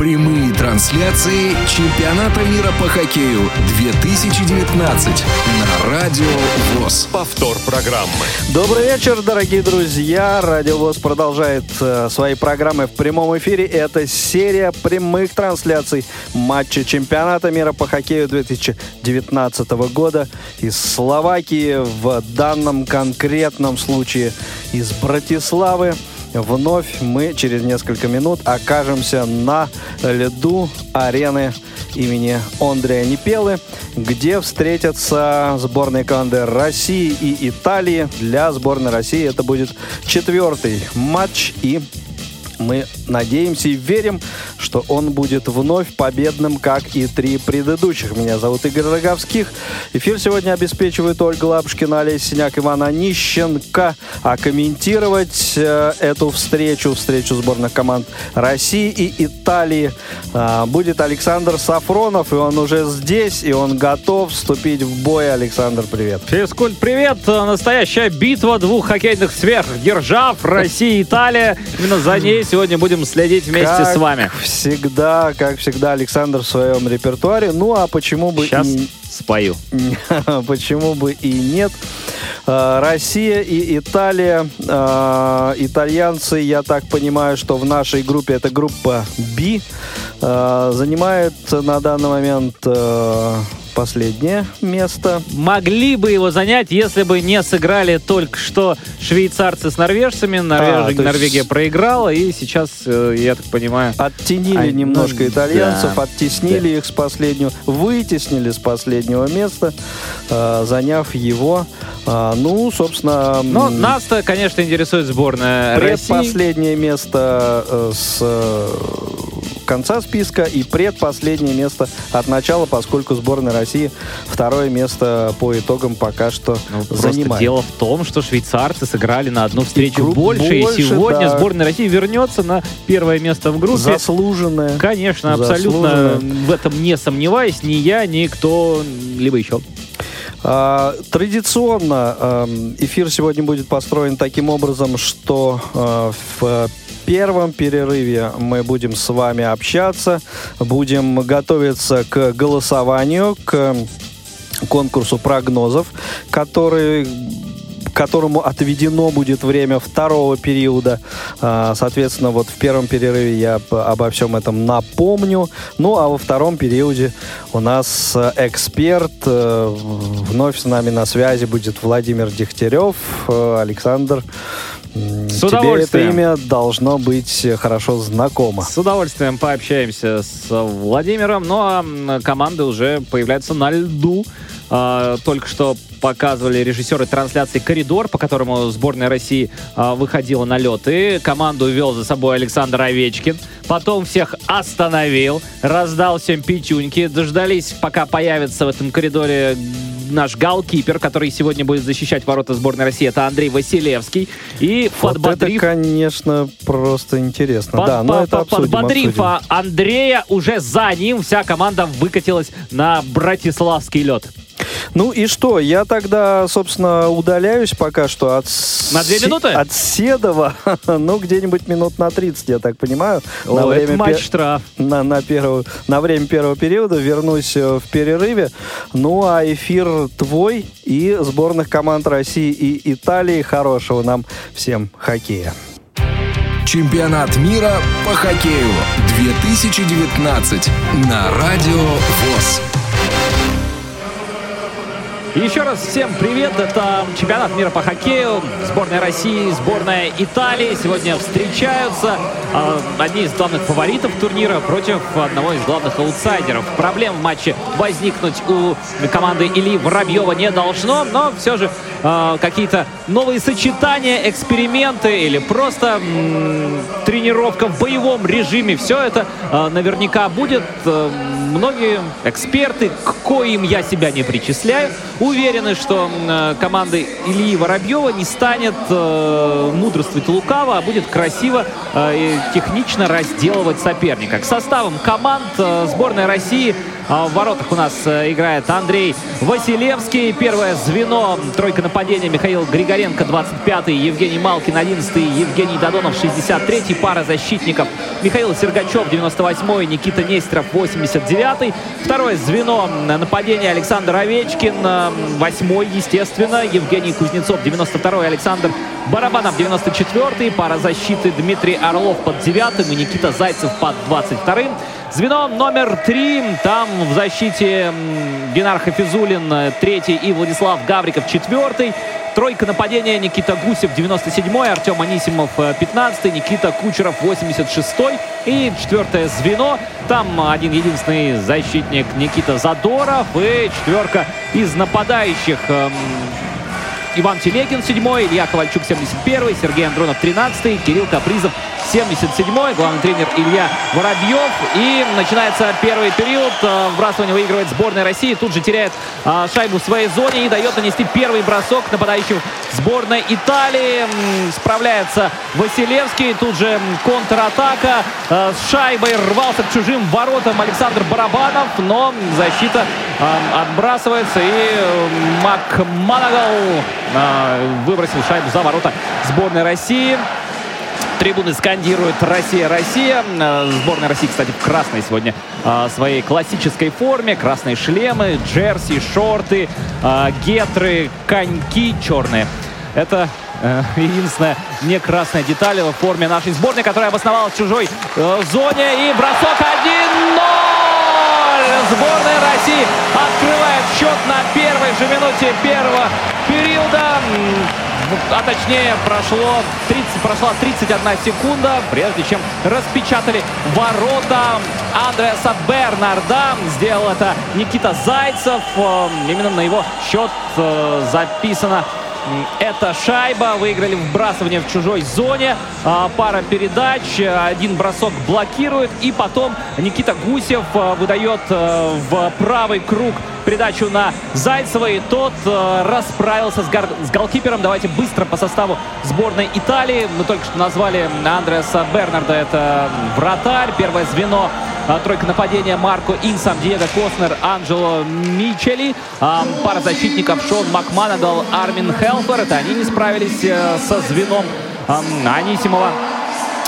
Прямые трансляции чемпионата мира по хоккею 2019 на Радио ВОЗ. Повтор программы. Добрый вечер, дорогие друзья. Радио ВОЗ продолжает э, свои программы в прямом эфире. Это серия прямых трансляций матча чемпионата мира по хоккею 2019 года из Словакии, в данном конкретном случае из Братиславы. Вновь мы через несколько минут окажемся на льду арены имени Андрея Непелы, где встретятся сборные команды России и Италии. Для сборной России это будет четвертый матч и мы надеемся и верим, что он будет вновь победным, как и три предыдущих. Меня зовут Игорь Роговских. Эфир сегодня обеспечивает Ольга Лапушкина, Олеся Синяк, Иван Онищенко. А комментировать э, эту встречу, встречу сборных команд России и Италии, э, будет Александр Сафронов. И он уже здесь, и он готов вступить в бой. Александр, привет. Физкульт, привет! Настоящая битва двух хоккейных сверхдержав России и Италия. Именно за ней сегодня будем следить вместе как с вами. всегда, как всегда, Александр в своем репертуаре. Ну, а почему бы Сейчас и... спою. Почему бы и нет? Э, Россия и Италия. Э, Итальянцы, я так понимаю, что в нашей группе, это группа B, э, занимает на данный момент последнее место. Могли бы его занять, если бы не сыграли только что швейцарцы с норвежцами. Норвеж- А, то есть- Норвегия проиграла, и сейчас, э, я так понимаю... Оттенили немножко ну, итальянцев, да. оттеснили их с последнего, вытеснили с последнего места, э, заняв его. Э, ну, собственно, Но м, нас-то, конечно, интересует сборная России. предпоследнее место с конца списка и предпоследнее место от начала, поскольку сборная России второе место по итогам пока что Ну, просто занимает. дело в том, что швейцарцы сыграли на одну встречу групп больше, больше, и сегодня да. сборная России вернется на первое место в группе. Заслуженное. Конечно, абсолютно Заслуженно. в этом не сомневаюсь, ни я, ни кто-либо еще. А, Традиционно эм, эфир сегодня будет построен таким образом, что э, в первом перерыве мы будем с вами общаться, будем готовиться к голосованию, к конкурсу прогнозов, который которому отведено будет время второго периода. А, Соответственно, вот в первом перерыве я обо всем этом напомню. Ну, а во втором периоде у нас э, эксперт. э, Вновь с нами на связи будет Владимир Дегтярев. Э, Александр, С тебе это удовольствием. имя должно быть хорошо знакомо. С удовольствием пообщаемся с Владимиром. Ну а команды уже появляются на льду. А, Только что показывали режиссеры трансляции «Коридор», по которому сборная России а, выходила на лед. И команду вел за собой Александр Овечкин. Потом всех остановил, раздал всем пятюньки. Дождались, пока появится в этом коридоре наш галкипер, который сегодня будет защищать ворота сборной России. Это Андрей Василевский. И Вот это, конечно, просто интересно. под- да, но по- это по- обсудим, подбодрив обсудим. а, Андрея, уже за ним вся команда выкатилась на Братиславский лед. Ну и что, я тогда, собственно, удаляюсь пока что от... На две минуты? От Седова, ну, где-нибудь минут на 30, я так понимаю. на, О, это время матч пе- штраф. на, на, первую, на время первого периода вернусь э, в перерыве. Ну, а эфир твой и сборных команд России и Италии. Хорошего нам всем хоккея. Чемпионат мира по хоккею 2019 на Радио ВОЗ. Еще раз всем привет. Это чемпионат мира по хоккею. Сборная России, сборная Италии сегодня встречаются. А, Одни из главных фаворитов турнира против одного из главных аутсайдеров. Проблем в матче возникнуть у команды Ильи Воробьева не должно, но все же а, какие-то новые сочетания, эксперименты или просто тренировка в боевом режиме. Все это а, наверняка будет. Многие эксперты, к коим я себя не причисляю, уверены, что э, команда Ильи Воробьева не станет э, мудрствовать лукаво, а будет красиво э, и технично разделывать соперника. К составам команд сборной России в воротах у нас э, играет Андрей Василевский. Первое звено, тройка нападения. Михаил Григоренко, 25-й. Евгений Малкин, 11-й. Евгений Додонов, 63-й. Пара защитников. Михаил Сергачев, 98-й. Никита Нестеров, 89-й. Второе звено нападения Александр Овечкин, 8-й, естественно. Евгений Кузнецов, 92-й. Александр Барабанов, 94-й. Пара защиты Дмитрий Орлов под 9-м и Никита Зайцев под 22-м. Звено номер три. Там в защите Геннар Хафизулин третий и Владислав Гавриков четвертый. Тройка нападения Никита Гусев 97-й, Артем Анисимов 15-й, Никита Кучеров 86-й. И четвертое звено. Там один единственный защитник Никита Задоров. И четверка из нападающих Иван Телегин 7 Илья Ковальчук 71 Сергей Андронов 13 Кирилл Капризов 77-й. Главный тренер Илья Воробьев. И начинается первый период. Э, вбрасывание выигрывает сборная России. Тут же теряет а, шайбу в своей зоне и дает нанести первый бросок нападающим сборной Италии. Справляется Василевский. Тут же контратака. А, с шайбой рвался к чужим воротам Александр Барабанов. Но защита отбрасывается. И Макманагал а, выбросил шайбу за ворота сборной России. Трибуны скандируют «Россия, Россия». Э, сборная России, кстати, в красной сегодня э, своей классической форме. Красные шлемы, джерси, шорты, э, гетры, коньки черные. Это единственная не красная деталь в форме нашей сборной, которая обосновалась в чужой э, зоне. И бросок 1-0! Сборная России открывает счет на первой же минуте первого периода а точнее прошло 30, прошла 31 секунда, прежде чем распечатали ворота Андреаса Бернарда. Сделал это Никита Зайцев. Э, именно на его счет э, записано эта шайба. Выиграли вбрасывание в чужой зоне. А, пара передач. Один бросок блокирует. И потом Никита Гусев э, выдает в правый круг передачу на Зайцева, и тот расправился с, гар... с голкипером. Давайте быстро по составу сборной Италии. Мы только что назвали Андреаса Бернарда, это вратарь. Первое звено тройка нападения Марко Инсам, Диего Коснер, Анджело Мичели. Пара защитников Шон Макманагал, Армин Хелфер. Это они не справились э, со звеном э, Анисимова.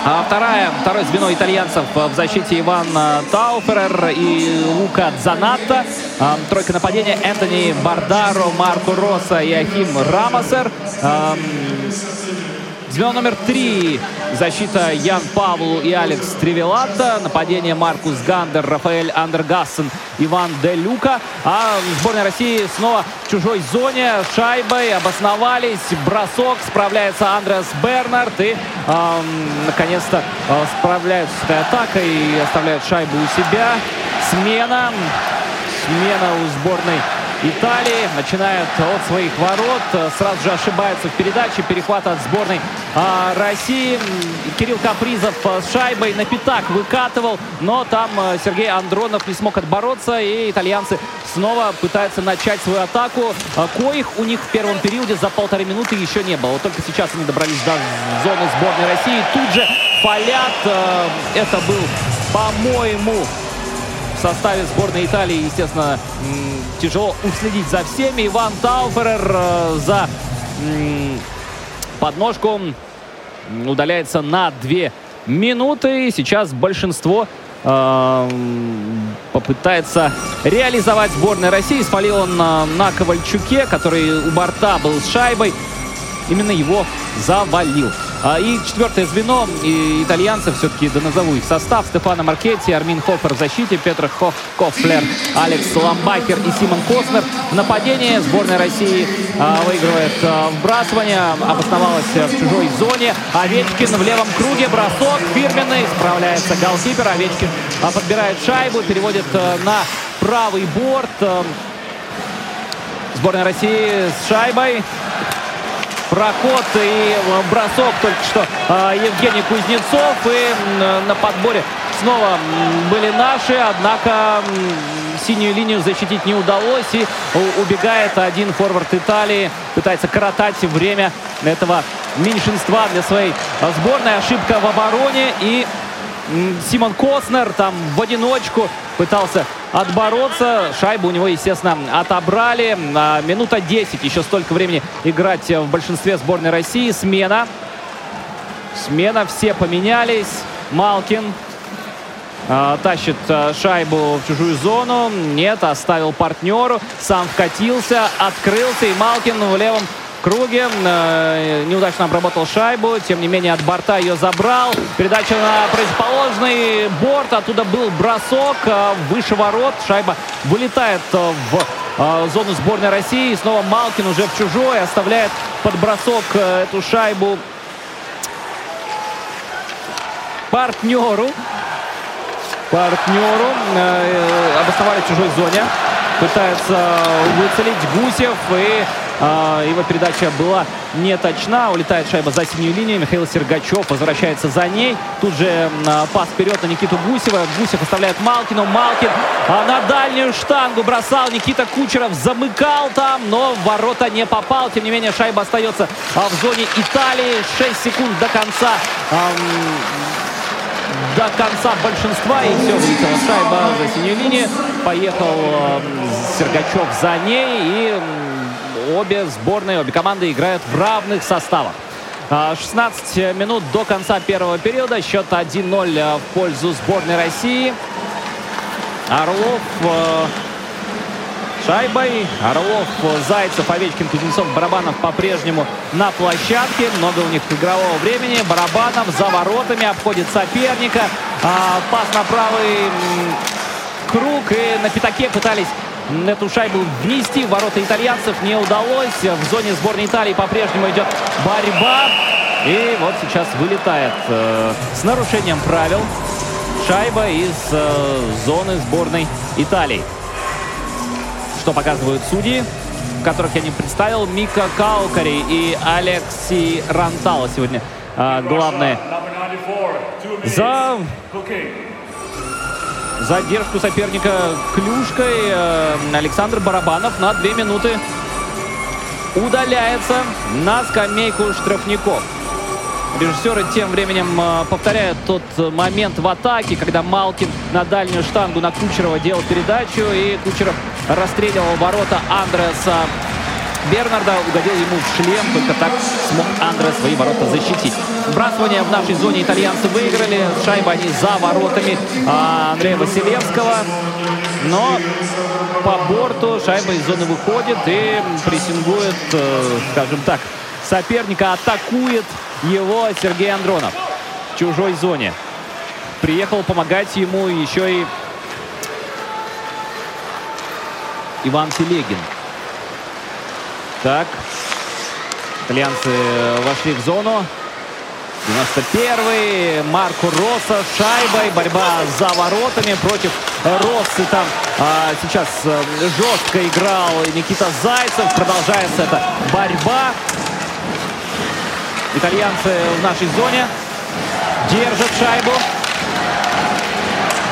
А вторая, второе звено итальянцев в защите Иван Тауферер и Лука Занатта. А, тройка нападения Энтони Бардаро, Марко Росса и Ахим Рамасер. Звено номер три. Защита Ян Павлу и Алекс Тревелатта. Нападение Маркус Гандер, Рафаэль Андергассен, Иван Де Люка. А сборная России снова в чужой зоне. Шайбой обосновались. Бросок. Справляется Андреас Бернард. И э, наконец-то э, справляются с этой атакой и оставляют шайбу у себя. Смена. Смена у сборной Италии. Начинает от своих ворот. Сразу же ошибается в передаче. Перехват от сборной а, России. Кирилл Капризов с шайбой на пятак выкатывал. Но там э, Сергей Андронов не смог отбороться. И итальянцы снова пытаются начать свою атаку. А, коих у них в первом периоде за полторы минуты еще не было. Вот только сейчас они добрались до зоны сборной России. Тут же фалят. Э, это был, по-моему, составе сборной Италии, естественно, тяжело уследить за всеми. Иван Тауферер э, за подножку удаляется на две минуты. Сейчас большинство э, попытается реализовать сборная России. Спалил он на, на Ковальчуке, который у борта был с шайбой. Именно его завалил. А, и четвертое звено и итальянцев, все-таки да назову их состав. Стефано Маркетти, Армин Хофер в защите, Петр Хоф, Кофлер, Алекс Ламбахер и Симон Коснер. В нападении сборная России а, выигрывает а, вбрасывание, обосновалась в чужой зоне. Овечкин в левом круге, бросок фирменный, справляется голкипер. Овечкин а, подбирает шайбу, переводит а, на правый борт. А, сборная России с шайбой проход и э, бросок только что э, Евгений Кузнецов. И на подборе снова были наши, однако синюю линию защитить не удалось. И убегает один форвард Италии, пытается коротать время этого меньшинства для своей сборной. Ошибка в обороне и Симон Коснер там в одиночку пытался отбороться. Шайбу у него, естественно, отобрали. А, минута 10, еще столько времени играть в большинстве сборной России. Смена. Смена, все поменялись. Малкин э, тащит э, шайбу в чужую зону. Нет, оставил партнеру. Сам вкатился, открылся. И Малкин в левом круге. Э, неудачно обработал шайбу. Тем не менее, от борта ее забрал. Передача на противоположный борт. Оттуда был бросок э, выше ворот. Шайба вылетает э, в зону сборной России. И снова Малкин уже в чужой. Оставляет под бросок эту шайбу партнеру. Партнеру. Обосновали в чужой зоне. Пытается выцелить Гусев. И его передача была не точна. Улетает шайба за синюю линию. Михаил Сергачев возвращается за ней. Тут же э, пас вперед на Никиту Гусева. Гусев оставляет Малкину. Малкин а на дальнюю штангу бросал. Никита Кучеров замыкал там, но в ворота не попал. Тем не менее, шайба остается а, в зоне Италии. 6 секунд до конца до конца большинства. И все, вылетела шайба за синюю линию. Поехал Сергачев за ней. И обе сборные, обе команды играют в равных составах. 16 а, минут до конца первого периода. Счет 1-0 э, в пользу сборной России. Орлов э, шайбой. Орлов, Зайцев, Овечкин, Кузнецов, Барабанов по-прежнему на площадке. Много у них игрового времени. Барабанов за воротами обходит соперника. А, пас на правый круг. И на пятаке пытались эту шайбу внести в ворота итальянцев. Не удалось. В зоне сборной Италии по-прежнему идет борьба. И вот сейчас вылетает э, с нарушением правил шайба из э, зоны сборной Италии что показывают судьи, которых я не представил. Мика Каукари и Алекси Рантало сегодня а, главное за задержку соперника клюшкой. А, Александр Барабанов на две минуты удаляется на скамейку штрафников. Режиссеры тем временем э, повторяют тот момент в атаке, когда Малкин на дальнюю штангу на Кучерова делал передачу, и Кучеров расстреливал ворота Андреса Бернарда, угодил ему в шлем, только так смог Андре свои ворота защитить. Вбрасывание в нашей зоне итальянцы выиграли, шайба они за воротами а, Андрея Василевского, но по борту шайба из зоны выходит и прессингует, э, скажем так, соперника, атакует его Сергей Андронов в чужой зоне. Приехал помогать ему еще и Иван Телегин. Так. Итальянцы вошли в зону. 91-й. Марко Росса шайбой. Борьба за воротами против Россы. Там а, сейчас а, жестко играл Никита Зайцев. Продолжается эта борьба. Итальянцы в нашей зоне держат шайбу.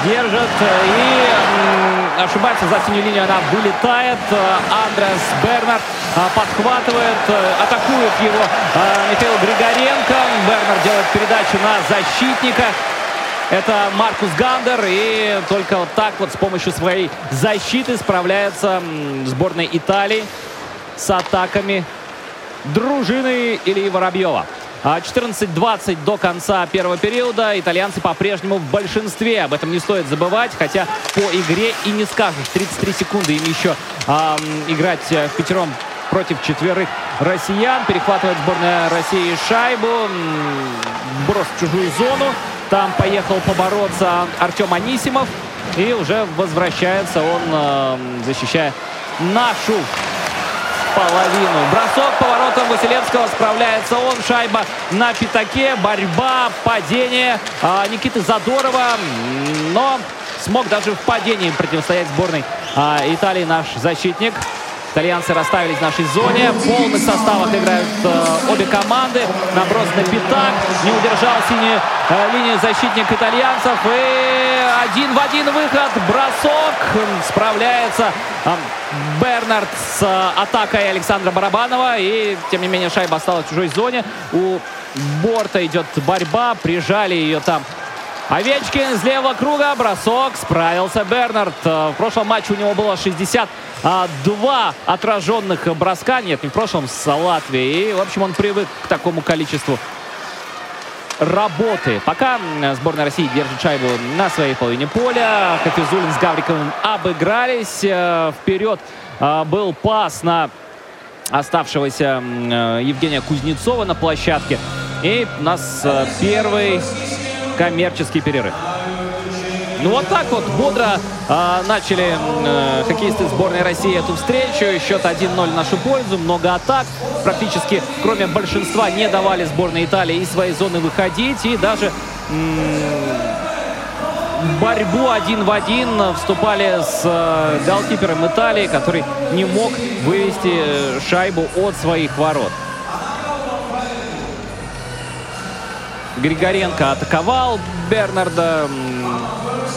Держат и ошибается за синюю линию. Она вылетает. Андрес Бернард подхватывает, атакует его а, Михаил Григоренко. Бернард делает передачу на защитника. Это Маркус Гандер. И только вот так вот с помощью своей защиты справляется сборная Италии с атаками дружины Ильи Воробьева. 14-20 а, до конца первого периода. Итальянцы по-прежнему в большинстве. Об этом не стоит забывать. Хотя по игре и не скажешь. 33 секунды им еще э, играть в пятером против четверых россиян. Перехватывает сборная России шайбу. Брос в чужую зону. Там поехал побороться Артем Анисимов. И уже возвращается он, э, защищая нашу половину. Бросок поворотом Василевского. Справляется он. Шайба на пятаке. Борьба, падение а, Никиты Задорова. Но смог даже в падении противостоять сборной а, Италии наш защитник. Итальянцы расставились в нашей зоне. В полных составах играют э, обе команды. Наброс на пятак. Не удержал синюю э, линию защитник итальянцев. И один в один выход. Бросок. Справляется э, Бернард с э, атакой Александра Барабанова. И, тем не менее, шайба осталась в чужой зоне. У борта идет борьба. Прижали ее там Овечкин с левого круга, бросок, справился Бернард. В прошлом матче у него было 62 отраженных броска. Нет, не в прошлом, с Латвией. И, в общем, он привык к такому количеству работы. Пока сборная России держит шайбу на своей половине поля. Хафизулин с Гавриковым обыгрались. Э, вперед э, был пас на оставшегося э, Евгения Кузнецова на площадке. И у нас первый коммерческий перерыв. Ну вот так вот бодро э, начали э, хоккеисты сборной России эту встречу. Счет 1-0 в нашу пользу. Много атак. Практически, кроме большинства, не давали сборной Италии из своей зоны выходить. И даже борьбу один в один вступали с э, голкипером Италии, который не мог вывести э, шайбу от своих ворот. Григоренко атаковал Бернарда.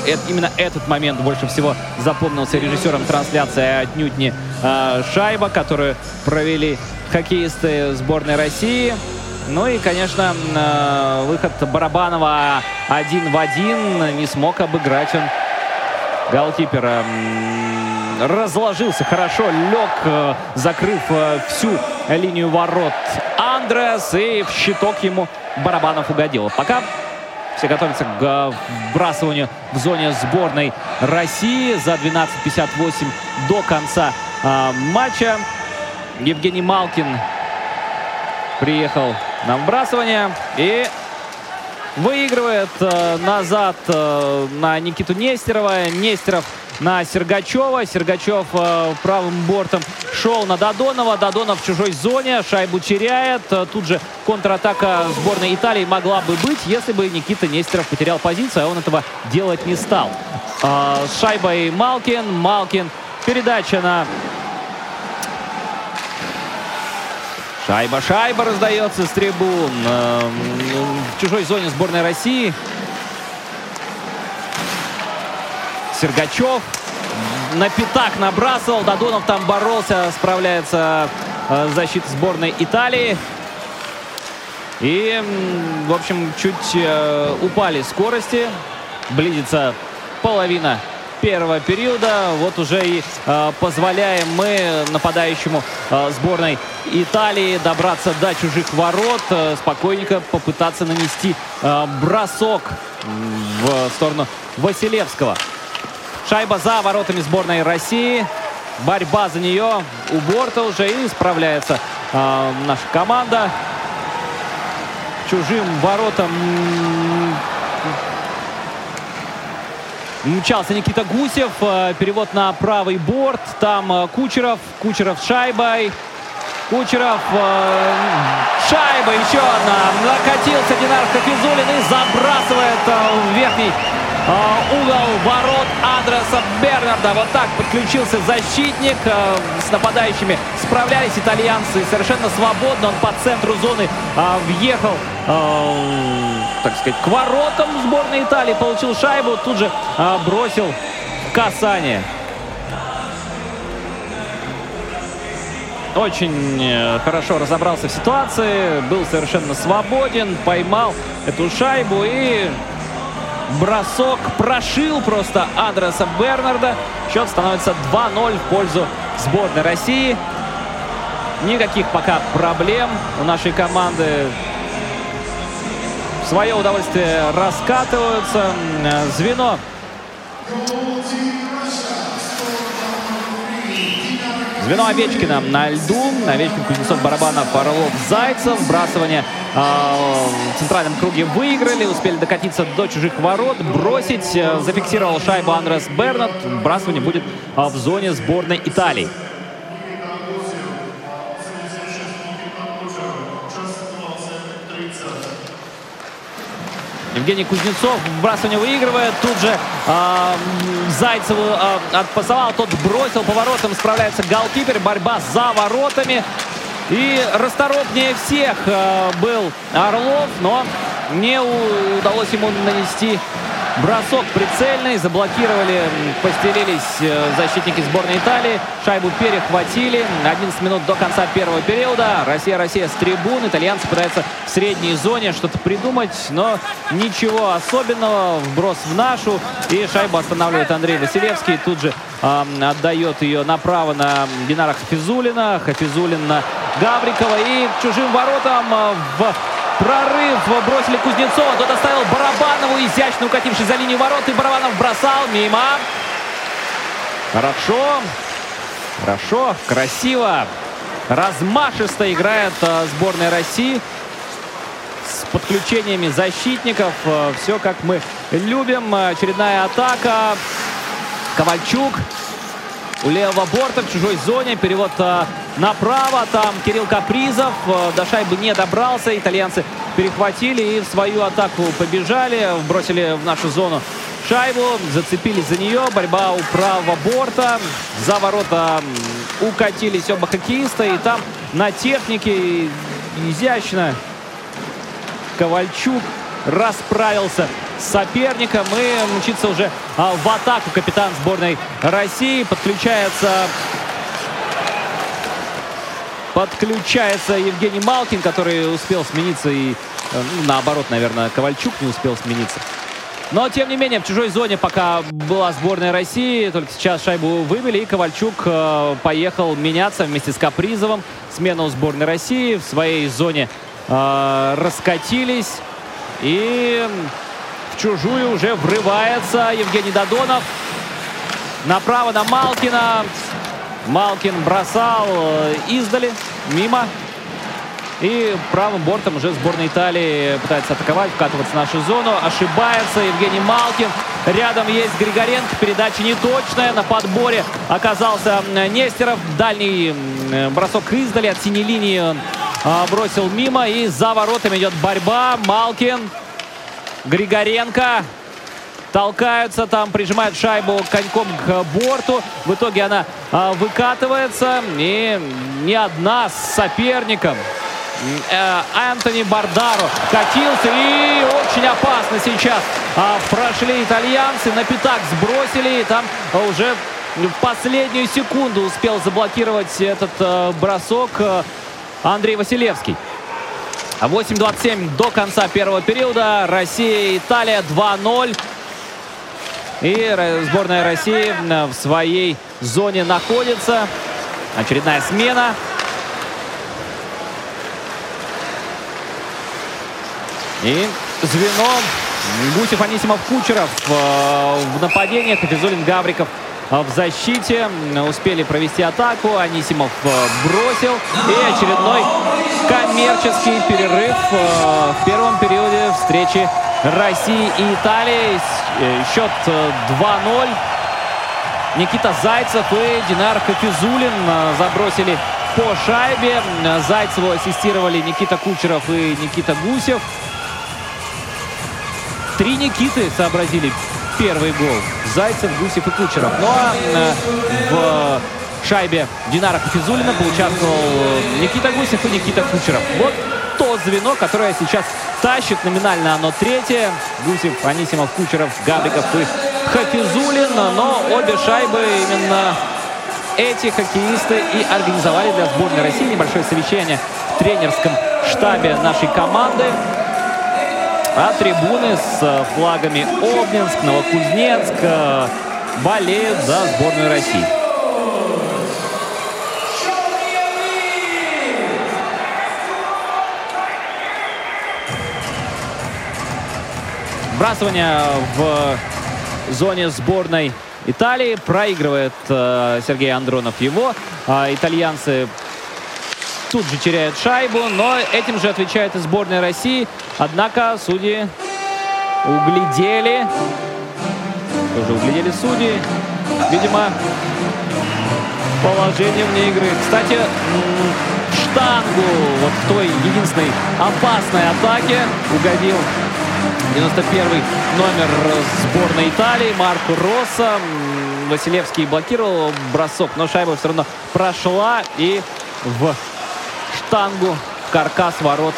Это, именно этот момент больше всего запомнился режиссером трансляции, а отнюдь не э, шайба, которую провели хоккеисты сборной России. Ну и, конечно, э, выход Барабанова один в один. Не смог обыграть он голкипера. Разложился хорошо, лег, э, закрыв всю линию ворот Андреас. И в щиток ему Барабанов угодил. Пока все готовятся к вбрасыванию в зоне сборной России за 12.58 до конца э, матча. Евгений Малкин приехал на вбрасывание и выигрывает э, назад э, на Никиту Нестерова. Нестеров на Сергачева. Сергачев э, правым бортом шел на Додонова. Додонов в чужой зоне. Шайбу теряет. Э, тут же контратака сборной Италии могла бы быть, если бы Никита Нестеров потерял позицию, а он этого делать не стал. Э, с шайбой Малкин. Малкин. Передача на Шайба, шайба раздается с трибун. Э, в чужой зоне сборной России. Сергачев на пятак набрасывал. Додонов там боролся, справляется э, защита сборной Италии. И, в общем, чуть э, упали скорости. Близится половина первого периода. Вот уже и э, позволяем мы нападающему э, сборной Италии добраться до чужих ворот, э, спокойненько попытаться нанести э, бросок в сторону Василевского. Шайба за воротами сборной России. Борьба за нее у борта уже и справляется э, наша команда. Чужим воротам Мчался Никита Гусев. Э, перевод на правый борт. Там э, Кучеров. Кучеров с шайбой. Кучеров. Шайба еще одна. Накатился Динар Хафизулин и забрасывает в верхний угол ворот адреса Бернарда. Вот так подключился защитник. С нападающими справлялись итальянцы совершенно свободно. Он по центру зоны въехал так сказать, к воротам сборной Италии. Получил шайбу, тут же а, бросил касание. Очень э, хорошо разобрался в ситуации, был совершенно свободен, поймал эту шайбу и бросок прошил просто адреса Бернарда. Счет становится 2-0 в пользу сборной России. Никаких пока проблем у нашей команды свое удовольствие раскатываются. Звено Звено Овечкина на льду. Овечкин, Кузнецов, Барабанов, Орлов, Зайцев. Вбрасывание э, в центральном круге выиграли. Успели докатиться до чужих ворот. Бросить. Э, зафиксировал шайбу Андрес Бернат. Вбрасывание будет э, в зоне сборной Италии. Евгений Кузнецов вбрасывание выигрывает. Тут же э, Зайцеву э, отпасовал. Тот бросил поворотом. Справляется голкипер. Борьба за воротами. И расторопнее всех э, был Орлов, но не удалось ему нанести Бросок прицельный, заблокировали, постелились э, защитники сборной Италии. Шайбу перехватили. 11 минут до конца первого периода. Россия-Россия с трибун. Итальянцы пытаются в средней зоне что-то придумать, но ничего особенного. Вброс в нашу. И шайбу останавливает Андрей Василевский. Тут же э, отдает ее направо на Динара Хафизулина. Хафизулин Гаврикова. И чужим воротам э, в Прорыв бросили Кузнецова. Тот оставил Барабанову, изящно укатившись за линию ворот. И Барабанов бросал мимо. Хорошо. Хорошо. Красиво. Размашисто играет э, сборная России. С подключениями защитников. Э, Все как мы любим. Очередная атака. Ковальчук. У левого борта в чужой зоне. Перевод э, направо. Там Кирилл Капризов. Э, до шайбы не добрался. Итальянцы перехватили и в свою атаку побежали. Бросили в нашу зону шайбу. Зацепились за нее. Борьба у правого борта. За ворота укатились оба хоккеиста. И там на технике изящно Ковальчук расправился соперником и мчится уже а, в атаку капитан сборной России. Подключается подключается Евгений Малкин, который успел смениться и ну, наоборот, наверное, Ковальчук не успел смениться. Но, тем не менее, в чужой зоне пока была сборная России. Только сейчас шайбу вывели, и Ковальчук э, поехал меняться вместе с Капризовым. Смена у сборной России. В своей зоне э, раскатились. И в чужую уже врывается Евгений Додонов. Направо на Малкина. Малкин бросал издали, мимо. И правым бортом уже сборная Италии пытается атаковать, вкатываться в нашу зону. Ошибается Евгений Малкин. Рядом есть Григоренко. Передача неточная. На подборе оказался Нестеров. Дальний бросок издали от синей линии бросил мимо. И за воротами идет борьба. Малкин. Григоренко. Толкаются там, прижимают шайбу коньком к борту. В итоге она а, выкатывается. И не одна с соперником. Антони Бардаро катился и очень опасно сейчас а, прошли итальянцы, на пятак сбросили и там уже в последнюю секунду успел заблокировать этот а, бросок а, Андрей Василевский. 8.27 до конца первого периода. Россия Италия 2-0. И сборная России в своей зоне находится. Очередная смена. И звено Гусев, Анисимов, Кучеров в нападениях. Эпизолин, Гавриков в защите. Успели провести атаку. Анисимов бросил. И очередной коммерческий перерыв в первом периоде встречи России и Италии. Счет 2-0. Никита Зайцев и Динар Хафизулин забросили по шайбе. Зайцеву ассистировали Никита Кучеров и Никита Гусев. Три Никиты сообразили первый гол. Зайцев, Гусев и Кучеров. Ну а в шайбе Динара Хафизулина поучаствовал Никита Гусев и Никита Кучеров. Вот то звено, которое сейчас тащит. Номинально оно третье. Гусев, Анисимов, Кучеров, Габриков и Хафизулин. Но обе шайбы именно эти хоккеисты и организовали для сборной России небольшое совещание в тренерском штабе нашей команды. А трибуны с флагами Обнинск, Новокузнецк болеют за сборную России. Вбрасывание в зоне сборной Италии. Проигрывает э, Сергей Андронов его. Э, итальянцы тут же теряют шайбу, но этим же отвечает и сборная России. Однако судьи углядели. Тоже углядели судьи. Видимо, положение вне игры. Кстати, штангу вот в той единственной опасной атаке угодил 91 номер сборной Италии Марко Росса. Василевский блокировал бросок, но шайба все равно прошла и в штангу, каркас ворот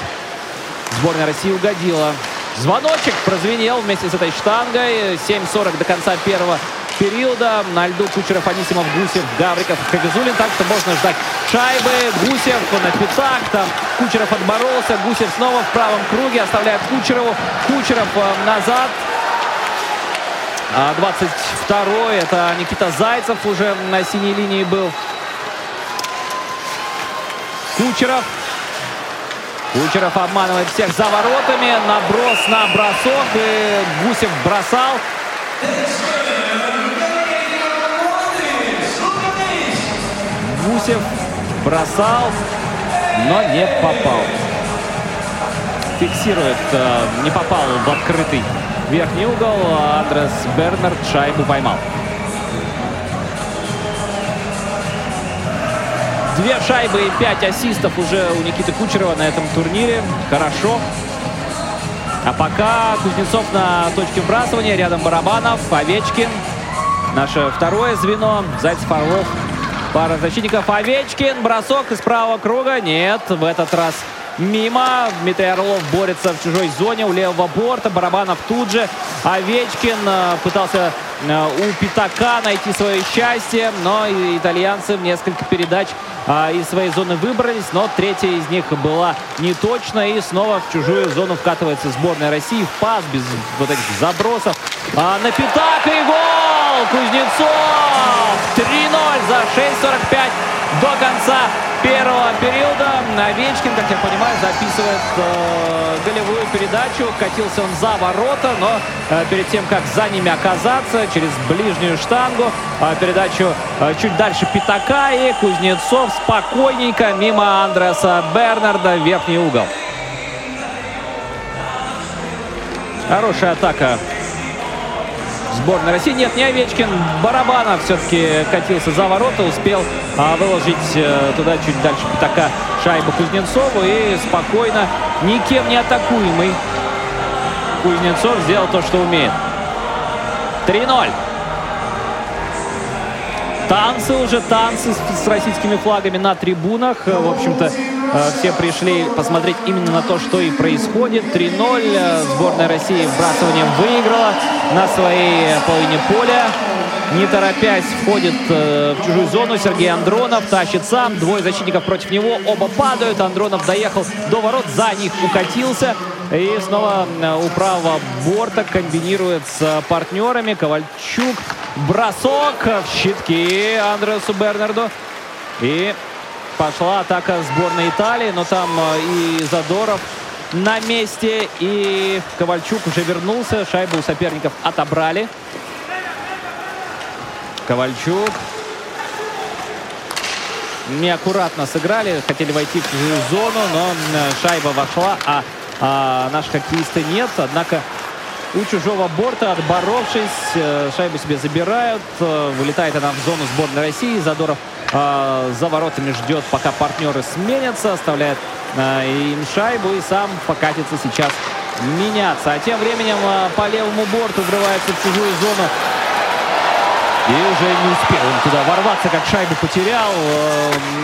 сборная России угодила. Звоночек прозвенел вместе с этой штангой. 7.40 до конца первого периода. На льду Кучеров, Анисимов, Гусев, Гавриков, Хагизулин. Так что можно ждать шайбы. Гусев на пятак. Там Кучеров отборолся. Гусев снова в правом круге. Оставляет Кучерову. Кучеров э, назад. 22-й. Это Никита Зайцев уже на синей линии был. Кучеров. Кучеров обманывает всех за воротами. Наброс на бросок. И Гусев бросал. Гусев бросал, но не попал. Фиксирует, э, не попал в открытый верхний угол. Андрес Бернард шайбу поймал. Две шайбы и пять ассистов уже у Никиты Кучерова на этом турнире. Хорошо. А пока Кузнецов на точке вбрасывания. Рядом Барабанов, Овечкин. Наше второе звено. Зайцев, Орлов. Пара защитников. Овечкин. Бросок из правого круга. Нет, в этот раз мимо. Дмитрий Орлов борется в чужой зоне у левого борта. Барабанов тут же. Овечкин э, пытался у Пятака найти свое счастье, но итальянцы в несколько передач а, из своей зоны выбрались, но третья из них была неточна. И снова в чужую зону вкатывается сборная России. В пас без вот этих забросов. А, на пятак и гол! Кузнецов! 3-0 за 6.45 до конца первого периода. Овечкин, как я понимаю, записывает э, голевую передачу. Катился он за ворота, но э, перед тем, как за ними оказаться, через ближнюю штангу, э, передачу э, чуть дальше Пятака и Кузнецов спокойненько мимо Андреаса Бернарда в верхний угол. Хорошая атака сборной России. Нет, не Овечкин. Барабанов все-таки катился за ворота, успел а, выложить а, туда чуть дальше пятака шайбу Кузнецову. И спокойно, никем не атакуемый Кузнецов сделал то, что умеет. 3-0. Танцы уже, танцы с, с российскими флагами на трибунах. В общем-то, э, все пришли посмотреть именно на то, что и происходит. 3-0. Сборная России вбрасыванием выиграла на своей половине поля. Не торопясь, входит э, в чужую зону. Сергей Андронов тащит сам. Двое защитников против него. Оба падают. Андронов доехал до ворот. За них укатился. И снова э, у правого борта комбинирует с партнерами. Ковальчук Бросок в щитки Андресу Бернарду. И пошла атака сборной Италии. Но там э, и Задоров на месте. И Ковальчук уже вернулся. Шайбу у соперников отобрали. Ковальчук. Неаккуратно сыграли. Хотели войти в зону, но э, шайба вошла, а, а наши хоккеисты нет. Однако у чужого борта, отборовшись, э, шайбу себе забирают. Э, вылетает она в зону сборной России. Задоров э, за воротами ждет, пока партнеры сменятся. Оставляет им шайбу и сам покатится сейчас меняться. А тем временем по левому борту врывается в чужую зону. И уже не успел он туда ворваться, как шайбу потерял.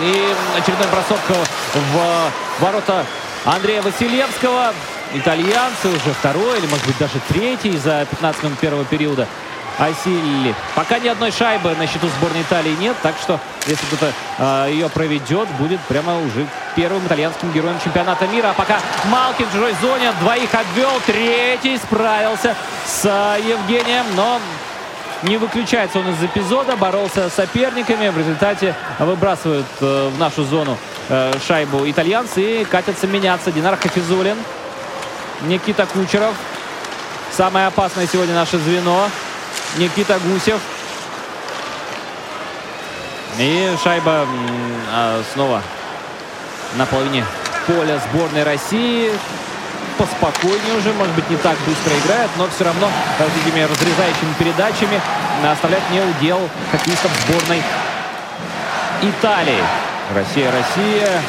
И очередной бросок в ворота Андрея Василевского. Итальянцы уже второй или, может быть, даже третий за 15 минут первого периода осилили. Пока ни одной шайбы на счету сборной Италии нет, так что если кто-то э, а, ее проведет, будет прямо уже первым итальянским героем чемпионата мира. А пока Малкин в чужой зоне двоих обвел, третий справился с э, Евгением, но не выключается он из эпизода, боролся с соперниками, в результате выбрасывают э, в нашу зону э, шайбу итальянцы и катятся меняться. Динар Хафизулин Никита Кучеров. Самое опасное сегодня наше звено. Никита Гусев. И шайба а, снова на половине поля сборной России. Поспокойнее уже, может быть, не так быстро играет, но все равно такими разрезающими передачами оставляет не удел хоккеистов сборной Италии. Россия, Россия.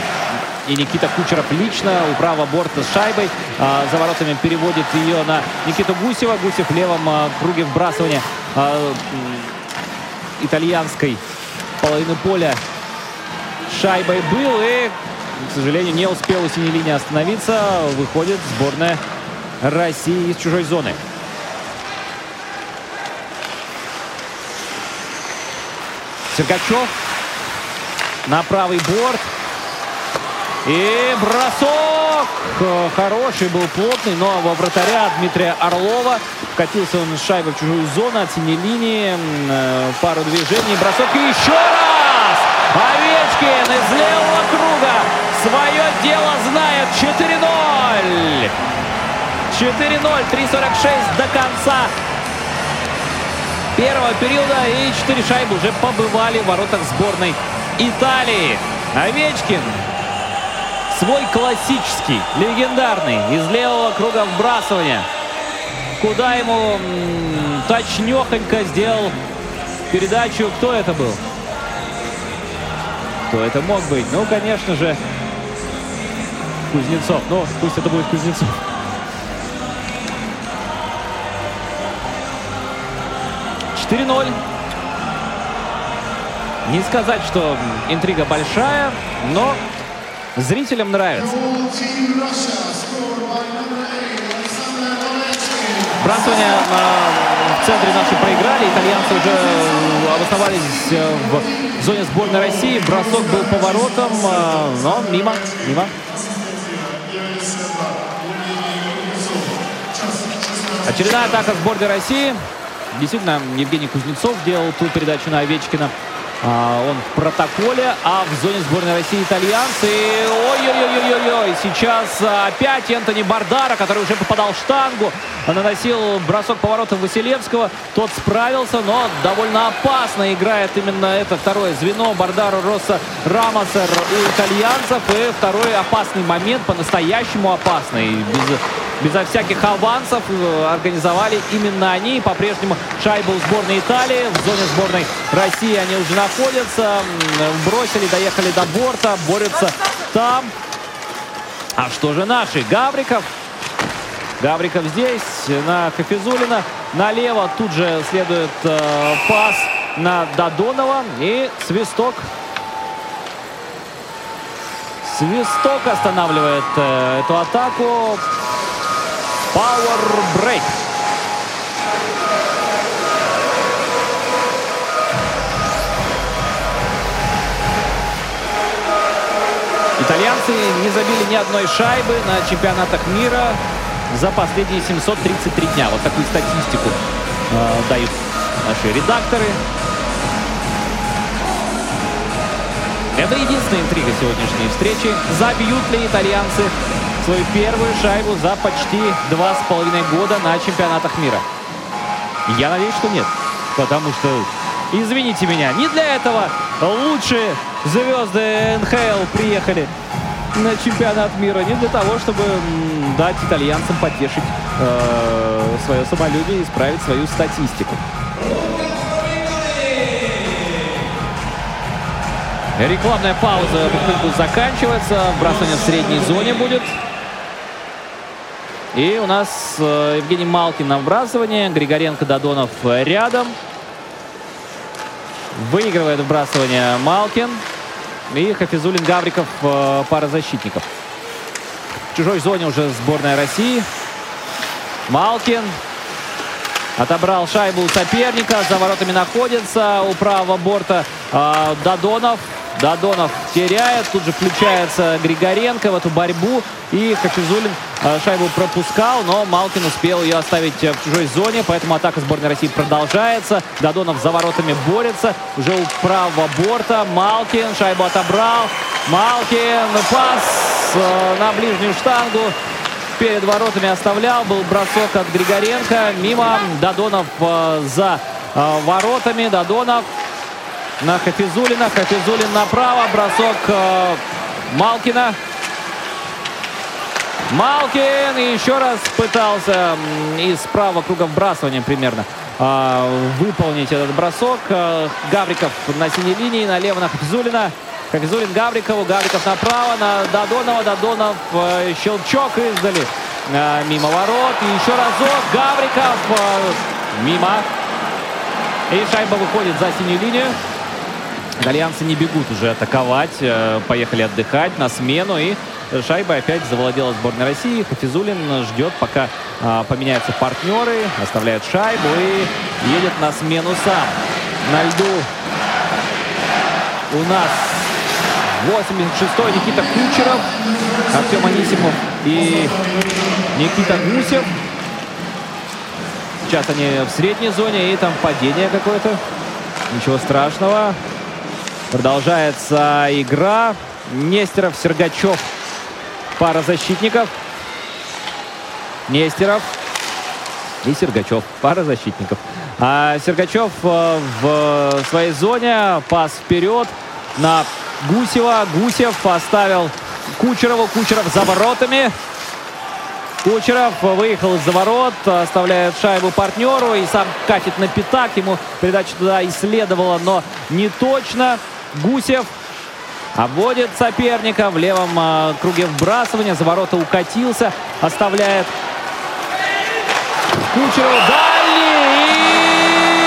И Никита Кучеров лично у правого борта с шайбой. А, за воротами переводит ее на Никиту Гусева. Гусев в левом а, круге вбрасывания а, итальянской половины поля шайбой был. И, к сожалению, не успел у синей линии остановиться. Выходит сборная России из чужой зоны. Сергачев на правый борт. И бросок! Хороший был, плотный, но во вратаря Дмитрия Орлова. Катился он с шайбой в чужую зону от синей линии. Э, пару движений, бросок и еще раз! Овечкин из левого круга свое дело знает. 4-0! 4-0, 3.46 до конца первого периода. И 4 шайбы уже побывали в воротах сборной Италии. Овечкин свой классический, легендарный из левого круга вбрасывания. Куда ему точнехонько сделал передачу. Кто это был? Кто это мог быть? Ну, конечно же, Кузнецов. Ну, пусть это будет Кузнецов. Четыре ноль. Не сказать, что интрига большая, но Зрителям нравится. Брасывание э, в центре наши проиграли. Итальянцы уже э, обосновались э, в зоне сборной России. Бросок был поворотом, но мимо, мимо. Очередная атака сборной России. Действительно, Евгений Кузнецов делал ту передачу на Овечкина. А, он в протоколе, а в зоне сборной России итальянцы. Ой-ой-ой-ой-ой. Сейчас опять Энтони Бардара, который уже попадал в штангу, наносил бросок поворотом Василевского. Тот справился, но довольно опасно играет именно это второе звено Бардару Росса Рамоса у итальянцев. И второй опасный момент, по-настоящему опасный. Без безо всяких авансов э, организовали именно они. По-прежнему шайбу сборной Италии. В зоне сборной России они уже находятся. Бросили, доехали до борта, борются там. А что же наши? Гавриков. Гавриков здесь, на Хафизулина. Налево тут же следует э, пас на Додонова. И свисток Свисток останавливает э, эту атаку. Power Break. Итальянцы не забили ни одной шайбы на чемпионатах мира за последние 733 дня. Вот такую статистику э, дают наши редакторы. Это единственная интрига сегодняшней встречи. Забьют ли итальянцы свою первую шайбу за почти два с половиной года на чемпионатах мира? Я надеюсь, что нет. Потому что, извините меня, не для этого лучшие звезды НХЛ приехали на чемпионат мира. Не для того, чтобы дать итальянцам потешить э, свое самолюбие и исправить свою статистику. Рекламная пауза потихоньку заканчивается. Вбрасывание в средней зоне будет. И у нас э, Евгений Малкин на вбрасывание. Григоренко, Додонов рядом. Выигрывает вбрасывание Малкин. И Хафизулин, Гавриков, э, пара защитников. В чужой зоне уже сборная России. Малкин отобрал шайбу у соперника. За воротами находится у правого борта э, Додонов. Додонов теряет. Тут же включается Григоренко в эту борьбу. И Хафизулин э, шайбу пропускал, но Малкин успел ее оставить э, в чужой зоне. Поэтому атака сборной России продолжается. Додонов за воротами борется. Уже у правого борта. Малкин шайбу отобрал. Малкин пас э, на ближнюю штангу. Перед воротами оставлял. Был бросок от Григоренко. Мимо Додонов за воротами. Додонов на Хафизулина. Хафизулин направо. Бросок э, Малкина. Малкин еще раз пытался из правого круга вбрасывания примерно э, выполнить этот бросок. Э, Гавриков на синей линии, налево на Хафизулина. Хафизулин Гаврикову, Гавриков направо, на Додонова, Додонов, э, щелчок издали. Э, мимо ворот, и еще разок, Гавриков, э, мимо. И шайба выходит за синюю линию. Итальянцы не бегут уже атаковать, э, поехали отдыхать на смену. И шайба опять завладела сборной России. Хафизулин ждет, пока а, поменяются партнеры, оставляют шайбу и едет на смену сам. На льду у нас 86-й Никита Кучеров, Артем Анисимов и Никита Гусев. Сейчас они в средней зоне и там падение какое-то. Ничего страшного. Продолжается игра. Нестеров, Сергачев. Пара защитников. Нестеров и Сергачев. Пара защитников. А Сергачев э, в своей зоне. Пас вперед на Гусева. Гусев поставил Кучерову. Кучеров за воротами. Кучеров выехал из-за ворот, оставляет шайбу партнеру и сам катит на пятак. Ему передача туда исследовала, но не точно. Гусев обводит соперника в левом э, круге вбрасывания. За ворота укатился, оставляет Кучеров дальний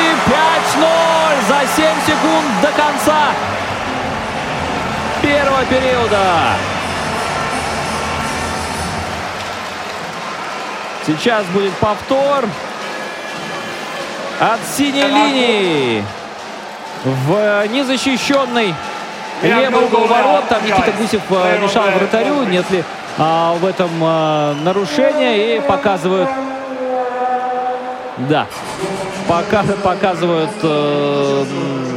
и 5-0 за 7 секунд до конца первого периода. Сейчас будет повтор от синей линии в незащищенный левый угол ворот. Там Никита Гусев э, мешал вратарю. Нет ли а, в этом а, нарушения. И показывают... Да. Пока, показывают... А,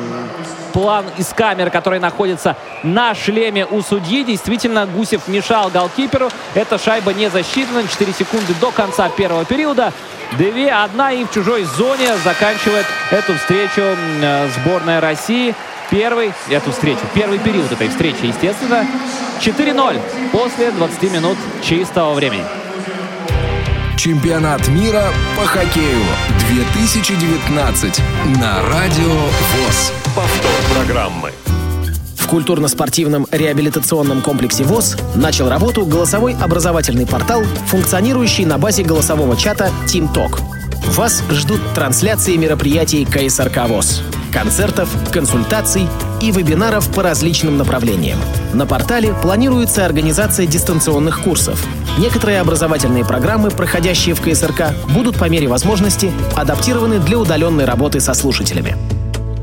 план из камеры, который находится на шлеме у судьи. Действительно, Гусев мешал голкиперу. Эта шайба не засчитана. 4 секунды до конца первого периода. Две, одна и в чужой зоне заканчивает эту встречу э, сборная России. Первый, эту встречу, первый период этой встречи, естественно. 4-0 после 20 минут чистого времени. Чемпионат мира по хоккею 2019 на Радио ВОЗ. Повтор программы. В культурно-спортивном реабилитационном комплексе ВОЗ начал работу голосовой образовательный портал, функционирующий на базе голосового чата TeamTalk. Вас ждут трансляции мероприятий КСРК ВОЗ концертов, консультаций и вебинаров по различным направлениям. На портале планируется организация дистанционных курсов. Некоторые образовательные программы, проходящие в КСРК, будут по мере возможности адаптированы для удаленной работы со слушателями.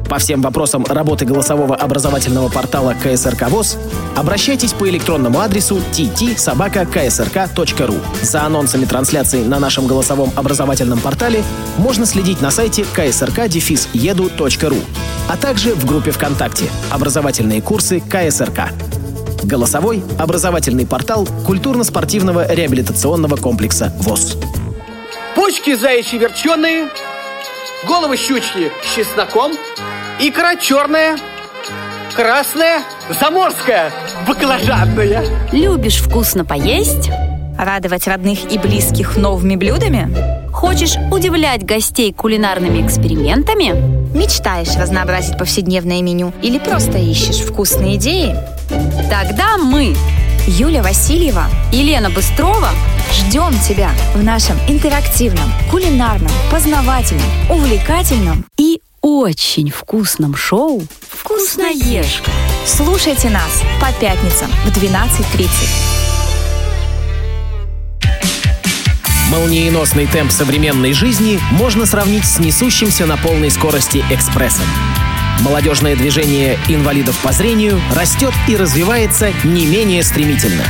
По всем вопросам работы голосового образовательного портала КСРК ВОЗ обращайтесь по электронному адресу tt-ksrk.ru. За анонсами трансляции на нашем голосовом образовательном портале можно следить на сайте ksrk-edu.ru, а также в группе ВКонтакте «Образовательные курсы КСРК». Голосовой образовательный портал культурно-спортивного реабилитационного комплекса ВОЗ. Почки заячьи верченые, головы щучки с чесноком, икра черная, красная, заморская, баклажанная. Любишь вкусно поесть? Радовать родных и близких новыми блюдами? Хочешь удивлять гостей кулинарными экспериментами? Мечтаешь разнообразить повседневное меню или просто ищешь вкусные идеи? Тогда мы, Юля Васильева и Лена Быстрова, ждем тебя в нашем интерактивном, кулинарном, познавательном, увлекательном и очень вкусном шоу «Вкусноежка». Слушайте нас по пятницам в 12.30. Молниеносный темп современной жизни можно сравнить с несущимся на полной скорости экспрессом. Молодежное движение инвалидов по зрению растет и развивается не менее стремительно.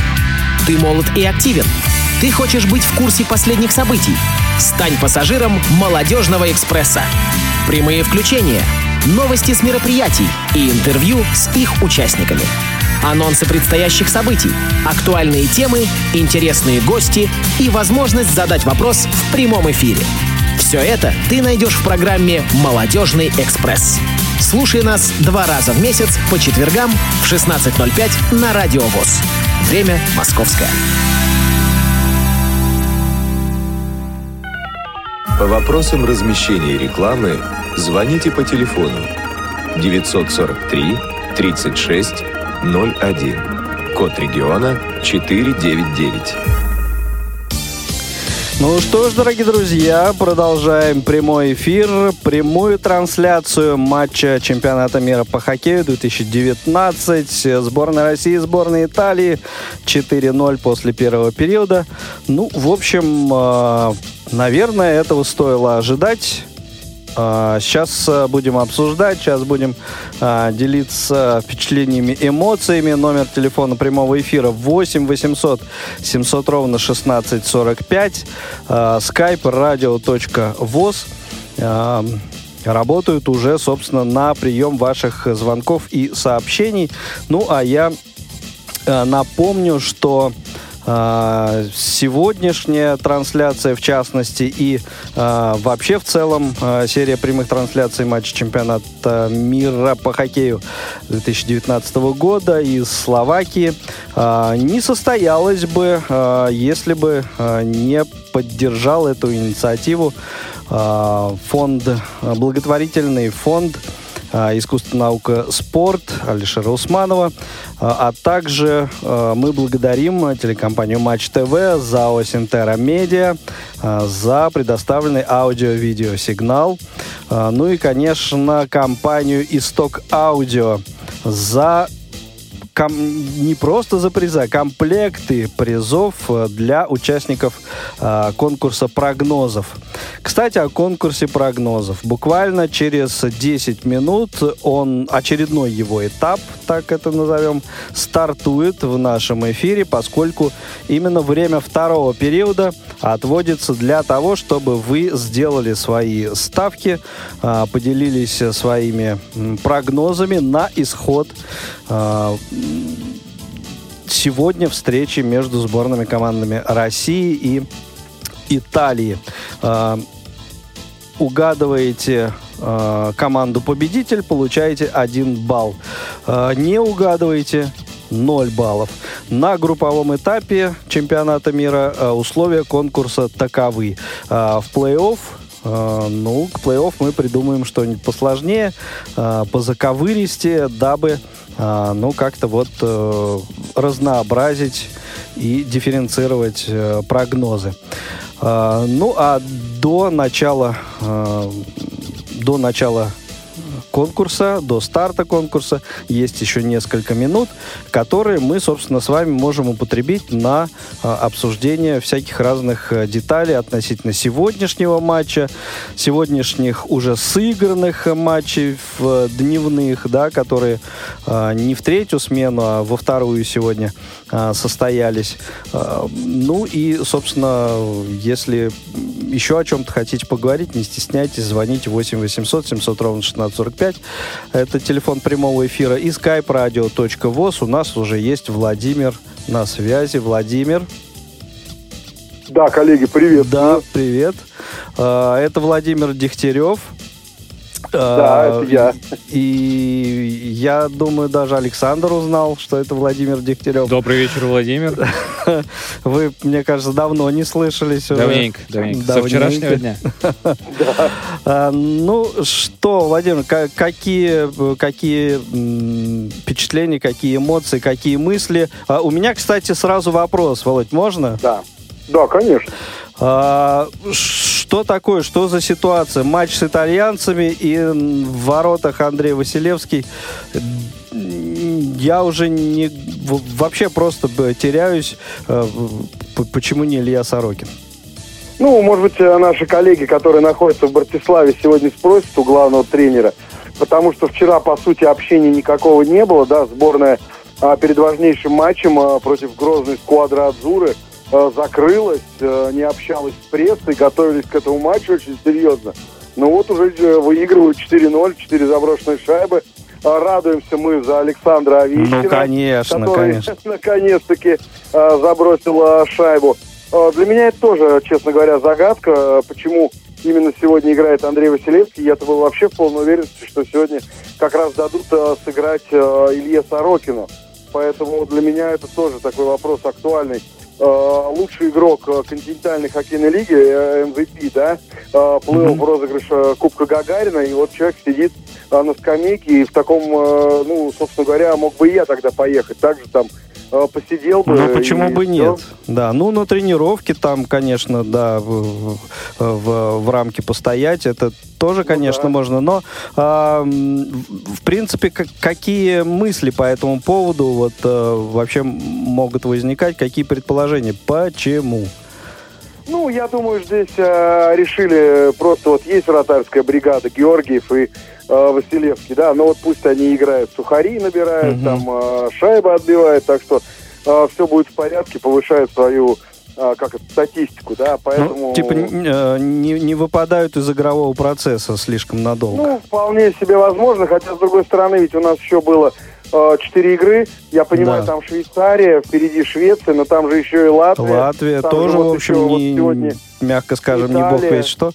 Ты молод и активен. Ты хочешь быть в курсе последних событий. Стань пассажиром «Молодежного экспресса». Прямые включения, новости с мероприятий и интервью с их участниками. Анонсы предстоящих событий, актуальные темы, интересные гости и возможность задать вопрос в прямом эфире. Все это ты найдешь в программе «Молодежный экспресс». Слушай нас два раза в месяц по четвергам в 16.05 на Радио ВОЗ. Время московское. По вопросам размещения рекламы звоните по телефону 943 36 01. Код региона 499. Ну что ж, дорогие друзья, продолжаем прямой эфир, прямую трансляцию матча чемпионата мира по хоккею 2019. Сборная России, сборная Италии 4-0 после первого периода. Ну, в общем, э, наверное, этого стоило ожидать. Сейчас а, будем обсуждать, сейчас будем а, делиться впечатлениями, эмоциями. Номер телефона прямого эфира 8 800 700 ровно 1645. Skype radio.voz работают уже, собственно, на прием ваших звонков и сообщений. Ну, а я а, напомню, что а, сегодняшняя трансляция, в частности, и а, вообще в целом а, серия прямых трансляций матча чемпионата мира по хоккею 2019 года из Словакии не состоялась бы, если бы не поддержал эту инициативу фонд, благотворительный фонд искусство, наука, спорт Алишера Усманова. А, а также а, мы благодарим телекомпанию Матч ТВ, ЗАО Синтера Медиа за предоставленный аудио-видеосигнал. Ну и, конечно, компанию Исток Аудио за ком, не просто за приза, комплекты призов э, для участников э, конкурса прогнозов. Кстати, о конкурсе прогнозов. Буквально через 10 минут он, очередной его этап, так это назовем, стартует в нашем эфире, поскольку именно время второго периода отводится для того, чтобы вы сделали свои ставки, э, поделились своими прогнозами на исход сегодня встречи между сборными командами России и Италии. Э, угадываете э, команду победитель, получаете 1 балл. Не угадываете 0 баллов. На групповом этапе чемпионата мира условия конкурса таковы. В плей-офф ну, к плей-офф мы придумаем что-нибудь посложнее, uh, позаковыристее, дабы а, ну, как-то вот э, разнообразить и дифференцировать э, прогнозы. Ну, а до начала, э, до начала конкурса, до старта конкурса. Есть еще несколько минут, которые мы, собственно, с вами можем употребить на а, обсуждение всяких разных а, деталей относительно сегодняшнего матча, сегодняшних уже сыгранных матчей в дневных, да, которые а, не в третью смену, а во вторую сегодня состоялись. А, ну и, собственно, если еще о чем-то хотите поговорить, не стесняйтесь, звоните 8 800 700 ровно 1645. Это телефон прямого эфира и skype radio.voz. У нас уже есть Владимир на связи. Владимир. Да, коллеги, привет. Да, привет. А, это Владимир Дегтярев. Да, это я. И я думаю, даже Александр узнал, что это Владимир Дегтярев. Добрый вечер, Владимир. Вы, мне кажется, давно не слышались уже. Давненько, давненько. Со вчерашнего дня. А, ну что, Владимир, какие, какие впечатления, какие эмоции, какие мысли? А, у меня, кстати, сразу вопрос, Володь, можно? Да. Да, конечно. Что такое, что за ситуация? Матч с итальянцами и в воротах Андрей Василевский. Я уже не вообще просто теряюсь. Э, почему не Илья Сорокин? Ну, может быть, э, наши коллеги, которые находятся в Братиславе, сегодня спросят у главного тренера, потому что вчера, по сути, общения никакого не было, да, сборная а, перед важнейшим матчем а, против грозной сквадры Адзуры – закрылась, э, не общалась с прессой, готовились к этому матчу очень серьезно. Но вот уже э, выигрывают 4-0, 4 заброшенные шайбы. Э, радуемся мы за Александра Овечкина. Ну, конечно, который конечно. наконец-таки э, забросил э, шайбу. Э, для меня это тоже, честно говоря, загадка, э, почему именно сегодня играет Андрей Василевский. Я-то был вообще в полной уверенности, что сегодня как раз дадут э, сыграть э, Илье Сорокину. Поэтому для меня это тоже такой вопрос актуальный. Э, лучший игрок э, континентальной хоккейной лиги, MVP, э, да, плыл mm-hmm. в розыгрыш Кубка Гагарина, и вот человек сидит на скамейке, и в таком, ну, собственно говоря, мог бы и я тогда поехать, также там посидел бы. Ну, почему и бы нет? Да, ну, на тренировке там, конечно, да, в, в- в рамке постоять, это тоже, конечно, да. можно, но, м, в принципе, как- какие мысли по этому поводу вот э, вообще могут возникать, какие предположения, почему? Ну, я думаю, здесь э, решили просто вот есть вратарская бригада Георгиев и э, Василевский, да, но вот пусть они играют, сухари набирают, Мгм. там э, шайбы отбивают, так что все будет в порядке, повышают свою э, как это, статистику, да, поэтому... Ну, типа э, не, не выпадают из игрового процесса слишком надолго. Ну, вполне себе возможно, хотя, с другой стороны, ведь у нас еще было э, четыре игры, я понимаю, Да. там Швейцария, впереди Швеция, но там же еще и Латвия. Латвия Там тоже, же вот в общем, еще вот не, сегодня мягко скажем, не бог Италия. весть что.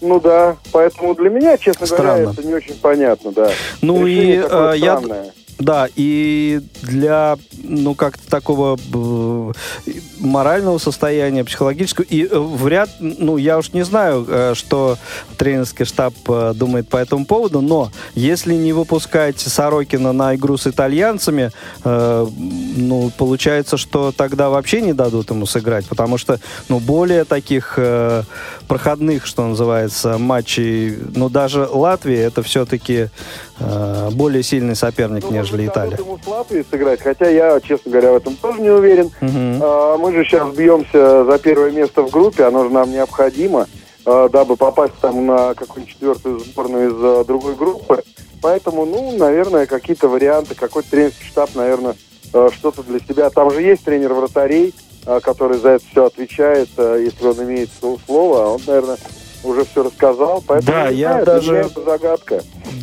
Ну да, поэтому для меня, честно говоря, Странно. это не очень понятно, да. Ну Решение и э, я, странное. Да, и для, ну, как-то такого э, морального состояния, психологического, и э, вряд, ну, я уж не знаю, э, что тренерский штаб э, думает по этому поводу, но если не выпускать Сорокина на игру с итальянцами, э, ну, получается, что тогда вообще не дадут ему сыграть, потому что, ну, более таких э, проходных, что называется, матчей, ну, даже Латвия, это все-таки э, более сильный соперник, Ну, нежели Италия. ему с Латвией сыграть, хотя я, честно говоря, в этом тоже не уверен. А, Мы же сейчас бьемся за первое место в группе, оно же нам необходимо, а, дабы попасть там на какую-нибудь четвертую сборную из а, другой группы. Поэтому, ну, наверное, какие-то варианты, какой-то тренерский штаб, наверное, а, что-то для себя. Там же есть тренер вратарей, который за это все отвечает, а, если он имеет сл- слово, а он, наверное, уже все рассказал. Поэтому, Да, я знаю, даже- это загадка.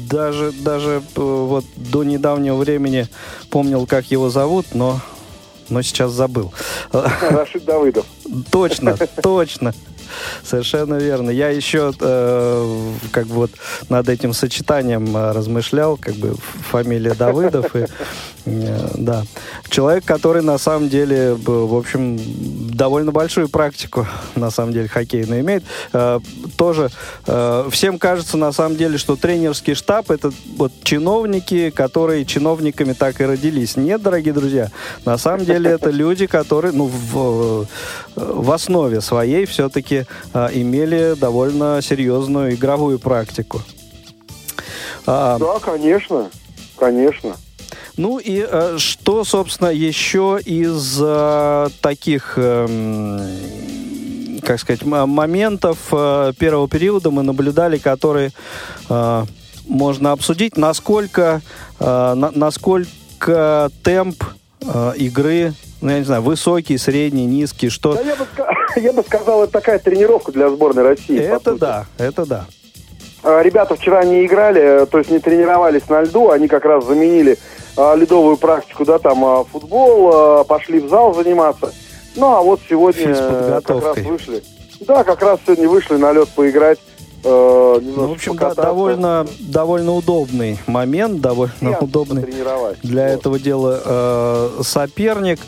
Даже, даже э, вот до недавнего времени помнил, как его зовут, но, но сейчас забыл. Рашид Давыдов. Точно, точно. Совершенно верно. Я еще э, как бы вот над этим сочетанием э, размышлял, как бы фамилия Давыдов и да. Человек, который на самом деле, б- в общем, довольно большую практику на самом деле хоккейную имеет. Э, тоже э, всем кажется на самом деле, что тренерский штаб это вот чиновники, которые чиновниками так и родились. Нет, дорогие друзья, на самом деле это люди, которые, ну, в, в основе своей все-таки имели довольно серьезную игровую практику. А, Да, конечно, конечно. Ну и э, что, собственно, еще из э, таких, эм, как сказать, моментов э, первого периода мы наблюдали, которые э, можно обсудить, насколько, э, на- насколько темп э, игры, ну я не знаю, высокий, средний, низкий, что... Да, я, бы, я бы сказал, это такая тренировка для сборной России. Это да, это да. А, Ребята вчера не играли, э, то есть не тренировались на льду, они как раз заменили ледовую практику, да, там а, футбол, а, пошли в зал заниматься. Ну, а вот сегодня э, как раз вышли. Да, как раз сегодня вышли на лед поиграть. э, Ну, в общем, да, довольно, довольно удобный момент, довольно и удобный для Вот. этого дела э, соперник.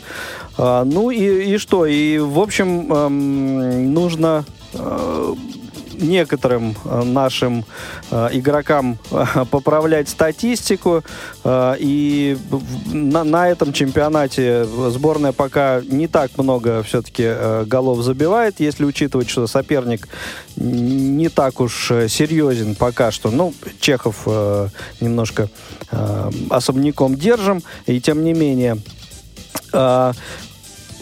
А, ну и, и что? И, в общем, эм, нужно э, некоторым э, нашим э, игрокам э, поправлять статистику. и на, на этом чемпионате сборная пока не так много все-таки голов забивает, если учитывать, что соперник не так уж серьезен пока что. Ну, Чехов немножко особняком держим, и тем не менее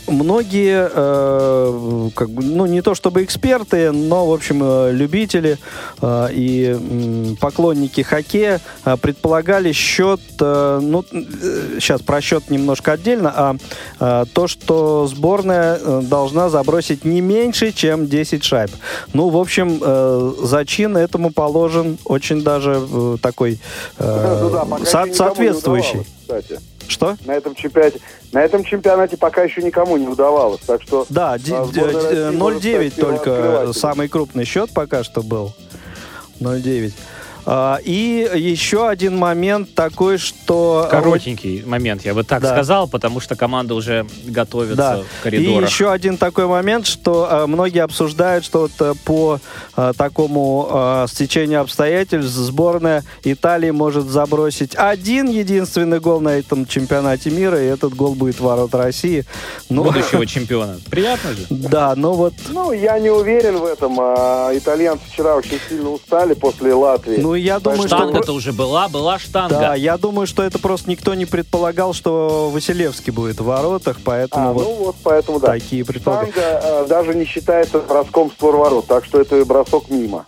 Многие, э, как бы, ну не то чтобы эксперты, но в общем э, любители э, и м, поклонники хоккея э, предполагали счет, э, ну сейчас про счет немножко отдельно, а э, то, что сборная э, должна забросить не меньше, чем 10 шайб. Ну, в общем, э, зачин этому положен очень даже э, такой э, Ну да, со- еще никому не соответствующий. удавалось, кстати. Что? На этом чемпионате, на этом чемпионате пока еще никому не удавалось, так что Да, ди- а, ди- сборная ди- России может 0,9 стать первым только самый крупный счет пока что был. 0,9. А, И еще один момент такой, что... Коротенький момент, я бы так Да. сказал, потому что команда уже готовится Да. в И коридорах. еще один такой момент, что э, многие обсуждают, что вот э, по э, такому э, стечению обстоятельств сборная Италии может забросить один единственный гол на этом чемпионате мира, и этот гол будет в ворот России. Ну, будущего чемпиона. Приятно же. да, но вот Ну, я не уверен в этом. а итальянцы вчера очень сильно устали после Латвии. Ну, я думаю, что... Штанга-то уже была, была штанга. Да, я думаю, что это просто никто не предполагал, что Василевский будет в воротах, поэтому А, вот ну вот поэтому да. такие предположения. Штанга э, даже не считается броском в створ ворот, так что это бросок мимо.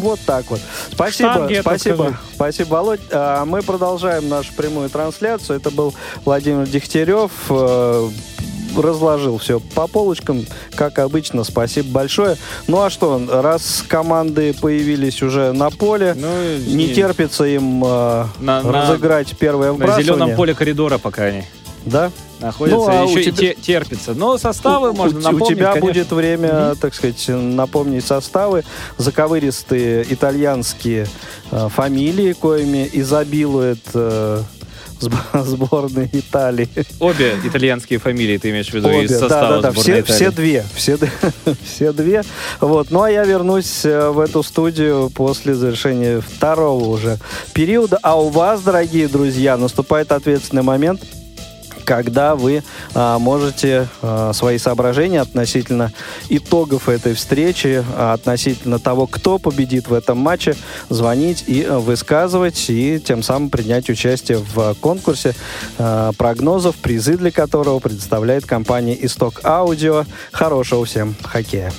Вот так вот. Спасибо, Штанги, спасибо, спасибо, Володь. А, мы продолжаем нашу прямую трансляцию. Это был Владимир Дегтярев. Разложил все по полочкам, как обычно. Спасибо большое. Ну а что, раз команды появились уже на поле, Ну, не терпится им э, На- на- разыграть первое На вбрасывание. зеленом поле коридора пока они Да? находятся. Ну, а еще и тебя- те- терпится. Но составы У- можно у, напомнить, у тебя конечно. будет время, так сказать, напомнить составы. Заковыристые итальянские э, фамилии, коими изобилует э, сб- сборная Италии. Обе итальянские фамилии ты имеешь в виду Обе, из состава да, да, да, сборной все, все Италии? две, все, все две. Вот. Ну а я вернусь э, в эту студию после завершения второго уже периода. А у вас, дорогие друзья, наступает ответственный момент когда вы а, можете а, свои соображения относительно итогов этой встречи, а, относительно того, кто победит в этом матче, звонить и высказывать, и тем самым принять участие в конкурсе а, прогнозов, призы для которого предоставляет компания «Исток Аудио». Хорошего всем хоккея!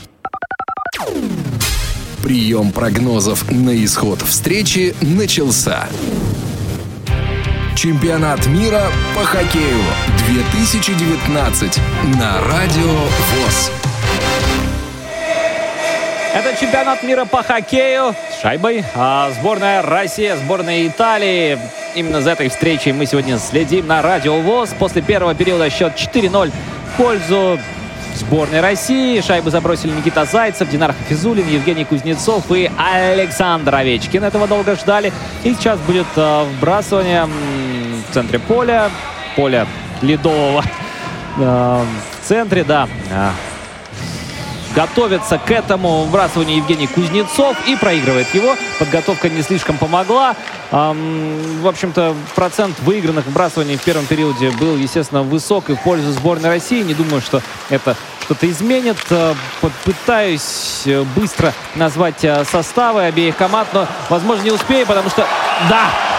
Прием прогнозов на исход встречи начался. Чемпионат мира по хоккею 2019 на Радио ВОЗ. Это чемпионат мира по хоккею с шайбой. А сборная России, сборная Италии. Именно за этой встречей мы сегодня следим на Радио ВОЗ. После первого периода счет 4-0 в пользу сборной России. Шайбы забросили Никита Зайцев, Динар Хафизулин, Евгений Кузнецов и Александр Овечкин. Этого долго ждали. И сейчас будет э, вбрасывание м, в центре поля. Поля ледового. Э, в центре, да. А, готовится к этому вбрасыванию Евгений Кузнецов и проигрывает его. Подготовка не слишком помогла. В общем-то, процент выигранных вбрасываний в первом периоде был, естественно, высок и в пользу сборной России. Не думаю, что это что-то изменит. Э, Попытаюсь э, быстро назвать э, составы обеих команд, но, возможно, не успею, потому что... Да!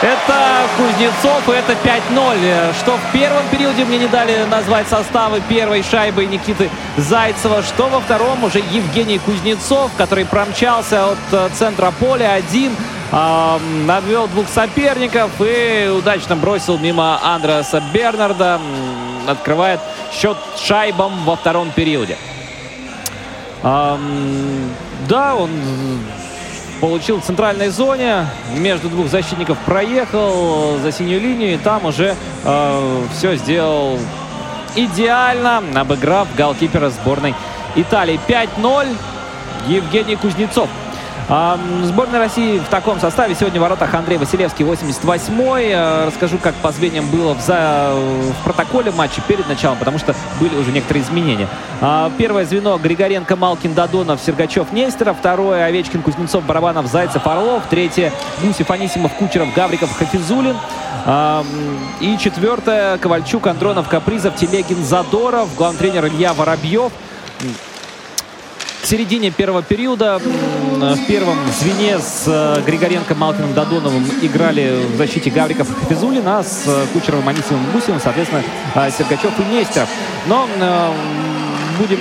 Это Кузнецов, и это 5-0. Э, Что в первом периоде мне не дали назвать составы первой шайбы Никиты Зайцева, что во втором уже Евгений Кузнецов, который промчался от э, центра поля один, а, надвел двух соперников и удачно бросил мимо Андреаса Бернарда. Открывает счет шайбам во втором периоде. Ам, да, он получил в центральной зоне, между двух защитников проехал за синюю линию, и там уже все сделал идеально, обыграв голкипера сборной Италии. 5-0 Евгений Кузнецов. Сборная России в таком составе. Сегодня в воротах Андрей Василевский, 88-й. А, Расскажу, как по звеньям было в, за- в протоколе матча перед началом, потому что были уже некоторые изменения. А, Первое звено Григоренко, Малкин, Додонов, Сергачев, Нестеров. Второе Овечкин, Кузнецов, Барабанов, Зайцев, Орлов. Третье Гусев, Анисимов, Кучеров, Гавриков, Хафизулин. И четвертое Ковальчук, Андронов, Капризов, Телегин, Задоров. Главный тренер Илья Воробьев. К середине первого периода в первом звене с э, Григоренко, Малкиным, Додоновым играли в защите Гавриков и Хафизулин, а с э, Кучеровым, Анисимовым Гусевым, соответственно, э, Сергачев и Нестеров. Но будем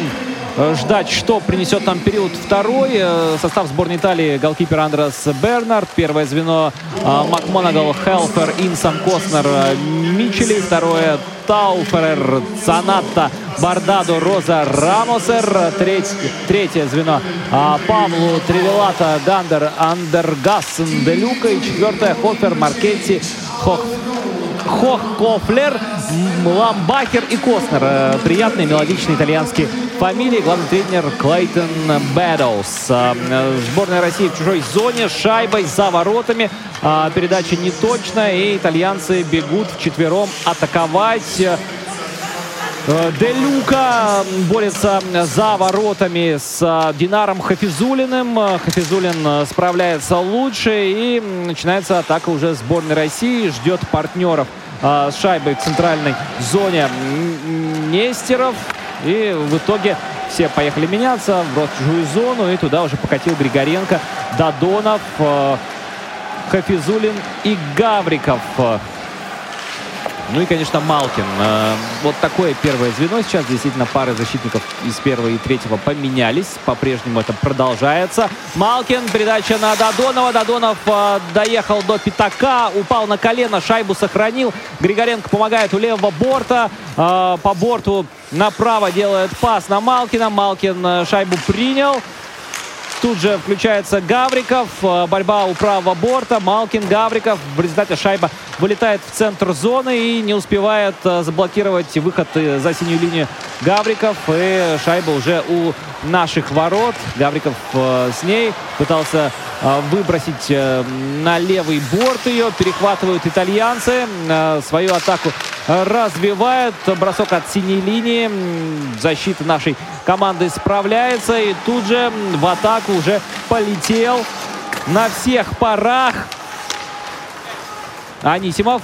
ждать, что принесет нам период второй. Э, Состав сборной Италии голкипер Андрес Бернард. Первое звено э, Макмонагал, Хелфер, Инсам, Костнер, э, Мичели. Второе Тауферер, Цаната, Бардадо, Роза, Рамосер. Треть- третье звено а, Павлу, Тревелата, Гандер, Андергассен, Делюка. И четвертое Хофер, Маркетти, Хох, Хох, Кофлер, Ламбахер и Костнер. Э, приятные мелодичные итальянские фамилии. Главный тренер Клейтон Бэдоус. Сборная России в чужой зоне. Шайбой за воротами. Передача неточная. И итальянцы бегут вчетвером атаковать. Э, Делюка борется за воротами с э, Динаром Хафизулиным. Э, Хафизулин справляется лучше и начинается атака уже сборной России. Ждет партнеров с шайбой в центральной зоне Нестеров. И в итоге все поехали меняться в чужую зону. И туда уже покатил Григоренко, Дадонов, Хафизулин и Гавриков. Ну и, конечно, Малкин. Э, вот такое первое звено сейчас. Действительно, пары защитников из первого и третьего поменялись. По-прежнему это продолжается. Малкин, передача на Додонова. Додонов э, доехал до пятака, упал на колено, шайбу сохранил. Григоренко помогает у левого борта. Э, по борту направо делает пас на Малкина. Малкин шайбу принял. Тут же включается Гавриков. Э, борьба у правого борта. Малкин, Гавриков. В результате шайба вылетает в центр зоны и не успевает э, заблокировать выход э, за синюю линию Гавриков. И шайба уже у наших ворот. Гавриков с ней пытался выбросить на левый борт ее. Перехватывают итальянцы. Свою атаку развивают. Бросок от синей линии. Защита нашей команды справляется. И тут же в атаку уже полетел на всех парах Анисимов.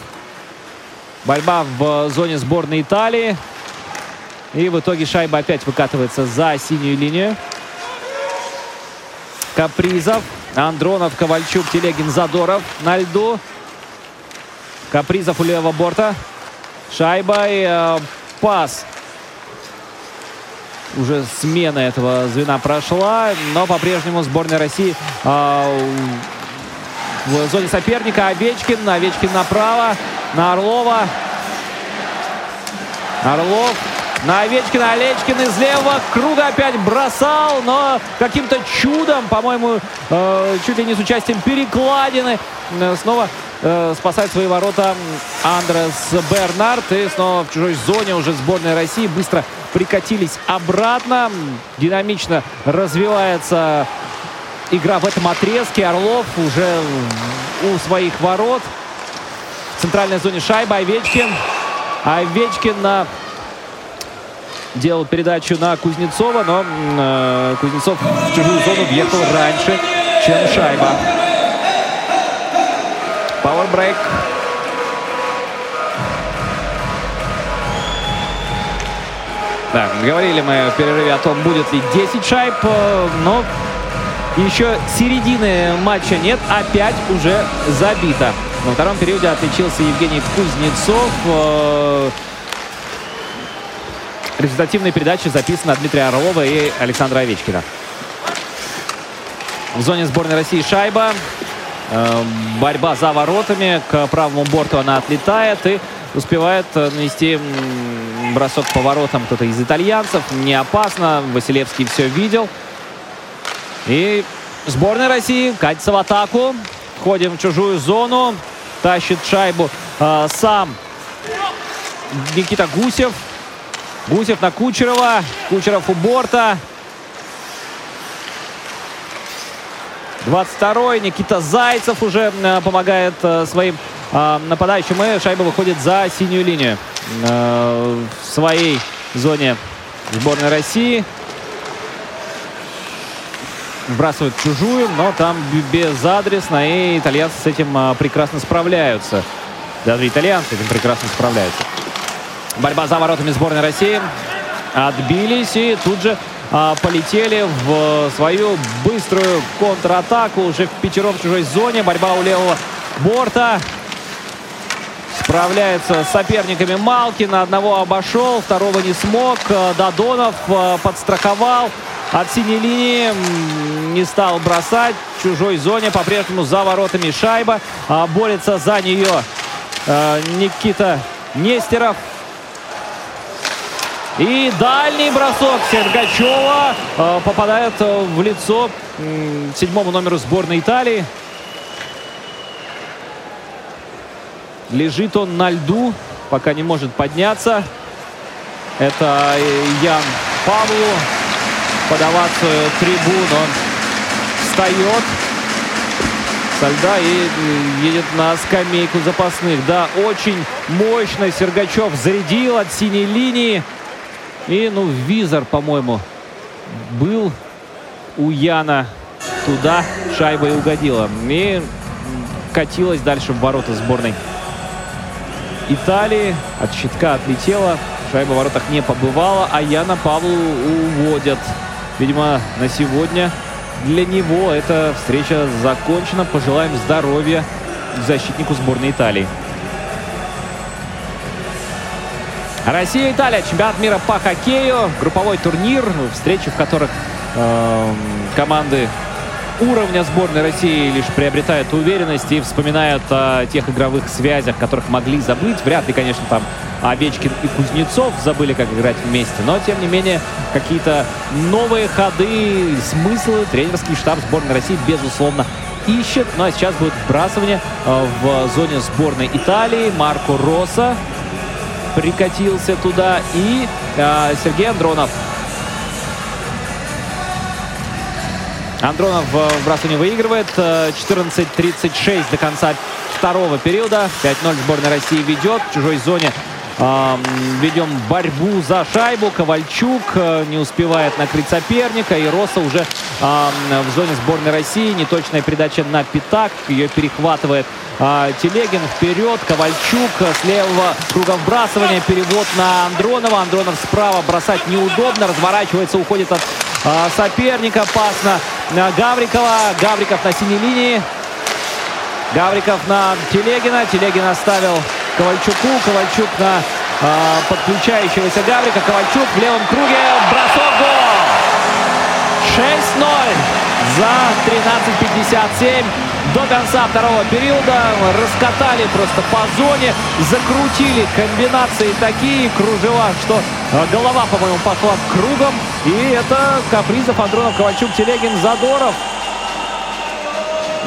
Борьба в зоне сборной Италии. И в итоге шайба опять выкатывается за синюю линию. Капризов. Андронов, Ковальчук, Телегин, Задоров на льду. Капризов у левого борта. Шайба и э, пас. Уже смена этого звена прошла, но по-прежнему сборная России э, в зоне соперника. Овечкин, Овечкин направо, на Орлова. Орлов на Овечкина. Олечкин из левого круга опять бросал, но каким-то чудом, по-моему, э, чуть ли не с участием перекладины, э, снова э, спасает свои ворота Андрес Бернард. И снова в чужой зоне уже сборная России быстро прикатились обратно. Динамично развивается игра в этом отрезке. Орлов уже у своих ворот. В центральной зоне шайба Овечкин. Овечкин на делал передачу на Кузнецова, но э, Кузнецов в чужую зону въехал раньше, чем шайба. Пауэрбрейк. Да, говорили мы в перерыве о том, будет ли 10 шайб, э, но еще середины матча нет, опять уже забито. Во втором периоде отличился Евгений Кузнецов. Э, результативные передачи записаны от Дмитрия Орлова и Александра Овечкина. В зоне сборной России шайба. Э, борьба за воротами. К правому борту она отлетает и успевает нанести бросок по воротам кто-то из итальянцев. Не опасно. Василевский все видел. И сборная России катится в атаку. Входим в чужую зону. Тащит шайбу э, сам Никита Гусев. Гусев на Кучерова. Кучеров у борта. 22-й. Никита Зайцев уже э, помогает э, своим э, нападающим. И шайба выходит за синюю линию. Э, в своей зоне сборной России. Вбрасывают чужую, но там безадресно. И итальянцы с этим э, прекрасно справляются. Даже итальянцы с этим прекрасно справляются. Борьба за воротами сборной России. Отбились и тут же а, полетели в свою быструю контратаку. Уже в пятером чужой зоне. Борьба у левого борта. Справляется с соперниками Малкина. Одного обошел, второго не смог. Дадонов а, подстраховал. От синей линии не стал бросать. В чужой зоне по-прежнему за воротами шайба. А, борется за нее а, Никита Нестеров. И дальний бросок Сергачева э, попадает э, в лицо э, седьмому номеру сборной Италии. Лежит он на льду, пока не может подняться. Это Ян Павлу подаваться трибун. Он встает со льда и едет на скамейку запасных. Да, очень мощно Сергачев зарядил от синей линии. И, ну, визор, по-моему, был у Яна. Туда шайба и угодила. И катилась дальше в ворота сборной Италии. От щитка отлетела. Шайба в воротах не побывала, а Яна Павлу уводят. Видимо, на сегодня для него эта встреча закончена. Пожелаем здоровья защитнику сборной Италии. Россия-Италия, чемпионат мира по хоккею, групповой турнир, встречи в которых э, команды уровня сборной России лишь приобретают уверенность и вспоминают о тех игровых связях, которых могли забыть. Вряд ли, конечно, там Овечкин и Кузнецов забыли, как играть вместе. Но, тем не менее, какие-то новые ходы, смыслы тренерский штаб сборной России, безусловно, ищет. Ну а сейчас будет вбрасывание э, в зоне сборной Италии. Марко Росса прикатился туда. И э, Сергей Андронов Андронов в вбрасывании выигрывает. 14-36 до конца второго периода. 5-0 сборная России ведет. В чужой зоне э, ведем борьбу за шайбу. Ковальчук э, не успевает накрыть соперника. И Роса уже э, в зоне сборной России. Неточная передача на пятак. Ее перехватывает э, Телегин. Вперед. Ковальчук с левого круга вбрасывания. Перевод на Андронова. Андронов справа бросать неудобно. Разворачивается, уходит от э, соперника. Пас на Гаврикова. Гавриков на синей линии. Гавриков на Телегина. Телегин оставил Ковальчуку. Ковальчук на э, подключающегося Гаврика. Ковальчук в левом круге. Бросок гол. 6-0 за 13.57 до конца второго периода. Раскатали просто по зоне, закрутили комбинации такие, кружева, что голова, по-моему, пошла кругом. И это Капризов, Андронов, Ковальчук, Телегин, Задоров.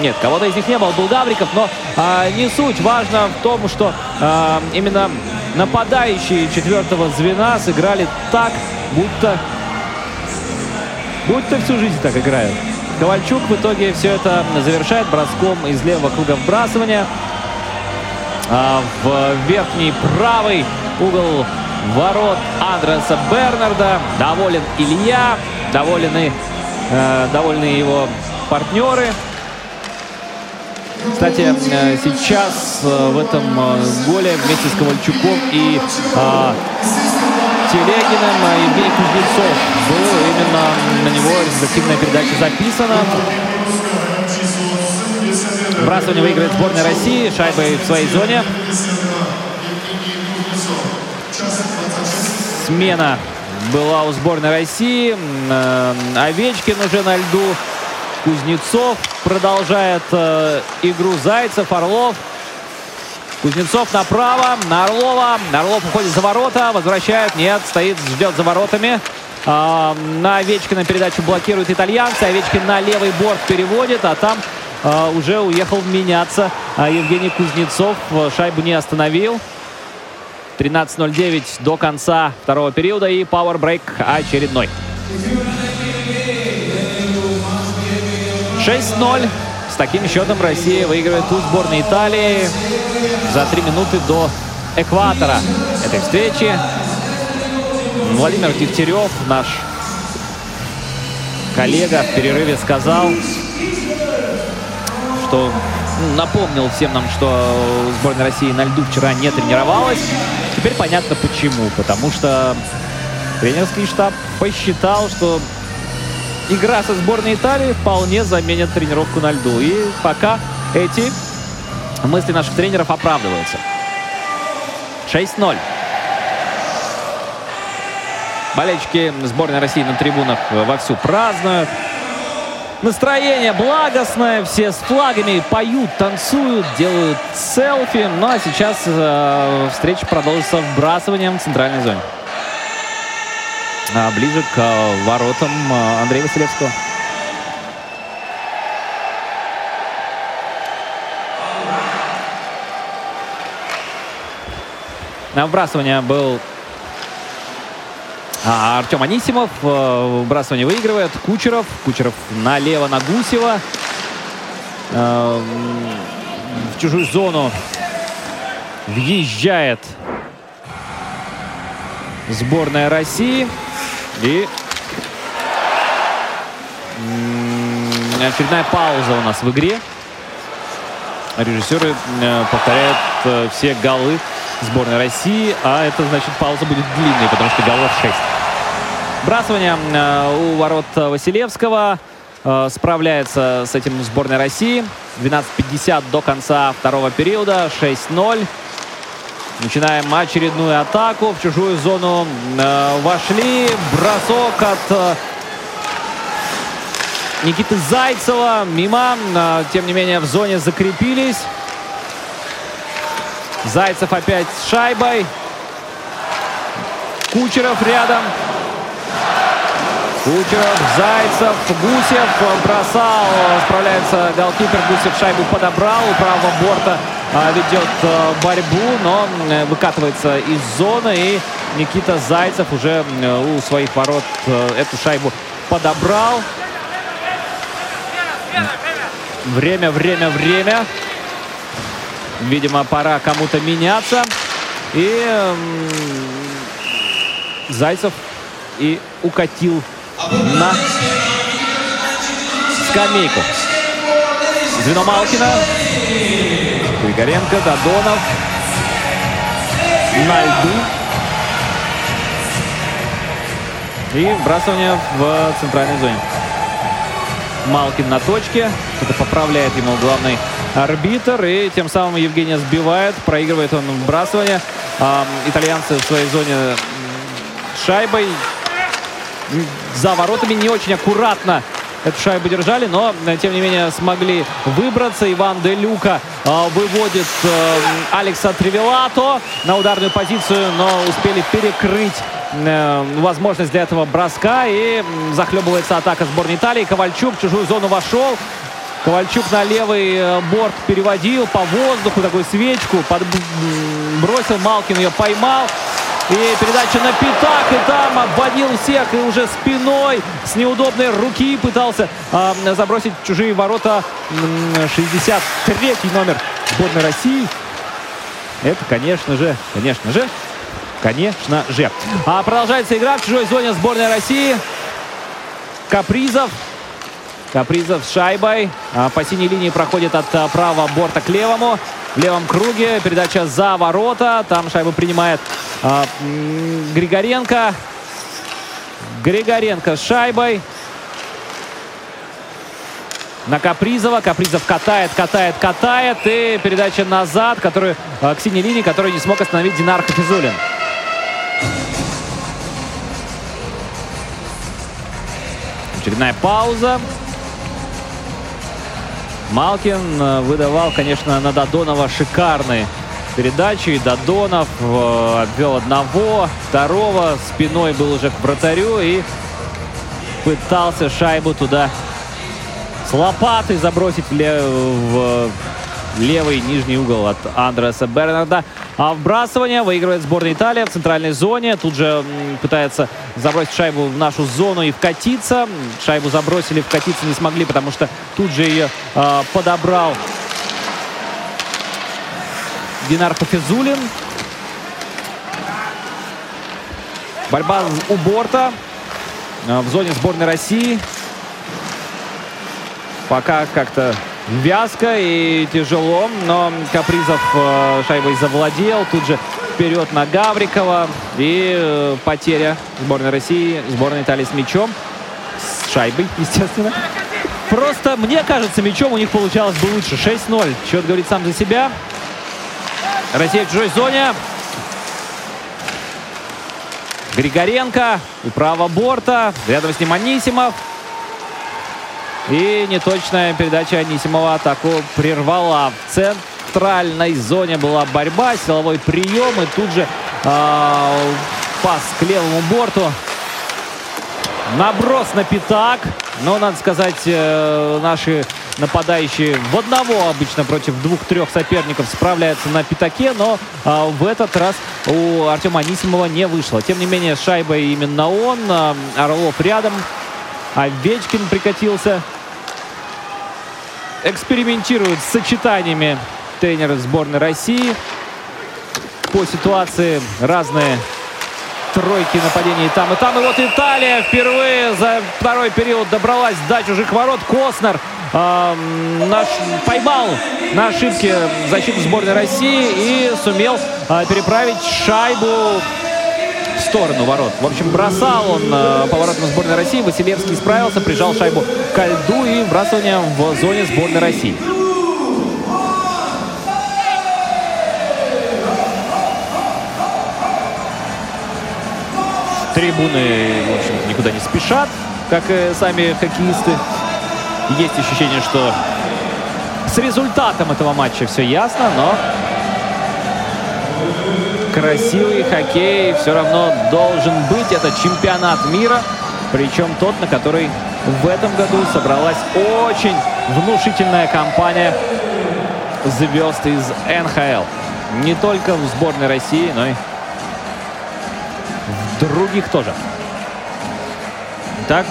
Нет, кого-то из них не было, был Гавриков, но а, не суть. Важно в том, что а, именно нападающие четвертого звена сыграли так, будто, будто всю жизнь так играют. Ковальчук в итоге все это завершает броском из левого круга вбрасывания. А, в верхний правый угол ворот Андреса Бернарда. Доволен Илья, довольны, э, довольны его партнеры. Кстати, э, сейчас э, в этом э, голе вместе с Ковальчуком и э, Телегиным Евгений Кузнецов был. Именно на него результативная передача записана. Вбрасывание выиграет сборная России. Шайбой в своей зоне. Смена была у сборной России. Овечкин уже на льду. Кузнецов продолжает э, игру Зайцев, Орлов. Кузнецов направо, на Орлова. Орлов уходит за ворота, возвращает. Нет, стоит, ждет за воротами. Э, на Овечкина передачу блокирует итальянцы. Овечкин на левый борт переводит, а там э, уже уехал меняться Евгений Кузнецов. Шайбу не остановил. 13.09 до конца второго периода и пауэрбрейк очередной. 6-0. С таким счетом Россия выигрывает у сборной Италии за три минуты до экватора этой встречи. Владимир Дегтярев, наш коллега, в перерыве сказал, что напомнил всем нам, что сборная России на льду вчера не тренировалась. Теперь понятно почему. Потому что тренерский штаб посчитал, что игра со сборной Италии вполне заменит тренировку на льду. И пока эти мысли наших тренеров оправдываются. 6-0. Болельщики сборной России на трибунах вовсю празднуют. Настроение благостное, все с флагами поют, танцуют, делают селфи. Ну а сейчас э, встреча продолжится вбрасыванием в центральной зоне. А ближе к э, воротам э, Андрея Василевского. На вбрасывание был а, Артем Анисимов. Э, Вбрасывание выигрывает. Кучеров. Кучеров налево на Гусева. Э, В чужую зону въезжает сборная России. И очередная пауза у нас в игре. Режиссеры э, повторяют э, все голы сборной России, а это значит пауза будет длинной, потому что голов 6. Брасывание э, у ворот Василевского. Э, справляется с этим сборная России. 12.50 до конца второго периода. 6-0. Начинаем очередную атаку. В чужую зону э, вошли. Бросок от Никиты Зайцева. Мимо. Тем не менее, в зоне закрепились. Зайцев опять с шайбой. Кучеров рядом. Кучеров, Зайцев, Гусев бросал, справляется голкипер, Гусев шайбу подобрал, у правого борта а, ведет а, борьбу, но э, выкатывается из зоны, и Никита Зайцев уже э, у своих ворот э, эту шайбу подобрал. Время, время, время. Видимо, пора кому-то меняться. И м, Зайцев и укатил на скамейку. Звено Малкина. Григоренко, Додонов. На льду. И вбрасывание в центральной зоне. Малкин на точке. Это поправляет ему главный арбитр. И тем самым Евгения сбивает. Проигрывает он вбрасывание. Итальянцы в своей зоне шайбой за воротами не очень аккуратно эту шайбу держали, но, э, тем не менее, смогли выбраться. Иван Де Люка э, выводит э, Алекса Тревелато на ударную позицию, но успели перекрыть э, возможность для этого броска. И захлебывается атака сборной Италии. Ковальчук в чужую зону вошел. Ковальчук на левый э, борт переводил по воздуху такую свечку, под, м, бросил, Малкин ее поймал. И передача на пятак, и там обводил всех, и уже спиной с неудобной руки пытался а, забросить чужие ворота м, 63-й номер сборной России. Это, конечно же, конечно же, конечно же. А продолжается игра в чужой зоне сборной России. Капризов. Капризов с шайбой. А, По синей линии проходит от а, правого борта к левому. В левом круге передача за ворота. Там шайбу принимает а, Григоренко. Григоренко с шайбой. На Капризова. Капризов катает, катает, катает. И передача назад, которую, к синей линии, которую не смог остановить Динар Хафизулин. Очередная пауза. Малкин э, выдавал, конечно, на Додонова шикарные передачи. И Додонов э, обвел одного, второго. Спиной был уже к вратарю и пытался шайбу туда с лопатой забросить в, в левый нижний угол от Андреса Бернарда. А вбрасывание выигрывает сборная Италия в центральной зоне. Тут же пытается забросить шайбу в нашу зону и вкатиться. Шайбу забросили, вкатиться не смогли, потому что тут же ее а, подобрал Динар Хафизулин. Борьба у борта а, в зоне сборной России. Пока как-то вязко и тяжело, но Капризов э, шайбой завладел. Тут же вперед на Гаврикова. И э, потеря сборной России, сборной Италии с мячом. С шайбой, естественно. Просто, мне кажется, мячом у них получалось бы лучше. 6-0. Счет говорит сам за себя. Россия в чужой зоне. Григоренко правого борта. Рядом с ним Анисимов. И неточная передача Анисимова атаку прервала. В центральной зоне была борьба, силовой прием. И тут же а, пас к левому борту. Наброс на пятак. Но, надо сказать, э, наши нападающий в одного обычно против двух-трех соперников справляется на пятаке, но а, в этот раз у Артема Анисимова не вышло. Тем не менее, с шайбой именно он, а, Орлов рядом, Овечкин прикатился. Экспериментирует с сочетаниями тренер сборной России. По ситуации разные тройки нападений там и там. И вот Италия впервые за второй период добралась до чужих ворот. Коснер э, наш, поймал на ошибке защиту сборной России и сумел э, переправить шайбу в сторону ворот. В общем, бросал он э, поворотом сборной России. Василевский справился, прижал шайбу к льду и вбрасывание в зоне сборной России. Трибуны, в общем никуда не спешат, как и сами хоккеисты. Есть ощущение, что с результатом этого матча все ясно, но красивый хоккей все равно должен быть. Это чемпионат мира, причем тот, на который в этом году собралась очень внушительная компания звезд из НХЛ. Не только в сборной России, но и других тоже. Так,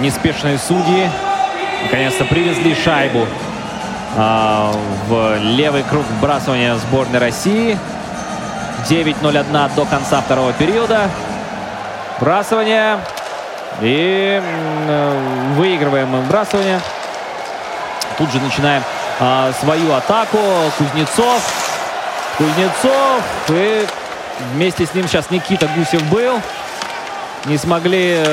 неспешные судьи наконец-то привезли шайбу а, в левый круг вбрасывания сборной России. 9.01 до конца второго периода. Вбрасывание. И э, выигрываем мы. Тут же начинаем а, свою атаку. Кузнецов. Кузнецов. И Вместе с ним сейчас Никита Гусев был. Не смогли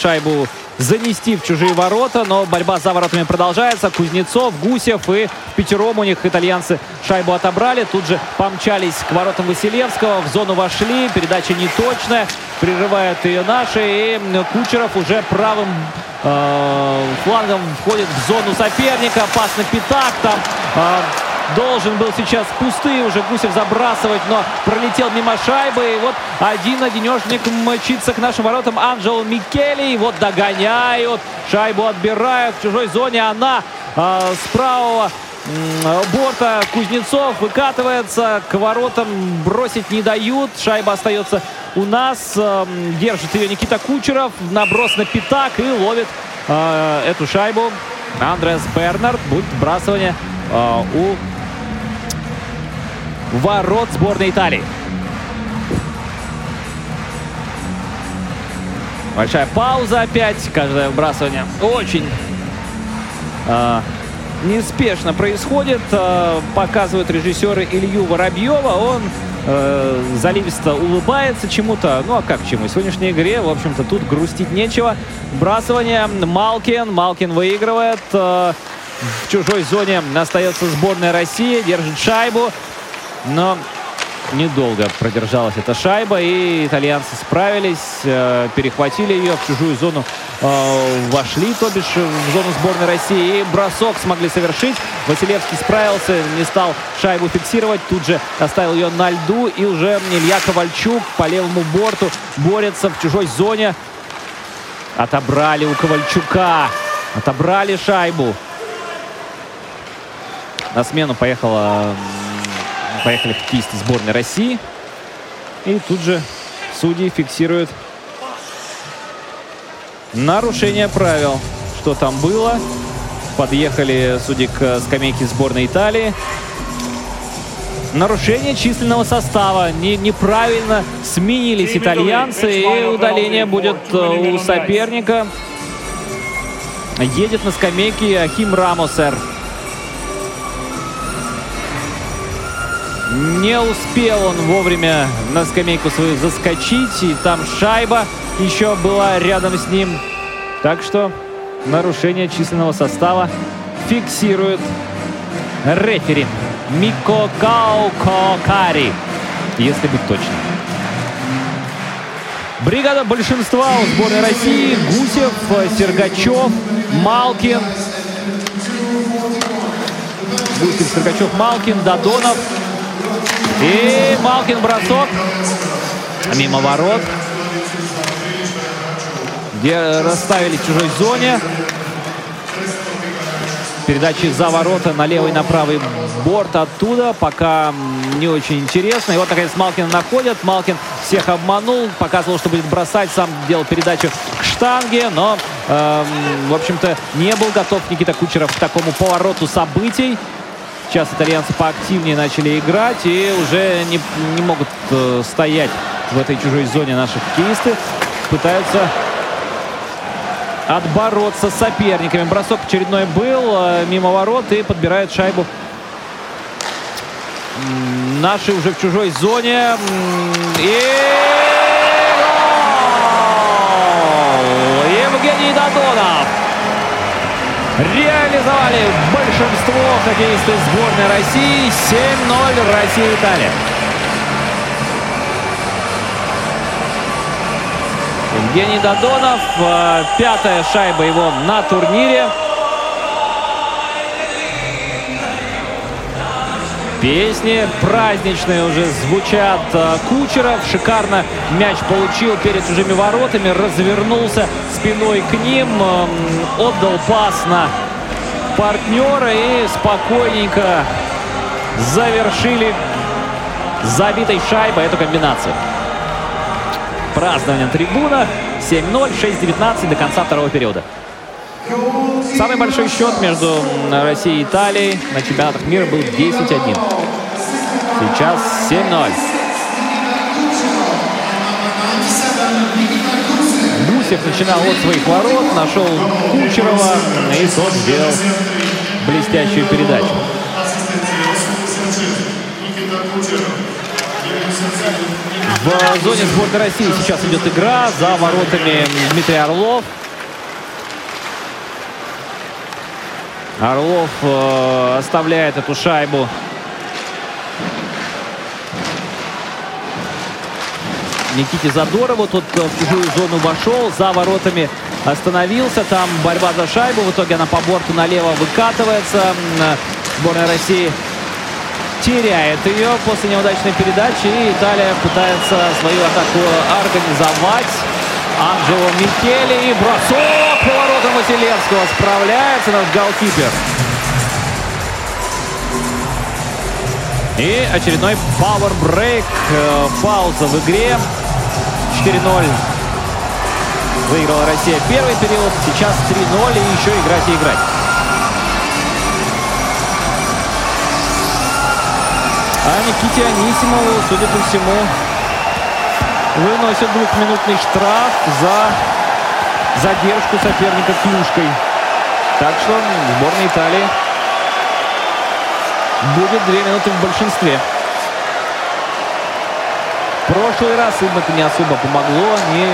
шайбу занести в чужие ворота, но борьба за воротами продолжается. Кузнецов, Гусев и пятером у них итальянцы шайбу отобрали. Тут же помчались к воротам Василевского, в зону вошли, передача неточная, прерывают ее наши. И Кучеров уже правым э, флангом входит в зону соперника. Опасно пятак там. Э, Должен был сейчас пустые уже Гусев забрасывать, но пролетел мимо шайбы. И вот один-одинешник мчится к нашим воротам Анджело Микели. И вот догоняют. Шайбу отбирают в чужой зоне. Она э, с правого борта Кузнецов выкатывается к воротам, бросить не дают. Шайба остается у нас. Э, держит ее Никита Кучеров. Наброс на пятак и ловит э, эту шайбу. Андрес Бернард. Будет вбрасывание э, у ворот сборной Италии. Большая пауза опять. Каждое вбрасывание очень э, неспешно происходит. Э, показывают режиссеры Илью Воробьева. Он э, заливисто улыбается чему-то. Ну а как чему? В сегодняшней игре, в общем-то, тут грустить нечего. Вбрасывание. Малкин. Малкин выигрывает. Э, в чужой зоне остается сборная России. Держит шайбу. Но недолго продержалась эта шайба, и итальянцы справились, э, перехватили ее в чужую зону, э, вошли, то бишь, в зону сборной России, и бросок смогли совершить. Василевский справился, не стал шайбу фиксировать, тут же оставил ее на льду, и уже Илья Ковальчук по левому борту борется в чужой зоне. Отобрали у Ковальчука, отобрали шайбу. На смену поехала Поехали хоккеисты сборной России. И тут же судьи фиксируют нарушение правил. Что там было? Подъехали судьи к скамейке сборной Италии. Нарушение численного состава. Не, неправильно сменились итальянцы. И удаление будет э, у соперника. Едет на скамейке Ахим Рамосер. Не успел он вовремя на скамейку свою заскочить. И там шайба еще была рядом с ним. Так что нарушение численного состава фиксирует рефери Мико Каукокари, если быть точным. Бригада большинства у сборной России. Гусев, Сергачев, Малкин. Гусев, Сергачев, Малкин, Дадонов, и Малкин бросок. Мимо ворот. Где расставили в чужой зоне. Передачи за ворота на левый, на правый борт оттуда. Пока не очень интересно. И вот, наконец, Малкина находят. Малкин всех обманул. Показывал, что будет бросать. Сам делал передачу к штанге. Но, эм, в общем-то, не был готов Никита Кучеров к такому повороту событий. Сейчас итальянцы поактивнее начали играть и уже не, не могут э, стоять в этой чужой зоне наши хоккеисты. Пытаются отбороться с соперниками. Бросок очередной был э, мимо ворот и подбирают шайбу. Наши уже в чужой зоне. И гол! Евгений Додонов реализовали большинство хоккеисты сборной России. 7-0 Россия-Италия. Евгений Додонов. э, Пятая шайба его на турнире. Песни праздничные уже звучат. Э, Кучеров шикарно мяч получил перед чужими воротами, развернулся спиной к ним, эм, отдал пас на партнера и спокойненько завершили забитой шайбой эту комбинацию. Празднование на трибунах. 7-0, 6-19 до конца второго периода. Самый большой счет между Россией и Италией на чемпионатах мира был 10-1. Сейчас 7-0. Гусев начинал от своих ворот, нашел Кучерова, и тот сделал блестящую передачу. В зоне сборной России сейчас идет игра за воротами Дмитрий Орлов. Орлов э, оставляет эту шайбу. Никите Задорову. Тот э, в чужую зону вошел. За воротами остановился. Там борьба за шайбу. В итоге она по борту налево выкатывается. М, Сборная России теряет ее после неудачной передачи. И Италия пытается свою атаку организовать. Анджело Микеле и бросок по воротам Василевского. Справляется наш голкипер. И очередной break. э, Пауза в игре. 4-0. Выиграла Россия первый период. Сейчас 3-0 и еще играть и играть. А Никите Анисимову, судя по всему, выносят двухминутный штраф за задержку соперника клюшкой. Так что сборная Италии будет две минуты в большинстве. В прошлый раз им это не особо помогло. Они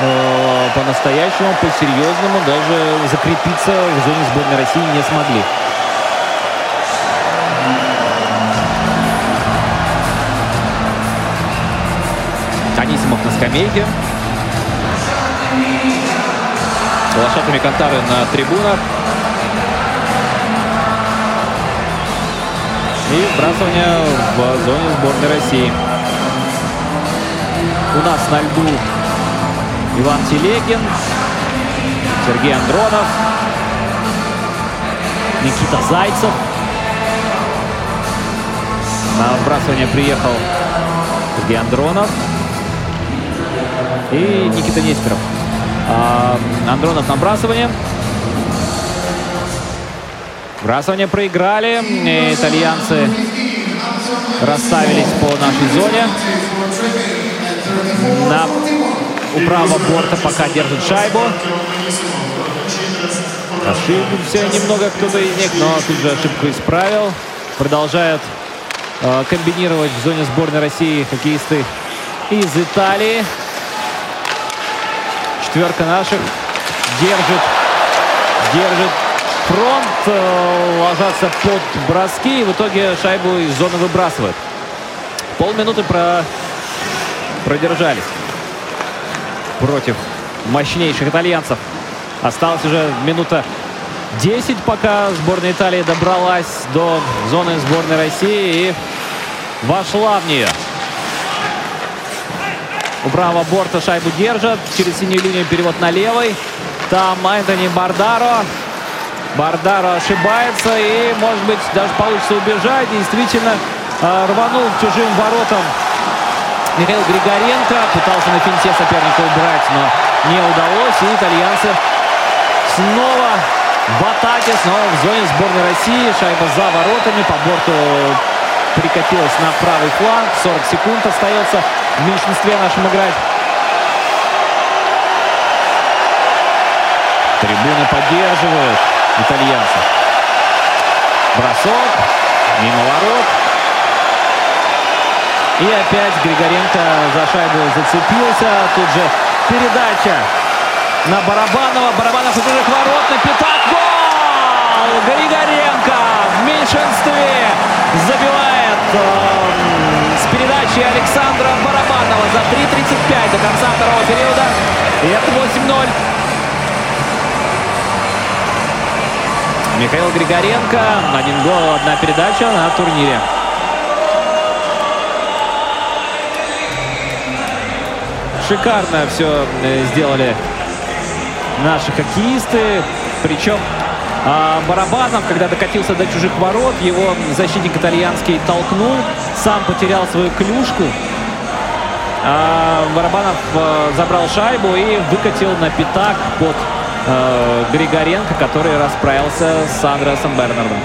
э, по-настоящему, по-серьезному даже закрепиться в зоне сборной России не смогли. Анисимов на скамейке. Лошатыми Кантары на трибунах. И вбрасывание в зоне сборной России. У нас на льду Иван Телегин, Сергей Андронов, Никита Зайцев. На вбрасывание приехал Сергей Андронов и Никита Нестеров. А, Андронов на вбрасывание. Вбрасывание проиграли. И итальянцы расставились по нашей зоне. На, у правого борта пока держит шайбу. Ошибся немного кто-то из них, но тут же ошибку исправил. Продолжают э, комбинировать в зоне сборной России хоккеисты из Италии. Четверка наших держит, держит фронт, э, ложатся под броски и в итоге шайбу из зоны выбрасывают. Полминуты про... продержались против мощнейших итальянцев. Осталось уже минута 10, пока сборная Италии добралась до зоны сборной России и вошла в нее. У правого борта шайбу держат. Через синюю линию перевод на левый. Там Энтони Бардаро. Бардаро ошибается и, может быть, даже получится убежать. Действительно, э, рванул к чужим воротам Михаил Григоренко. Пытался на финте соперника убрать, но не удалось. И итальянцы снова в атаке, снова в зоне сборной России. Шайба за воротами. По борту прикатилась на правый фланг. 40 секунд остается в меньшинстве нашим играть. Трибуны поддерживают итальянцев. Бросок. Мимо ворот. И опять Григоренко за шайбу зацепился. Тут же передача на Барабанова. Барабанов из чужих ворот на пятак. Гол! Григоренко в меньшинстве забивает э, с передачи Александра Барабанова за 3.35 до конца второго периода. И это 8-0. Михаил Григоренко. Один гол, одна передача на турнире. Шикарно все э, сделали наши хоккеисты. Причем а, Барабанов, когда докатился до чужих ворот, его защитник итальянский толкнул, сам потерял свою клюшку. А Барабанов а, забрал шайбу и выкатил на пятак под а, Григоренко, который расправился с Андреасом Бернардом.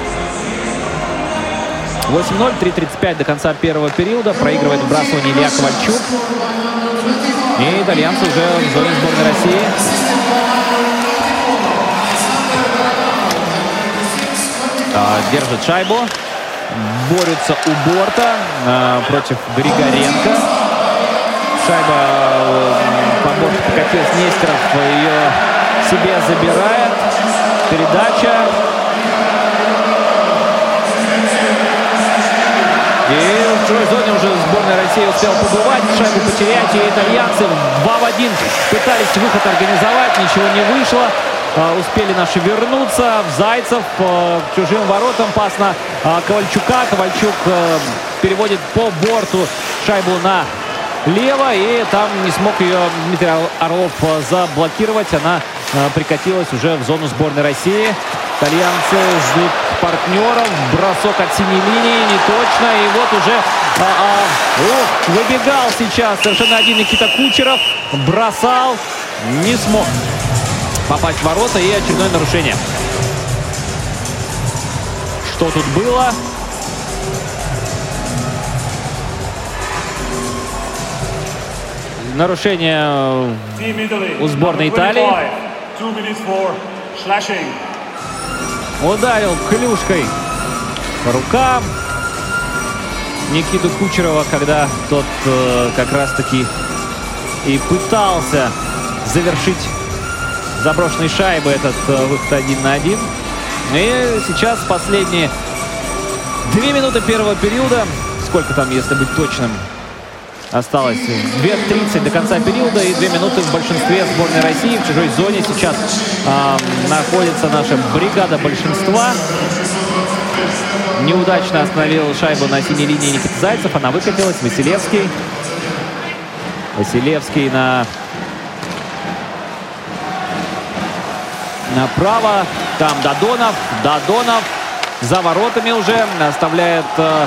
8-0, 3.35 до конца первого периода. Проигрывает вбрасывание Илья Ковальчук. И итальянцы уже в зоне сборной России. Держит шайбу. Борются у борта а, против Григоренко. Шайба по борту покатилась Нестеров. Ее себе забирает. Передача. И чужой зоне уже сборная России успела побывать, шайбу потерять, и итальянцы 2 в 1 пытались выход организовать, ничего не вышло. Uh, успели наши вернуться. Зайцев uh, к чужим воротам пас на uh, Ковальчука. Ковальчук переводит по борту шайбу на лево. И там не смог ее Дмитрий Орлов заблокировать. Она прикатилась уже в зону сборной России. Итальянцы ждут партнеров. Бросок от синей линии. Не точно. И вот уже а, а, о, выбегал сейчас совершенно один Никита Кучеров. Бросал. Не смог попасть в ворота. И очередное нарушение. Что тут было? Нарушение у сборной Италии. Ударил клюшкой по рукам Никиту Кучерова, когда тот э, как раз-таки и пытался завершить заброшенной шайбы этот э, выход один на один. И сейчас последние две минуты первого периода. Сколько там, если быть точным, Осталось 2.30 до конца периода и 2 минуты в большинстве сборной России. В чужой зоне сейчас э, находится наша бригада большинства. Неудачно остановил шайбу на синей линии Никита Зайцев. Она выкатилась. Василевский. Василевский на... Направо. Там Дадонов. Дадонов за воротами уже оставляет... Э,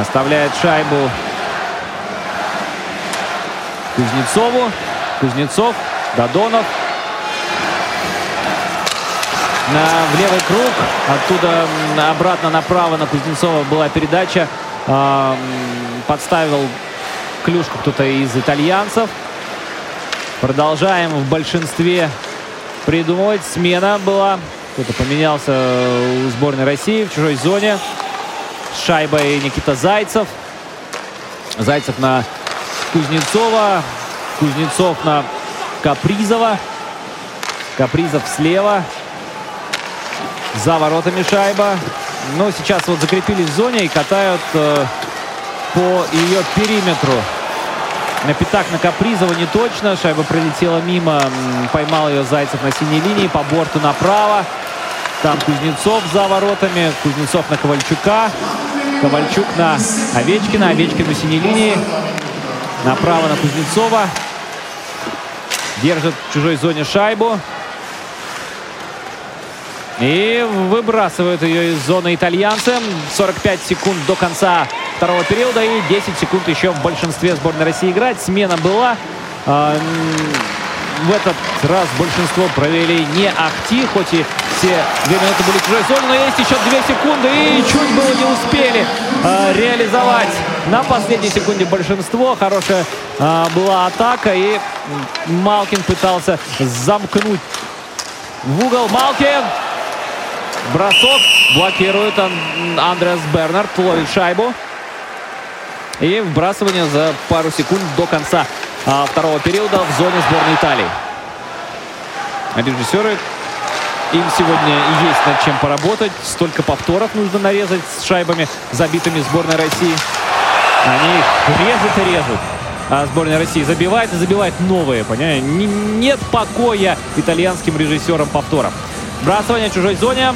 Оставляет шайбу Кузнецову. Кузнецов, Додонов. На, в левый круг. Оттуда обратно направо на Кузнецова была передача. Э, подставил клюшку кто-то из итальянцев. Продолжаем в большинстве придумывать. Смена была. Кто-то поменялся у сборной России в чужой зоне шайбой Никита Зайцев. Зайцев на Кузнецова. Кузнецов на Капризова. Капризов слева. За воротами шайба. Но сейчас вот закрепились в зоне и катают э, по ее периметру. На пятак на Капризова не точно. Шайба пролетела мимо. Поймал ее Зайцев на синей линии. По борту направо. Там Кузнецов за воротами. Кузнецов на Ковальчука. Ковальчук на Овечкина. Овечкин на синей линии. Направо на Кузнецова. держит в чужой зоне шайбу. И выбрасывают ее из зоны итальянцы. 45 секунд до конца второго периода и 10 секунд еще в большинстве сборной России играть. Смена была. В этот раз большинство провели не ахти, хоть и все две минуты были чужой зоне, но есть еще две секунды и чуть было не успели э, реализовать на последней секунде большинство. Хорошая э, была атака и Малкин пытался замкнуть в угол. Малкин! Бросок блокирует Ан Андреас Бернард, ловит шайбу. И вбрасывание за пару секунд до конца а, второго периода в зоне сборной Италии. Режиссеры, им сегодня есть над чем поработать. Столько повторов нужно нарезать с шайбами, забитыми сборной России. Они их режут и режут. А сборная России забивает и забивает новые, понимаете? Нет покоя итальянским режиссерам повторов. Бросание в чужой зоне.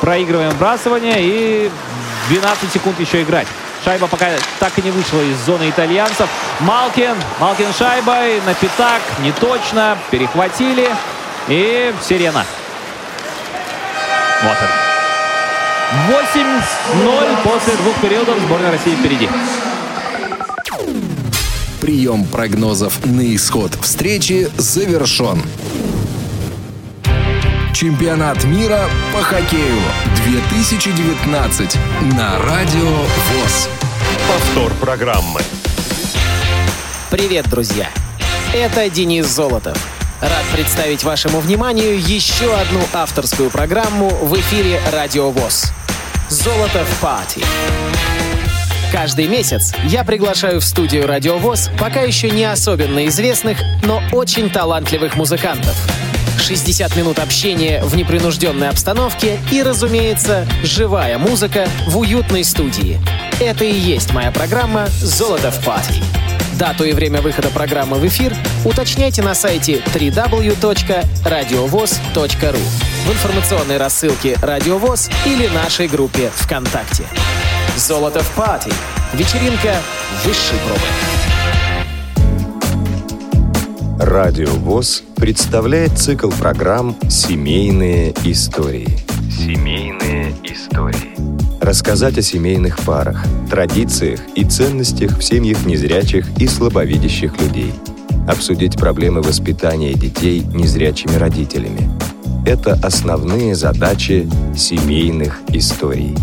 Проигрываем бросание и 12 секунд еще играть. Шайба пока так и не вышла из зоны итальянцев. Малкин. Малкин шайбой. На пятак. Не точно. Перехватили. И сирена. Вот он. 8-0 после двух периодов сборная России впереди. Прием прогнозов на исход встречи завершен. Чемпионат мира по хоккею 2019 на Радио ВОЗ. Повтор программы. Привет, друзья! Это Денис Золотов. Рад представить вашему вниманию еще одну авторскую программу в эфире Радио ВОЗ. «Золотов Пати». Каждый месяц я приглашаю в студию Радио ВОЗ пока еще не особенно известных, но очень талантливых музыкантов. 60 минут общения в непринужденной обстановке и, разумеется, живая музыка в уютной студии. Это и есть моя программа «Золотов Пати». Дату и время выхода программы в эфир уточняйте на сайте www.radiovoz.ru в информационной рассылке «Радио ВОЗ» или нашей группе ВКонтакте. «Золото в пати» — вечеринка высшей пробы. Радио ВОЗ представляет цикл программ «Семейные истории». Семейные истории. Рассказать о семейных парах, традициях и ценностях в семьях незрячих и слабовидящих людей. Обсудить проблемы воспитания детей незрячими родителями. Это основные задачи семейных историй.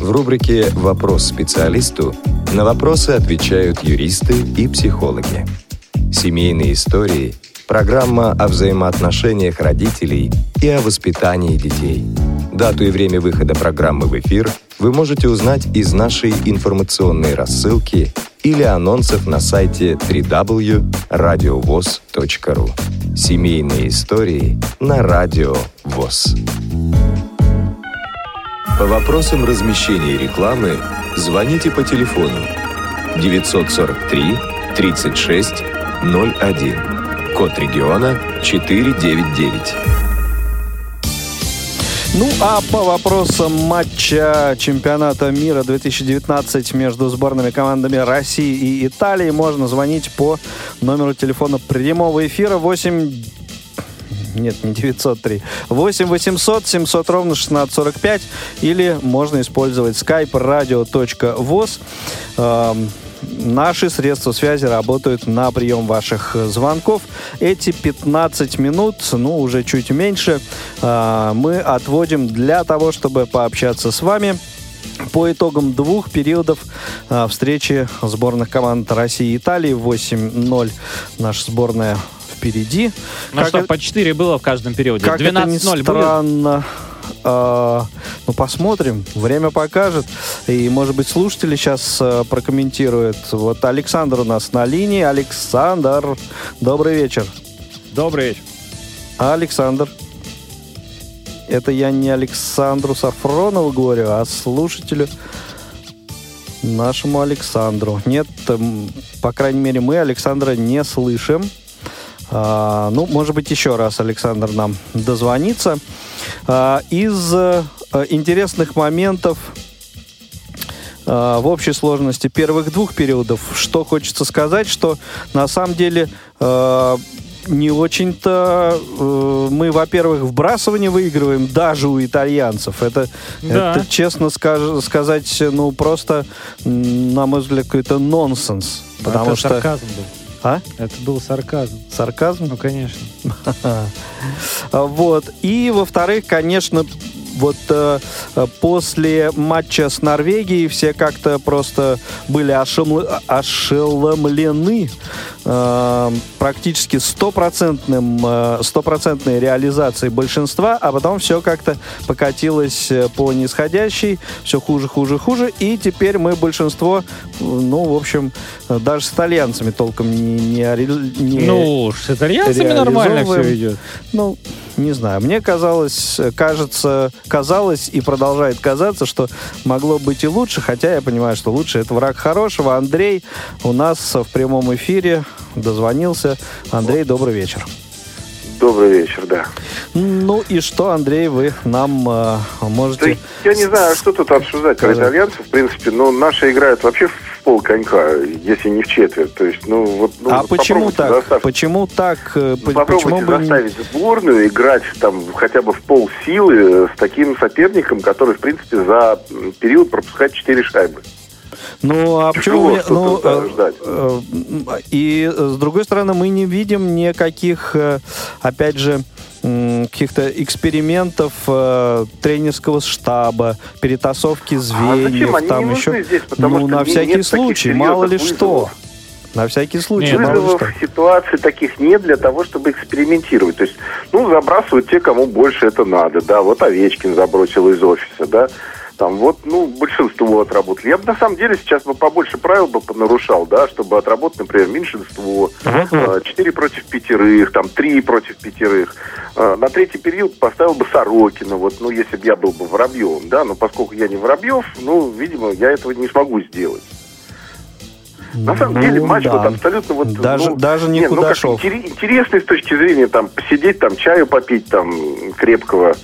В рубрике «Вопрос специалисту» на вопросы отвечают юристы и психологи. Семейные истории – программа о взаимоотношениях родителей и о воспитании детей. Дату и время выхода программы в эфир вы можете узнать из нашей информационной рассылки или анонсов на сайте www.radiovoz.ru. Семейные истории на Радио ВОЗ. По вопросам размещения рекламы звоните по телефону 943 36 01. Код региона 499. Ну а по вопросам матча чемпионата мира 2019 между сборными командами России и Италии можно звонить по номеру телефона прямого эфира 8 нет, не 903. 8 800 700 ровно 1645. Или можно использовать skype radio.voz. Эм, наши средства связи работают на прием ваших звонков. Эти 15 минут, ну, уже чуть меньше, э, мы отводим для того, чтобы пообщаться с вами по итогам двух периодов э, встречи сборных команд России и Италии 8-0 наша сборная впереди. Ну как что, это, по 4 было в каждом периоде. 12-0 странно. А, ну, посмотрим. Время покажет. И, может быть, слушатели сейчас а, прокомментируют. Вот Александр у нас на линии. Александр, добрый вечер. Добрый вечер. Александр. Это я не Александру Сафронову говорю, а слушателю нашему Александру. Нет, по крайней мере, мы Александра не слышим. А, ну, может быть, еще раз Александр нам дозвонится. А, из а, интересных моментов а, в общей сложности первых двух периодов, что хочется сказать, что на самом деле не очень-то э, мы, во-первых, вбрасывание выигрываем даже у итальянцев. Это, Да. это честно скаж- сказать, ну, просто, на мой взгляд, какой-то нонсенс. Потому Это что... сарказм был. А? Это был сарказм. Сарказм? Ну, конечно. Вот. И, во-вторых, конечно, вот э, э, после матча с Норвегией все как-то просто были ошеломле- ошеломлены э, практически стопроцентным, э, стопроцентной реализацией большинства, а потом все как-то покатилось э, по нисходящей, все хуже, хуже, хуже, и теперь мы большинство, ну, в общем, даже с итальянцами толком не, не, не- Ну, уж с итальянцами нормально все идет. ну, не знаю. Мне казалось, кажется, казалось и продолжает казаться, что могло быть и лучше, хотя я понимаю, что лучше это враг хорошего. Андрей у нас в прямом эфире дозвонился. Андрей, добрый вечер. Добрый вечер, да. Ну и что, Андрей, вы нам э, Да можете... я не знаю, что тут обсуждать про итальянцев, в принципе, но наши играют вообще в пол конька, если не в четверть. То есть, ну вот... ну, а вот почему так? заставить- Почему так? э, ну, по- Почему Попробуйте бы... не- заставить сборную играть там хотя бы в пол силы с таким соперником, который, в принципе, за период пропускает 4 шайбы. Ну, а почему... Мне- ну, э, ждать. э, И, э, с другой стороны, мы не видим никаких, э, опять же, каких-то экспериментов э, тренерского штаба, перетасовки звеньев, А зачем? Они там еще... здесь, потому ну, на всякий случай, мало ли что. На всякий случай, Нет, Вызовов что. ситуаций таких нет для того, чтобы экспериментировать. То есть, ну, забрасывают те, кому больше это надо, да. Вот Овечкин забросил из офиса, да. Там вот, ну, большинство отработали. Я бы на самом деле сейчас бы побольше правил бы понарушал, да, чтобы отработать, например, меньшинство, э, 4 против пятерых, там 3 против пятерых. Э, На третий период поставил бы Сорокина, вот, ну, если бы я был бы Воробьевым, да, но поскольку я не Воробьев, ну, видимо, я этого не смогу сделать. На самом Ну, деле матч да. вот абсолютно вот... Даже- ну, даже не не, ну, интересный с точки зрения там посидеть, там чаю попить, там крепкого,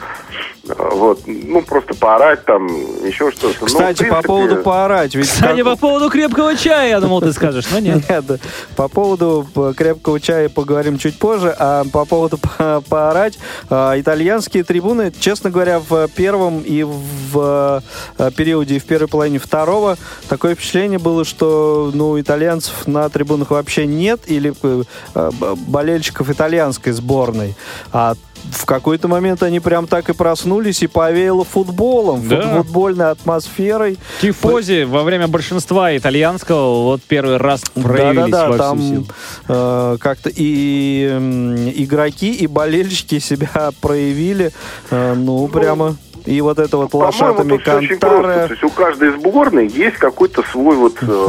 вот, ну просто поорать там, еще что-то. Ну, Кстати, по принципе, поводу поорать, ведь... Кстати, как- по поводу крепкого чая, я думал, ты скажешь, но нет. Нет, по поводу п- крепкого чая поговорим чуть позже, а по поводу по- поорать, а, итальянские трибуны, честно говоря, в первом и в э, периоде, и в первой половине второго, такое впечатление было, что ну, итальянцев на трибунах вообще нет, или э, болельщиков итальянской сборной, а в какой-то момент они прям так и проснулись и повеяло футболом, Да. фут- футбольной атмосферой. Тифози во время большинства итальянского вот первый раз проявились Да-да-да, во там э, как-то и м, игроки, и болельщики себя проявили, э, ну, прямо... И вот это вот лошадами просто. То Кантары... есть у каждой сборной есть какой-то свой вот, э,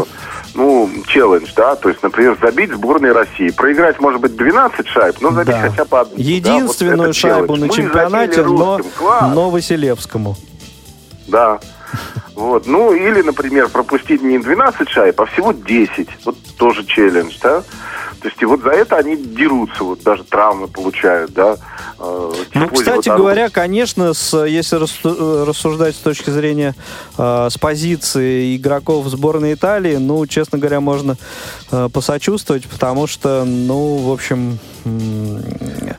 ну, челлендж, да, то есть, например, забить сборной России. Проиграть, может быть, 12 шайб, но забить Да. хотя бы одну. да, вот Единственную шайбу челлендж. на чемпионате, но, русским. Но Василевскому. Да. Вот. Ну, или, например, пропустить не 12 шайб, а всего 10. Вот тоже челлендж, да? То есть и вот за это они дерутся, вот даже травмы получают, да. Э, Ну, тифози кстати вот говоря, конечно, с, если э, рассуждать с точки зрения э, с позиции игроков сборной Италии, ну, честно говоря, можно э, посочувствовать, потому что, ну, в общем, э,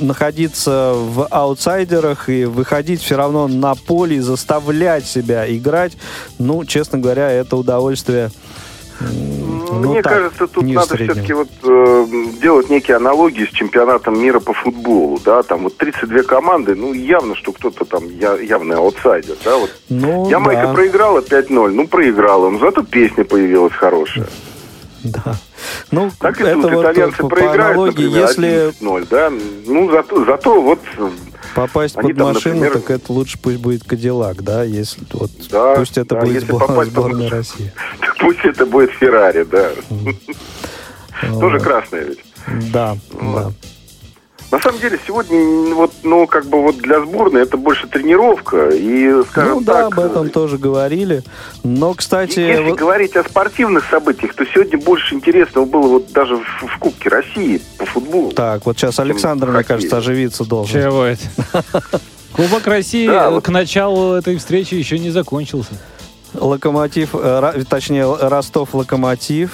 находиться в аутсайдерах и выходить все равно на поле и заставлять себя играть, ну, честно говоря, это удовольствие. ну, Мне так, кажется, тут надо все-таки вот э, делать некие аналогии с чемпионатом мира по футболу, да, там вот 32 команды, ну явно, что кто-то там я- явный аутсайдер, да, вот. Ну, Ямайка да. проиграла 5-0, ну проиграла, но зато песня появилась хорошая. Да. Ну, Так и это тут вот итальянцы по, проиграют, аналогии, например, если 11-0, да, ну зато, зато вот, попасть Они под там, машину, например, так это лучше пусть будет Кадиллак, да, если вот Да, пусть это да, будет если сбор- попасть под сборная машину. России. пусть это будет Феррари, да. Тоже красная ведь. Да, да. На самом деле сегодня вот, ну, как бы вот для сборной это больше тренировка и, скажем Ну да, так, об этом тоже говорили. Но, кстати, Если вот- говорить о спортивных событиях, то сегодня больше интересного было вот даже в, в Кубке России по футболу. так, вот сейчас Александр, мне хоккей. кажется, оживиться должен. Чего это? Кубок России Да, э, вот. к началу этой встречи еще не закончился. Локомотив, э, точнее, Ростов Локомотив.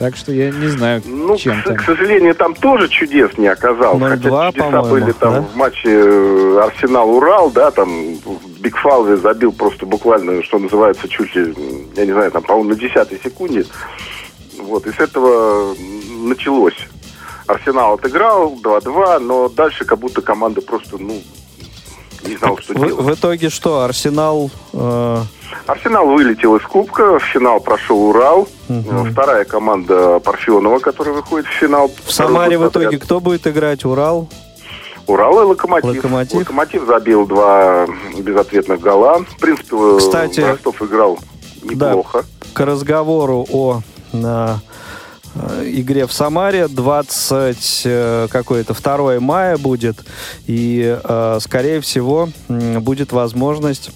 Так что я не знаю, Ну, чем к, там. к сожалению, там тоже чудес не оказалось. 0-2, Хотя чудеса были там да? в матче э, Арсенал-Урал, да, там Биг Фалве забил просто буквально, что называется, чуть ли, я не знаю, там, по-моему, на десятой секунде. Вот, и с этого началось. Арсенал отыграл 2-2, но дальше как будто команда просто, ну, не знала, что В, делать. в итоге что, Арсенал... э, Арсенал вылетел из Кубка, в финал прошел Урал. Э, Вторая команда Парфенова, которая выходит в финал. в Самаре в итоге кто будет играть? Урал? Урал и Локомотив. Локомотив. Локомотив забил два безответных гола. В принципе, Кстати, Ростов играл неплохо. К разговору о э, э, игре в Самаре. 20 э, какое-то 2 мая будет. И э, скорее всего будет возможность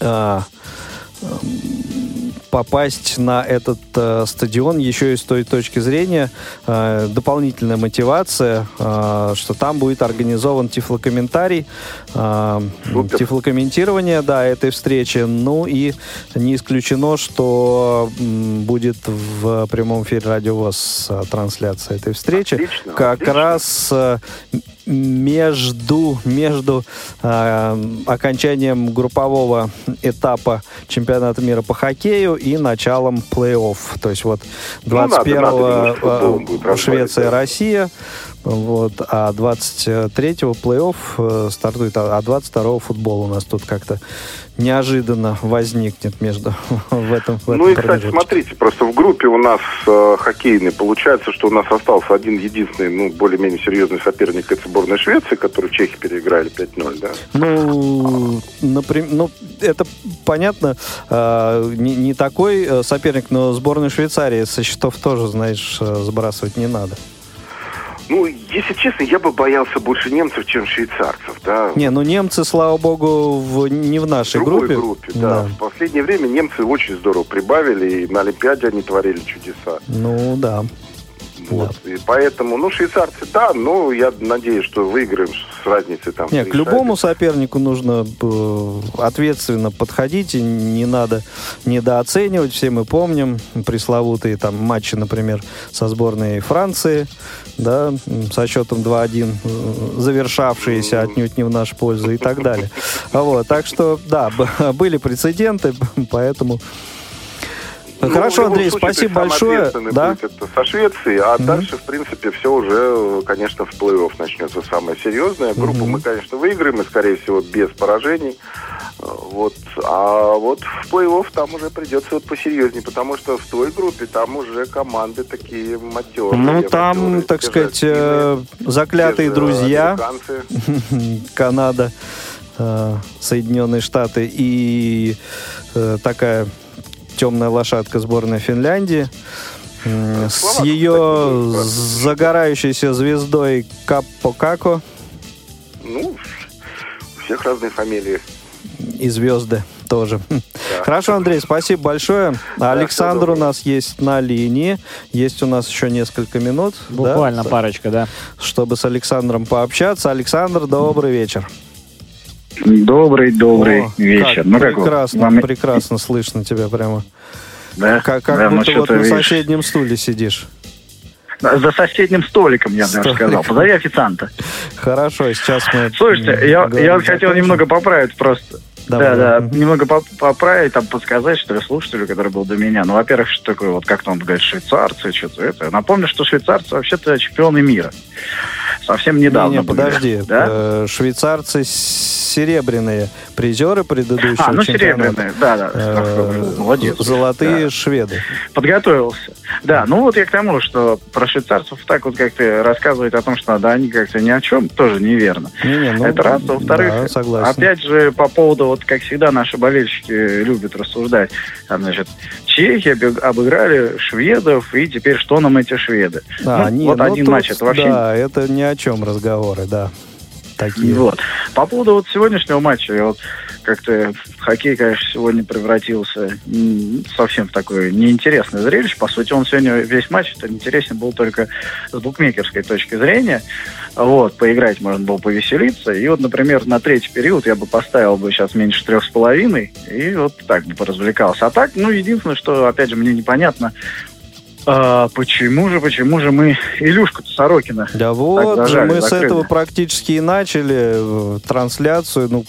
э, попасть на этот э, стадион еще и с той точки зрения э, дополнительная мотивация, э, что там будет организован тифлокомментарий, э, Супер. тифлокомментирование, да, этой встречи. Ну и не исключено, что будет в прямом эфире Радио ВОЗ э, трансляция этой встречи. Отлично, как отлично. раз э, между, между э, окончанием группового этапа чемпионата мира по хоккею и началом плей-офф. То есть вот Ну, надо, 21-го надо, футболом вот, а 23-го плей-офф э, стартует, а 22-го футбол у нас тут как-то неожиданно возникнет между в этом, в Ну этом и, кстати, смотрите, просто в группе у нас э, хоккейный. Получается, что у нас остался один единственный, ну, более-менее серьезный соперник, это сборная Швеции, которую чехи переиграли 5-0, да? Ну, например, ну, это понятно, э, не, не такой э, соперник, но сборную Швейцарии со счетов тоже, знаешь, э, сбрасывать не надо. Ну, если честно, я бы боялся больше немцев, чем швейцарцев, да. Не, ну немцы, слава богу, в, не в нашей В другой группе. группе, да. В последнее время немцы очень здорово прибавили, и на Олимпиаде они творили чудеса. Ну, да. Вот. И поэтому, ну, швейцарцы, да, но я надеюсь, что выиграем с разницей там. в Не, три к любому сопернику нужно э, ответственно подходить, и не надо недооценивать. Все мы помним пресловутые там матчи, например, со сборной Франции, да, со счетом 2-1, э, завершавшиеся отнюдь не в нашу пользу и так далее. Вот, так что, да, были прецеденты, поэтому... Ну, Хорошо, Андрей, случае, спасибо большое. Да, будет это со Швецией, а дальше, в принципе, все уже, конечно, в плей-офф начнется самое серьезное. Группу мы, конечно, выиграем, и, скорее всего, без поражений. Э, Вот. А вот в плей-офф там уже придется вот посерьезнее, потому что в той группе там уже команды такие матерые. ну там, матерые, так же сказать, финны, э, заклятые же друзья. Канада, э, Соединенные Штаты и э, такая темная лошадка сборная Финляндии. С ее загорающейся звездой Каппо Како Ну, у всех разные фамилии. и звезды тоже. Хорошо, Андрей, спасибо большое. Александр у нас есть на линии. Есть у нас еще несколько минут. да, Буквально парочка, да. чтобы с Александром пообщаться. Александр, добрый вечер. Добрый, добрый О, вечер. как ну как прекрасно, Вам- прекрасно слышно тебя прямо. Да? Как, как Да, ну будто вот что-то, на видишь, соседнем стуле сидишь. За соседним столиком, я даже Столик. сказал. Позови официанта. Хорошо, сейчас мы... Слушайте, я, я вот хотел немного поправить просто. Давай. Да, да, немного поп- поправить, там подсказать, что ли, слушателю, который был до меня. Ну, во-первых, что такое, вот как-то он говорит, швейцарцы, что-то это. Напомню, что швейцарцы вообще-то чемпионы мира. Совсем недавно Не, не, подожди. Да? Э, Швейцарцы серебряные призеры предыдущего А, ну чемпионата. серебряные, да, да. Э, Молодец. Золотые Да. шведы. Подготовился. Да, ну вот я к тому, что про швейцарцев так вот как-то рассказывать о том, что да, они как-то ни о чем, тоже неверно. Не-не, ну, Это раз. Во-вторых, да, согласен. опять же, по поводу, вот как всегда, наши болельщики любят рассуждать. Там, значит, чехи обыграли шведов, и теперь что нам эти шведы? А, Ну, не, вот ну, один тут, матч, это вообще... Да, это ни о чем разговоры, да. Такие. Вот. По поводу вот сегодняшнего матча, я вот как-то хоккей, конечно, сегодня превратился совсем в такое неинтересное зрелище. По сути, он сегодня весь матч это интересен был только с букмекерской точки зрения. Вот, поиграть можно было повеселиться. И вот, например, на третий период я бы поставил бы сейчас меньше трех с половиной, и вот так бы поразвлекался. А так, ну, единственное, что, опять же, мне непонятно, А, почему же, почему же мы Илюшку Сорокина? Да вот же, мы закрыли. с этого практически и начали э, трансляцию. Ну,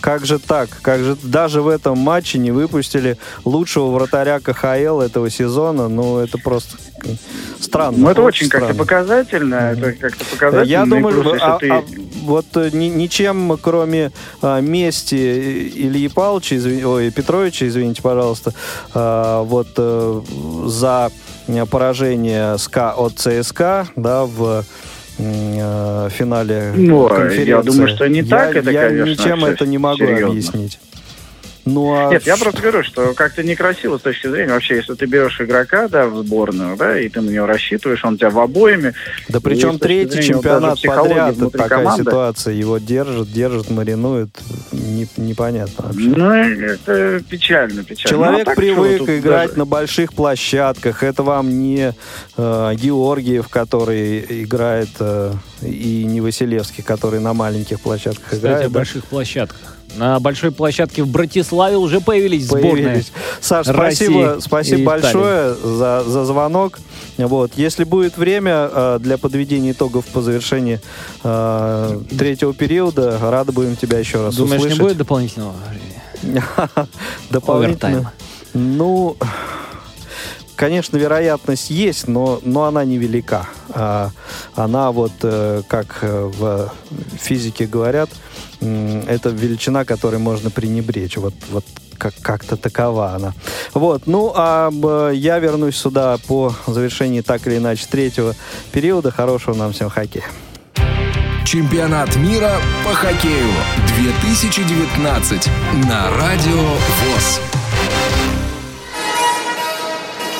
как же так? Как же даже в этом матче не выпустили лучшего вратаря КХЛ этого сезона? Ну, это просто странно. Ну, это очень как-то показательно. Mm-hmm. Это как-то показательно. Я думаю, а, ты... а, вот э, ни, ничем, кроме а, мести Ильи Павловича, извин... ой, Петровича, извините, пожалуйста, а, вот а, за поражение СКА от ЦСКА, да, в э, финале ну, конференции. Я думаю, что не так я, это, я конечно, ничем это не могу серьезно. объяснить. Ну, а... Нет, я просто говорю, что как-то некрасиво с точки зрения, вообще, если ты берешь игрока, да, в сборную, да, и ты на него рассчитываешь, он тебя в обоими. Да причем третий чемпионат подряд, такая команды. ситуация, его держит, держит, маринует, не, непонятно вообще. Ну, это печально, печально. Человек ну, а привык играть даже... на больших площадках, это вам не э, Георгиев, который играет, э, и не Василевский, который на маленьких площадках Кстати, играет. о больших площадках. На большой площадке в Братиславе уже появились, появились. сборные. Саш, спасибо, спасибо большое за, за звонок. Вот. Если будет время э, для подведения итогов по завершении э, третьего периода, рады будем тебя еще раз Думаешь, услышать. не будет дополнительного? Дополнительно. Ну, конечно, вероятность есть, но, но она невелика. А, она вот, э, как э, в физике говорят, это величина, которой можно пренебречь. Вот, вот как- как-то такова она. Вот, ну, а я вернусь сюда по завершении так или иначе третьего периода. Хорошего нам всем хоккея. Чемпионат мира по хоккею 2019 на Радио ВОЗ.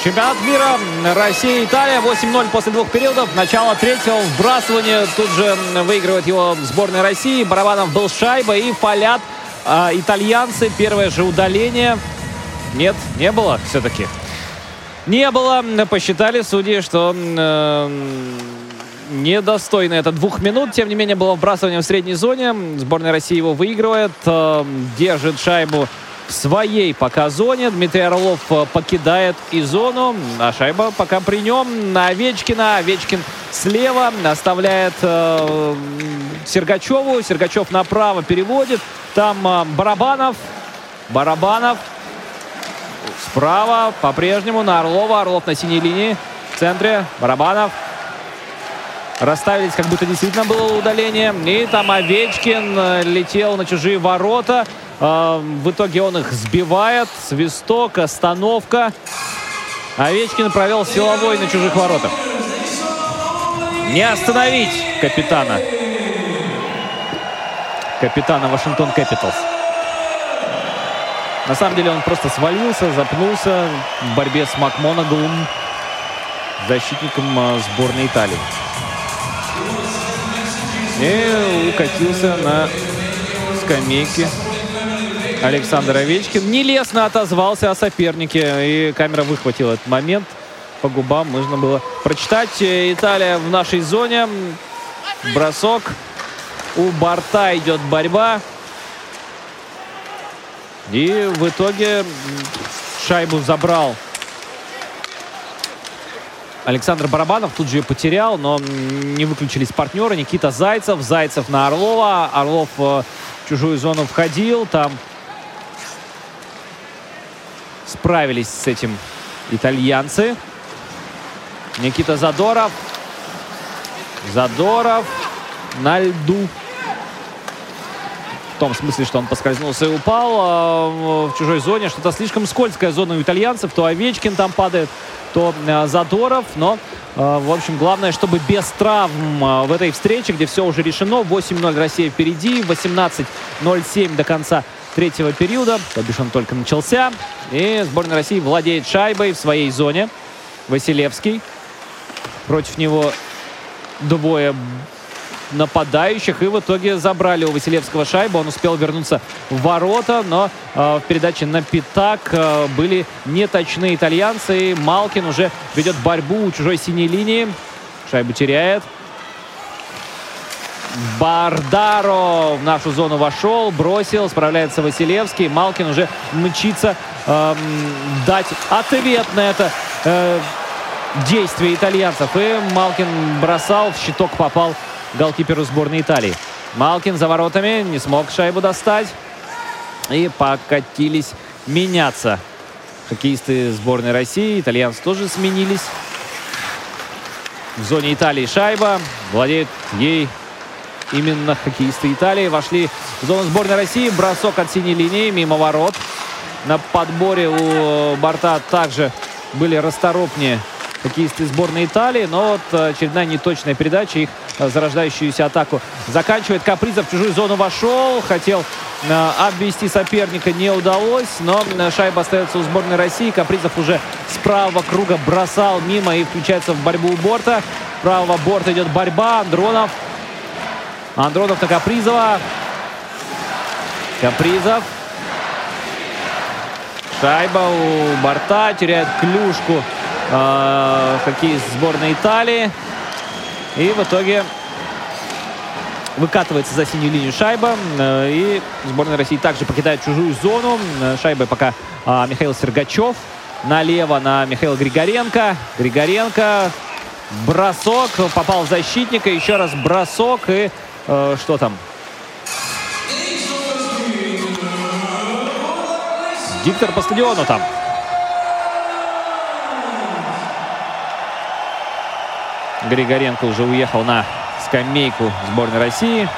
Чемпионат мира Россия Италия 8-0 после двух периодов. Начало третьего вбрасывания. Тут же выигрывает его сборная России. Барабанов был шайба и фалят а, итальянцы. Первое же удаление. Нет, не было все-таки. Не было. Посчитали судьи, что э, недостойно это двух минут. Тем не менее, было вбрасывание в средней зоне. Сборная России его выигрывает. Э, держит шайбу своей пока зоне. Дмитрий Орлов э, покидает и зону. А шайба пока при нем. На Овечкина. Овечкин слева. Оставляет э, Сергачеву. Сергачев направо переводит. Там э, Барабанов. Барабанов. Справа по-прежнему на Орлова. Орлов на синей линии. В центре. Барабанов. Расставились, как будто действительно было удаление. И там Овечкин э, летел на чужие ворота. Э, В итоге он их сбивает. Свисток, остановка. Овечкин провел силовой на чужих воротах. Не остановить капитана. Капитана Вашингтон Кэпиталс. На самом деле он просто свалился, запнулся в борьбе с Макмонаглум, защитником э, сборной Италии. И укатился на скамейке Александр Овечкин. Нелестно отозвался о сопернике. И камера выхватила этот момент. По губам нужно было прочитать. Италия в нашей зоне. Бросок. У борта идет борьба. И в итоге шайбу забрал Александр Барабанов тут же ее потерял, но не выключились партнеры. Никита Зайцев. Зайцев на Орлова. Орлов в чужую зону входил. Там справились с этим итальянцы. Никита Задоров. Задоров на льду. В том смысле, что он поскользнулся и упал в чужой зоне. Что-то слишком скользкая зона у итальянцев. То Овечкин там падает, то Задоров. Но, в общем, главное, чтобы без травм в этой встрече, где все уже решено. 8-0 Россия впереди. 18-07 до конца третьего периода. То бишь он только начался. И сборная России владеет шайбой в своей зоне. Василевский. Против него двое нападающих. И в итоге забрали у Василевского шайбу. Он успел вернуться в ворота, но э, в передаче на пятак э, были неточные итальянцы. И Малкин уже ведет борьбу у чужой синей линии. Шайбу теряет. Бардаро в нашу зону вошел, бросил, справляется Василевский. Малкин уже мчится эм, дать ответ на это. Э, действия итальянцев. И Малкин бросал, в щиток попал голкиперу сборной Италии. Малкин за воротами, не смог шайбу достать. И покатились меняться. Хоккеисты сборной России, итальянцы тоже сменились. В зоне Италии шайба. Владеют ей именно хоккеисты Италии. Вошли в зону сборной России. Бросок от синей линии мимо ворот. На подборе у борта также были расторопнее хоккеисты сборной Италии. Но вот э, очередная неточная передача их э, зарождающуюся атаку заканчивает. Капризов в чужую зону вошел. Хотел э, обвести соперника. Не удалось. Но шайба остается у сборной России. Капризов уже с правого круга бросал мимо и включается в борьбу у борта. Правого борта идет борьба. Андронов. Андронов на Капризова. Капризов. Шайба у борта. Теряет клюшку э, хоккеист сборной Италии. И в итоге выкатывается за синюю линию шайба. Э, и сборная России также покидает чужую зону. Э, шайбой пока э, Михаил Сергачев. Налево на Михаила Григоренко. Григоренко. Бросок. Попал в защитника. Еще раз бросок. И э, что там? Диктор по стадиону там. Григоренко уже уехал на скамейку сборной России.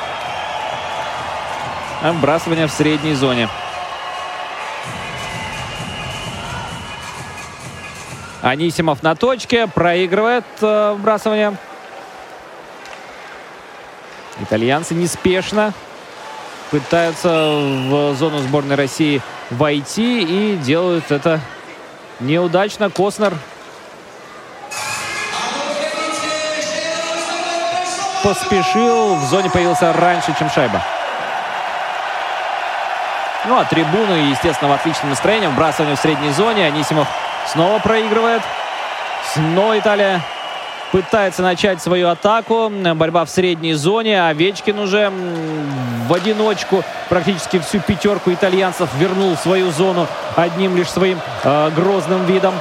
Вбрасывание в средней зоне. Анисимов на точке. Проигрывает э, вбрасывание. Итальянцы неспешно пытаются в зону сборной России войти и делают это неудачно. Коснер поспешил. В зоне появился раньше, чем шайба. Ну, а трибуны, естественно, в отличном настроении. Вбрасывание в средней зоне. Анисимов снова проигрывает. Снова Италия пытается начать свою атаку. Борьба в средней зоне. Овечкин уже в одиночку практически всю пятерку итальянцев вернул в свою зону одним лишь своим э, грозным видом.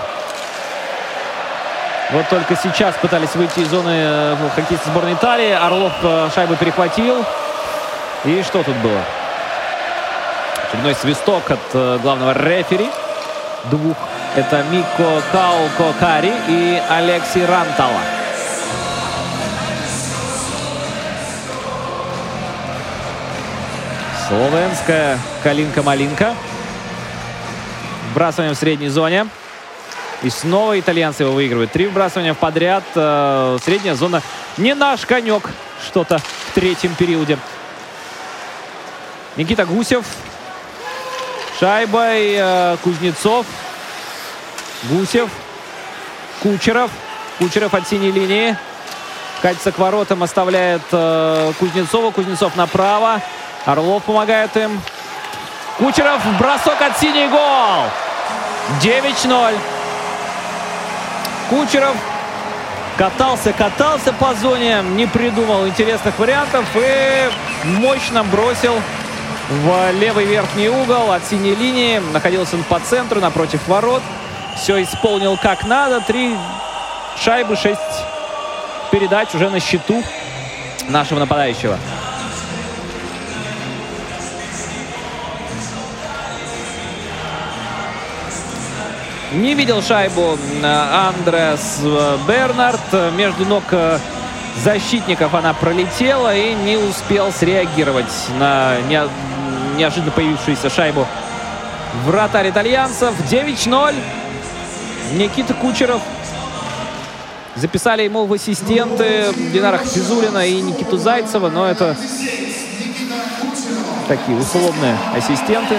Вот только сейчас пытались выйти из зоны э, хоккеисты сборной Италии. Орлов э, шайбу перехватил. И что тут было? Очередной свисток от э, главного рефери. Двух. Это Мико Кауко Кари и Алексей Рантала. Словенская Калинка-Малинка. Вбрасываем в средней зоне. И снова итальянцы его выигрывают. Три вбрасывания подряд. Э, средняя зона не наш конек. Что-то в третьем периоде. Никита Гусев. Шайбой э, Кузнецов. Гусев. Кучеров. Кучеров от синей линии. Катится к воротам, оставляет э, Кузнецова. Кузнецов направо. Орлов помогает им. Кучеров. Бросок от синий гол. 9-0. Кучеров катался, катался по зоне, не придумал интересных вариантов и мощно бросил в левый верхний угол от синей линии. Находился он по центру, напротив ворот. Все исполнил как надо. Три шайбы, шесть передач уже на счету нашего нападающего. Не видел шайбу э, Андреас э, Бернард. Между ног э, защитников она пролетела и не успел среагировать на неожиданно появившуюся шайбу вратарь итальянцев. 9-0. Никита Кучеров. Записали ему в ассистенты Динара Хфизулина и Никиту Зайцева, но это такие условные ассистенты.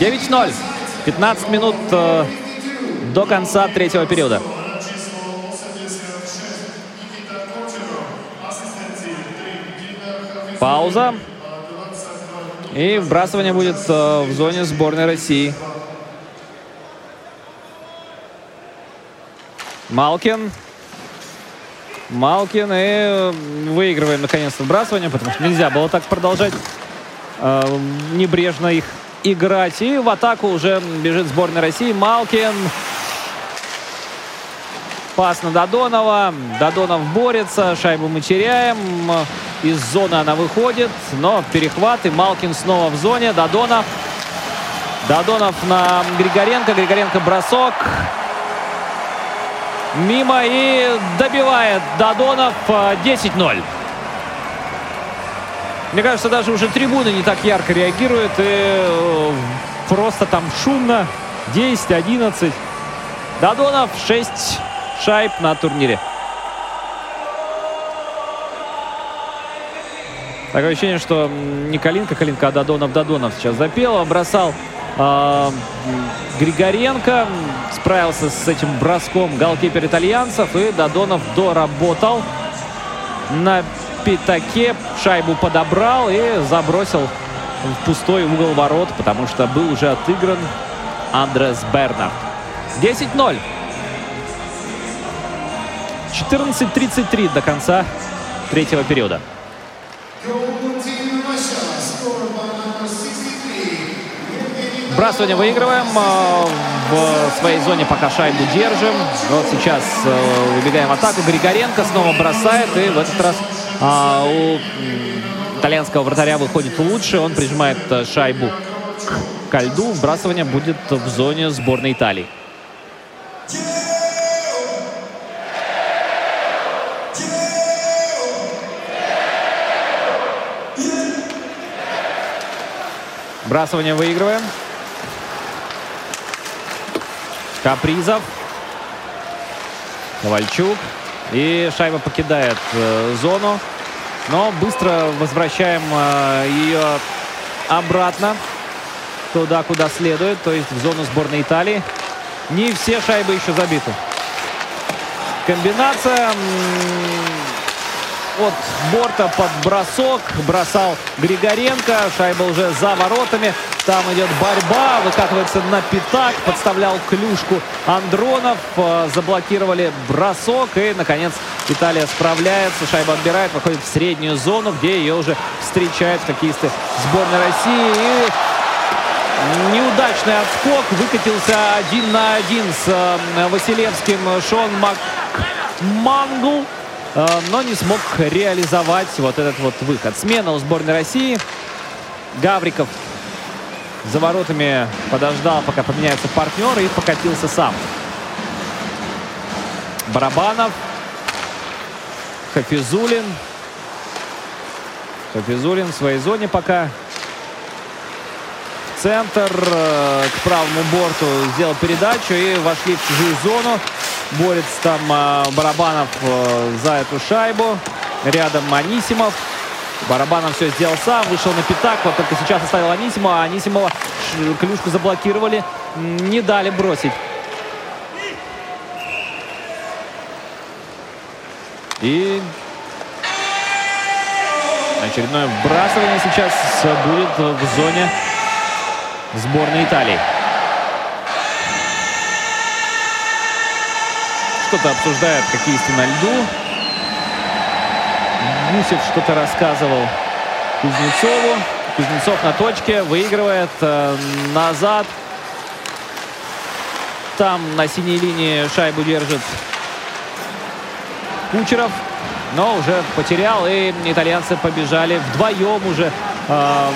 9-0. 15 минут э, до конца третьего периода. Пауза. И вбрасывание будет э, в зоне сборной России. Малкин. Малкин. И выигрываем наконец-то вбрасывание, потому что нельзя было так продолжать э, небрежно их играть. И в атаку уже бежит сборная России. Малкин. Пас на Додонова. Додонов борется. Шайбу мы теряем. Из зоны она выходит. Но перехват. И Малкин снова в зоне. Додонов. Додонов на Григоренко. Григоренко бросок. Мимо и добивает Додонов 10-0. Мне кажется, даже уже трибуны не так ярко реагируют. И э, просто там шумно. 10-11. Додонов 6 шайб на турнире. Такое ощущение, что не Калинка, Калинка, а Додонов, Додонов сейчас запел. Бросал э, Григоренко. Справился с этим броском голкипер итальянцев. И Додонов доработал на пятаке. Шайбу подобрал и забросил в пустой угол ворот, потому что был уже отыгран Андрес Бернард. 10-0. 14.33 до конца третьего периода. Бросание выигрываем. А, в своей зоне пока шайбу держим. Вот сейчас э, выбегаем в атаку. Григоренко снова бросает. И в этот раз а, у итальянского вратаря выходит лучше. Он прижимает э, шайбу к льду. Вбрасывание будет в зоне сборной Италии. Вбрасывание выигрываем. Капризов. Ковальчук. И шайба покидает э, зону. Но быстро возвращаем э, ее обратно. Туда, куда следует. То есть в зону сборной Италии. Не все шайбы еще забиты. Комбинация от борта под бросок. Бросал Григоренко. Шайба уже за воротами. Там идет борьба. Выкатывается на пятак. Подставлял клюшку Андронов. Э, заблокировали бросок. И, наконец, Италия справляется. Шайба отбирает. Выходит в среднюю зону, где ее уже встречают хоккеисты сборной России. И неудачный отскок. Выкатился один на один с э, Василевским Шон Мак... Мангл. Э, но не смог реализовать вот этот вот выход. Смена у сборной России. Гавриков за воротами подождал, пока поменяется партнер и покатился сам. Барабанов. Хафизулин. Хафизулин в своей зоне пока. Центр, э, к правому борту сделал передачу и вошли в чужую зону. Борется там э, Барабанов э, за эту шайбу. Рядом Анисимов. Барабанов все сделал сам, вышел на пятак. Вот только сейчас оставил Анисимова. Анисимова клюшку заблокировали. Не дали бросить. И очередное вбрасывание сейчас будет в зоне сборной Италии. Что-то обсуждают хоккеисты на льду. Гусев что-то рассказывал Кузнецову. Кузнецов на точке, выигрывает э, назад. Там на синей линии шайбу держит Кучеров, но уже потерял, и итальянцы побежали вдвоем уже. Э,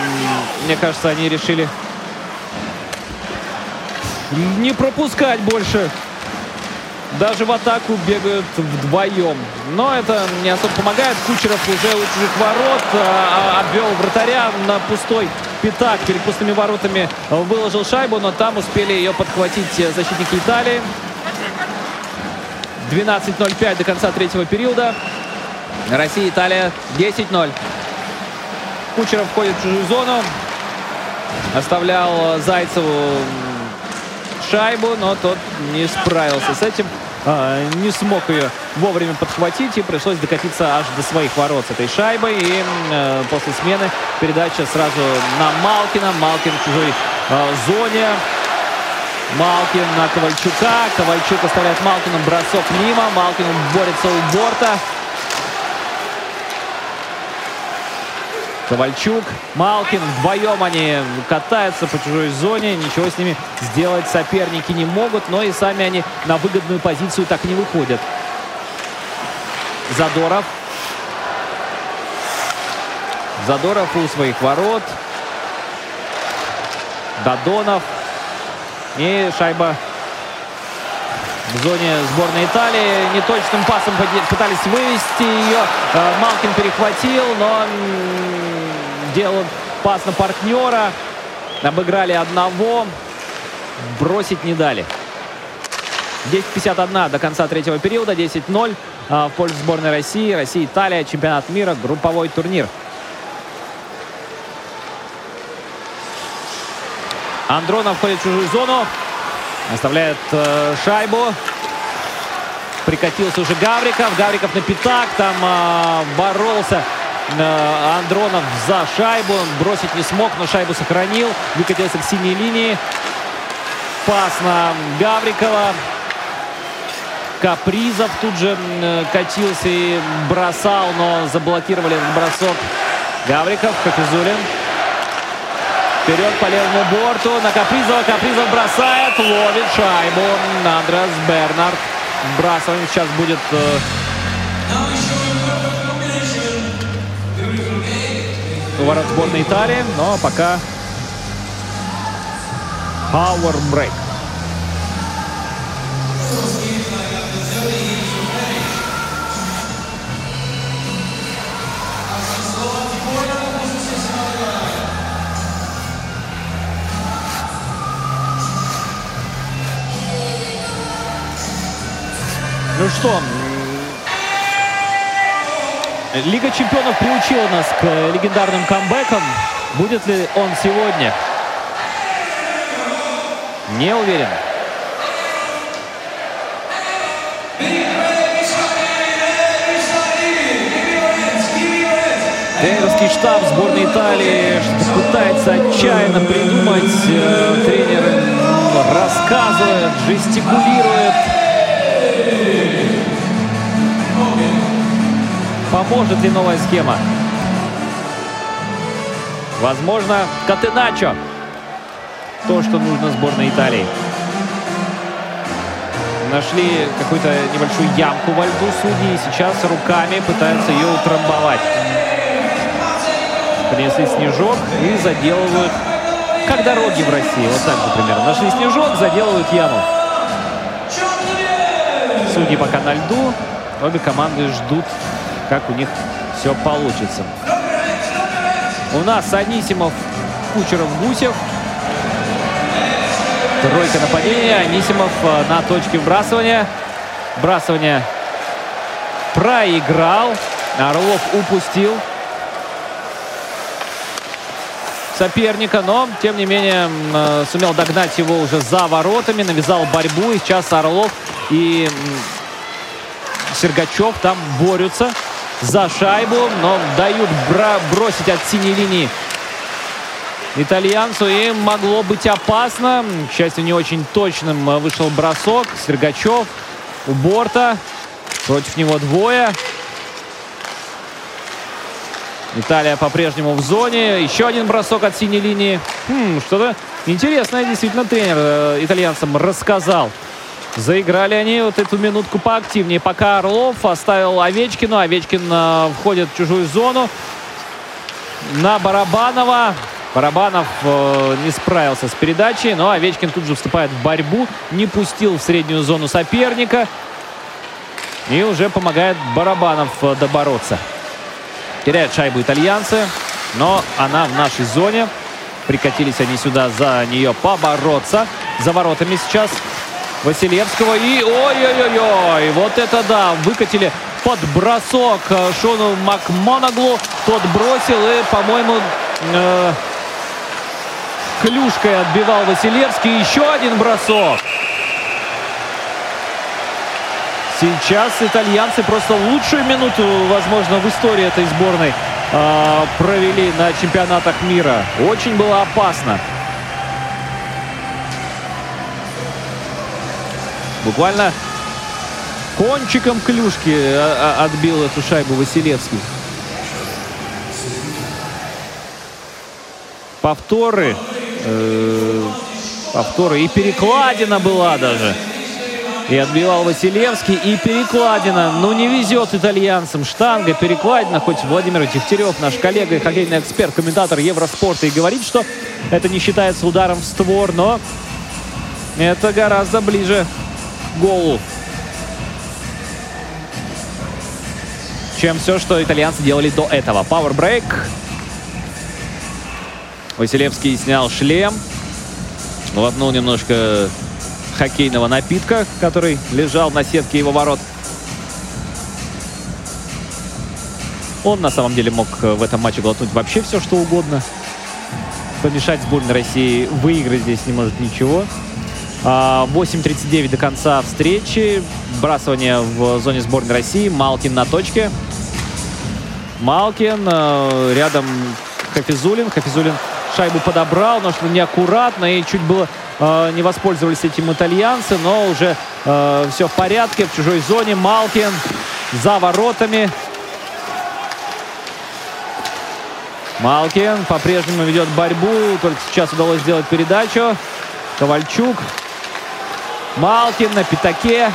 мне кажется, они решили не пропускать больше даже в атаку бегают вдвоем. Но это не особо помогает. Кучеров уже у чужих ворот а, обвел вратаря на пустой пятак перед пустыми воротами. Выложил шайбу, но там успели ее подхватить защитники Италии. 12.05 до конца третьего периода. Россия, Италия 10-0. Кучеров входит в чужую зону. Оставлял Зайцеву шайбу, но тот не справился с этим. А, не смог ее вовремя подхватить и пришлось докатиться аж до своих ворот с этой шайбой. И э, после смены передача сразу на Малкина. Малкин в чужой э, зоне. Малкин на Ковальчука. Ковальчук оставляет Малкину бросок мимо. Малкин борется у борта. Ковальчук, Малкин. Вдвоем они катаются по чужой зоне. Ничего с ними сделать соперники не могут. Но и сами они на выгодную позицию так не выходят. Задоров. Задоров у своих ворот. Дадонов. И шайба в зоне сборной Италии. Неточным пасом пытались вывести ее. Э, Малкин перехватил, но делал пас на партнера. Обыграли одного. Бросить не дали. 10.51 до конца третьего периода. 10-0 э, в пользу сборной России. Россия-Италия. Чемпионат мира. Групповой турнир. Андронов входит в чужую зону. Оставляет э, шайбу. Прикатился уже Гавриков. Гавриков на пятак. Там э, боролся э, Андронов за шайбу. Он бросить не смог, но шайбу сохранил. Выкатился к синей линии. Пас на Гаврикова. Капризов тут же э, катился и бросал, но заблокировали бросок. Гавриков, Хафизулин. Вперед по левому борту. На Капризова. Капризов бросает. Ловит шайбу. Андрес Бернард. Брасывание сейчас будет... Э... Ворот сборной Италии. Но пока... Power break. Ну что, Лига чемпионов приучила нас к легендарным камбэкам. Будет ли он сегодня? Не уверен. Тренерский штаб сборной Италии пытается отчаянно придумать. Э, тренер рассказывает, жестикулирует. Поможет ли новая схема? Возможно, Катеначо. То, что нужно сборной Италии. Нашли какую-то небольшую ямку во льду судьи и сейчас руками пытаются ее утрамбовать. Принесли снежок и заделывают, как дороги в России. Вот так, например. Нашли снежок, заделывают яму. Судьи пока на льду. Обе команды ждут, как у них все получится. У нас Анисимов, Кучеров, Гусев. Тройка нападения. Анисимов э, на точке вбрасывания. Вбрасывание проиграл. Орлов упустил соперника, но, тем не менее, э, сумел догнать его уже за воротами, навязал борьбу. И сейчас Орлов и Сергачев там борются за шайбу, но дают бросить от синей линии итальянцу. И могло быть опасно. К счастью, не очень точным э, вышел бросок. Сергачев у борта. Против него двое. Италия по-прежнему в зоне. Еще один бросок от синей линии. Хм, Что-то интересное действительно тренер э, итальянцам рассказал. Заиграли они вот эту минутку поактивнее. Пока Орлов оставил Овечкину. Овечкин э, входит в чужую зону. На Барабанова. Барабанов э, не справился с передачей, но Овечкин тут же вступает в борьбу. Не пустил в среднюю зону соперника. И уже помогает Барабанов э, добороться. Теряют шайбу итальянцы, но она в нашей зоне. Прикатились они сюда за нее побороться. За воротами сейчас Василевского. И ой-ой-ой-ой, вот это да, выкатили под бросок Шону Макмонаглу. Тот бросил и, по-моему, э, клюшкой отбивал Василевский. Еще один бросок. Сейчас итальянцы просто лучшую минуту, возможно, в истории этой сборной э, провели на чемпионатах мира. Очень было опасно. Буквально кончиком клюшки а, а, отбил эту шайбу Василевский. повторы. Э, повторы. И перекладина была даже. И отбивал Василевский, и перекладина. Ну, не везет итальянцам. Штанга, перекладина. Хоть Владимир Дегтярев, наш коллега и хоккейный эксперт, комментатор Евроспорта, и говорит, что это не считается ударом в створ, но это гораздо ближе к голу. чем все, что итальянцы делали до этого. Пауэрбрейк. Василевский снял шлем. Глотнул немножко хоккейного напитка, который лежал на сетке его ворот. Он на самом деле мог в этом матче глотнуть вообще все, что угодно. Помешать сборной России выиграть здесь не может ничего. 8.39 а, до конца встречи. Бросание в зоне сборной России. Малкин на точке. Малкин. Э, рядом Хафизулин. Хафизулин шайбу подобрал, но что неаккуратно. И чуть было э, не воспользовались этим итальянцы. Но уже э, все в порядке. В чужой зоне Малкин за воротами. Малкин по-прежнему ведет борьбу. Только сейчас удалось сделать передачу. Ковальчук. Малкин на пятаке.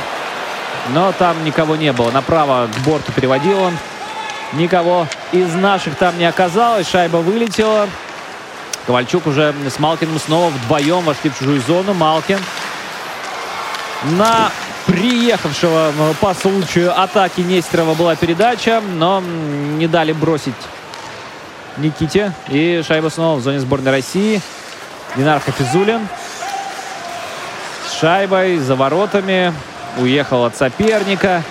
Но там никого не было. Направо к борту переводил он. Никого из наших там не оказалось. Шайба вылетела. Ковальчук уже с Малкиным снова вдвоем вошли в чужую зону. Малкин на приехавшего по случаю атаки Нестерова была передача, но не дали бросить Никите. И шайба снова в зоне сборной России. Динар Хафизулин шайбой за воротами. Уехал от соперника.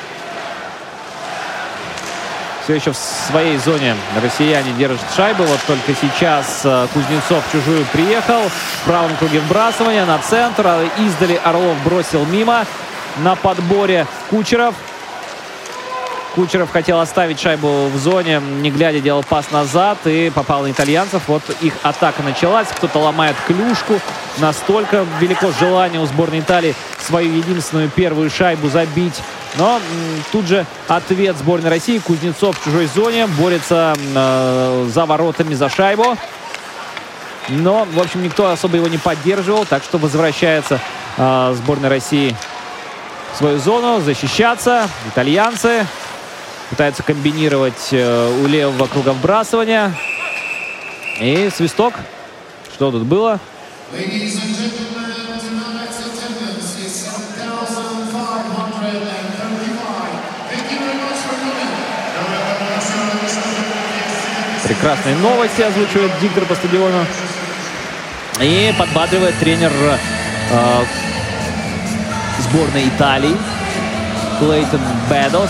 Все еще в своей зоне россияне держат шайбу. Вот только сейчас э, Кузнецов в чужую приехал. В правом круге вбрасывания на центр. А издали Орлов бросил мимо. На подборе Кучеров. Кучеров хотел оставить шайбу в зоне, не глядя, делал пас назад и попал на итальянцев. Вот их атака началась. Кто-то ломает клюшку. Настолько велико желание у сборной Италии свою единственную первую шайбу забить. Но тут же ответ сборной России. Кузнецов в чужой зоне борется э, за воротами за шайбу. Но, в общем, никто особо его не поддерживал. Так что возвращается э, сборная России в свою зону, защищаться. Итальянцы пытаются комбинировать э, у левого круга вбрасывания. И свисток. Что тут было? Прекрасные новости озвучивает диктор по стадиону. И подбадривает тренер э, сборной Италии Клейтон Бэдос.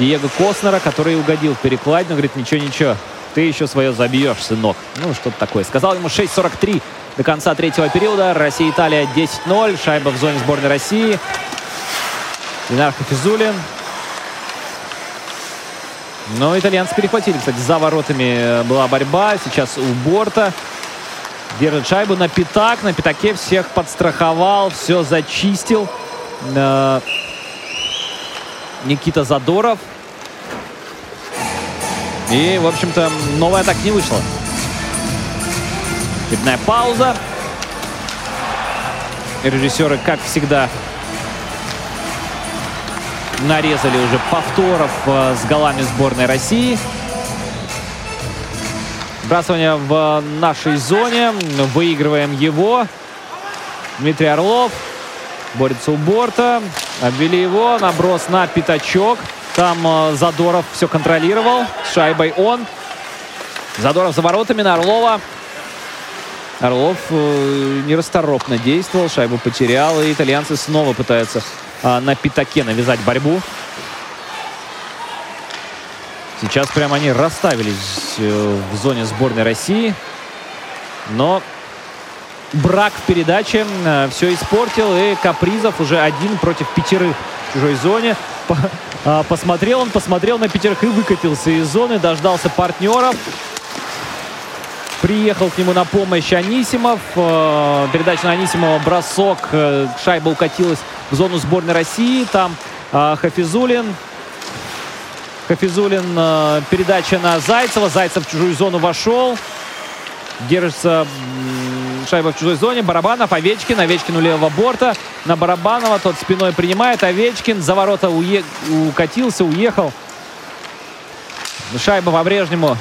Диего Коснера, который угодил в перекладину. Говорит, ничего-ничего, ты еще свое забьешь, сынок. Ну, что-то такое. Сказал ему 6.43 до конца третьего периода. Россия-Италия 10-0. Шайба в зоне сборной России. Динар Хафизулин но итальянцы перехватили, кстати, за воротами была борьба. Сейчас у борта. Держит шайбу на пятак. На пятаке всех подстраховал, все зачистил. Никита Задоров. И, в общем-то, новая так не вышла. Очередная пауза. Режиссеры, как всегда, нарезали уже повторов э, с голами сборной России. Бросание в нашей зоне. Выигрываем его. Дмитрий Орлов борется у борта. Обвели его. Наброс на пятачок. Там э, Задоров все контролировал. С шайбой он. Задоров за воротами на Орлова. Орлов э, нерасторопно действовал, шайбу потерял, и итальянцы снова пытаются а, на пятаке навязать борьбу. Сейчас прямо они расставились э, в зоне сборной России. Но брак в передаче э, все испортил. И Капризов уже один против пятерых в чужой зоне. А, посмотрел он, посмотрел на пятерых и выкатился из зоны. Дождался партнеров. Приехал к нему на помощь Анисимов. Э, передача на Анисимова, бросок. Шайба укатилась в зону сборной России. Там Хафизулин Хафизулин, э, передача на Зайцева. Зайцев в чужую зону вошел. Держится шайба в чужой зоне. Барабанов, Овечкин. Овечкин у левого борта. На Барабанова тот спиной принимает. Овечкин за ворота уе... укатился, уехал. Шайба по-прежнему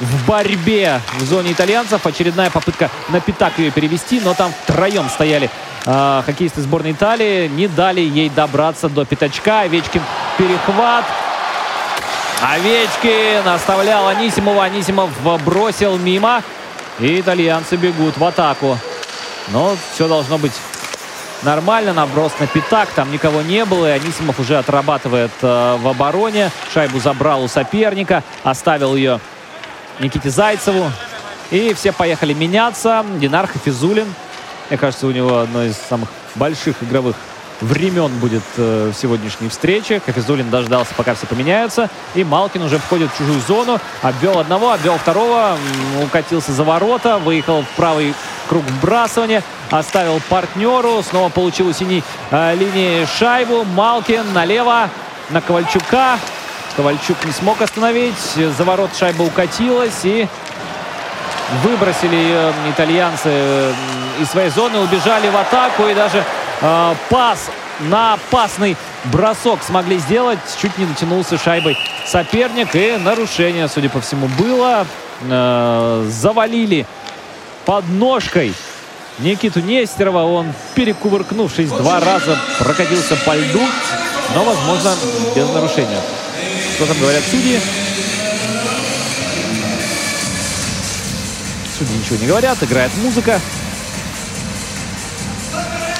в борьбе в зоне итальянцев. Очередная попытка на пятак ее перевести, но там втроем стояли э, хоккеисты сборной Италии. Не дали ей добраться до пятачка. Овечкин перехват. Овечкин оставлял Анисимова. Анисимов бросил мимо. И итальянцы бегут в атаку. Но все должно быть нормально. Наброс на пятак. Там никого не было. И Анисимов уже отрабатывает э, в обороне. Шайбу забрал у соперника. Оставил ее Никите Зайцеву. И все поехали меняться. Динар Хафизулин. Мне кажется, у него одно из самых больших игровых времен будет э, в сегодняшней встрече. Хафизулин дождался, пока все поменяются. И Малкин уже входит в чужую зону. Обвел одного, обвел второго. Укатился за ворота. Выехал в правый круг вбрасывания. Оставил партнеру. Снова получил у синей э, линии шайбу. Малкин налево на Ковальчука. Ковальчук не смог остановить. За ворот шайба укатилась. И выбросили ее итальянцы из своей зоны. Убежали в атаку. И даже э, пас на опасный бросок смогли сделать. Чуть не дотянулся шайбой соперник. И нарушение, судя по всему, было. Э, завалили под ножкой Никиту Нестерова. Он, перекувыркнувшись два раза, прокатился по льду. Но, возможно, без нарушения. Что там говорят судьи? Судьи ничего не говорят. Играет музыка.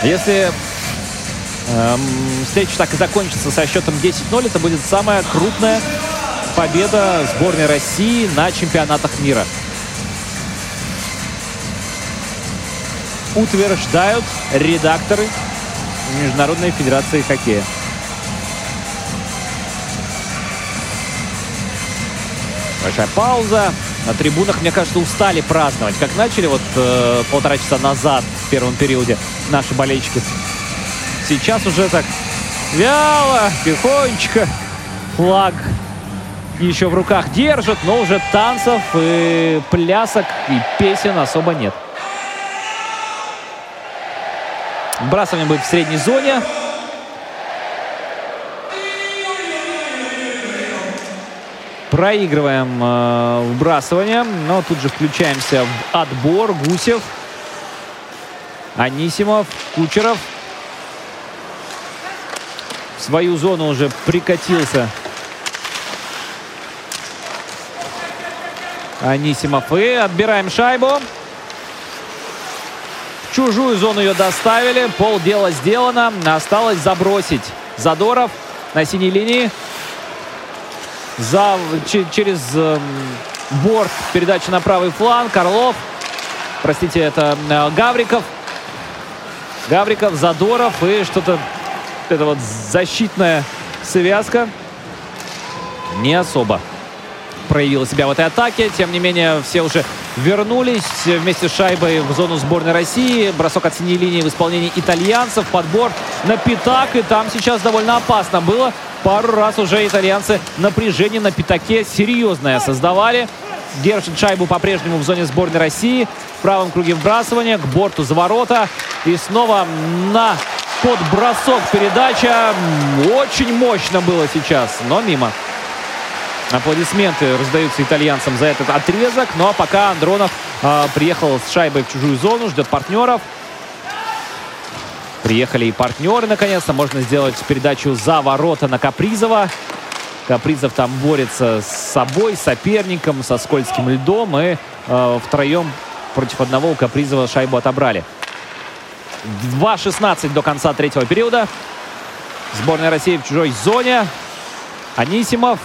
Если эм, встреча так и закончится со счетом 10-0, это будет самая крупная победа сборной России на чемпионатах мира. Утверждают редакторы Международной Федерации Хоккея. Большая пауза. На трибунах, мне кажется, устали праздновать. Как начали вот э, полтора часа назад в первом периоде наши болельщики. Сейчас уже так вяло, тихонечко. Флаг еще в руках держат, но уже танцев и плясок и песен особо нет. Брасывание будет в средней зоне. Проигрываем э, вбрасывание, но тут же включаемся в отбор. Гусев, Анисимов, Кучеров. В свою зону уже прикатился Анисимов. И отбираем шайбу. В чужую зону ее доставили. Пол дела сделано. Осталось забросить Задоров на синей линии за, через э, борт передача на правый фланг. Орлов. Простите, это э, Гавриков. Гавриков, Задоров и что-то... Это вот защитная связка не особо проявила себя в этой атаке. Тем не менее, все уже вернулись вместе с шайбой в зону сборной России. Бросок от синей линии в исполнении итальянцев. Подбор на пятак. И там сейчас довольно опасно было. Пару раз уже итальянцы напряжение на пятаке серьезное создавали. Держит шайбу по-прежнему в зоне сборной России. В правом круге вбрасывания к борту за ворота. И снова на подбросок передача. Очень мощно было сейчас, но мимо. Аплодисменты раздаются итальянцам за этот отрезок. Ну а пока Андронов э, приехал с шайбой в чужую зону, ждет партнеров. Приехали и партнеры, наконец-то. Можно сделать передачу за ворота на Капризова. Капризов там борется с собой, соперником, со скользким льдом. И э, втроем против одного у Капризова шайбу отобрали. 2.16 до конца третьего периода. Сборная России в чужой зоне. Анисимов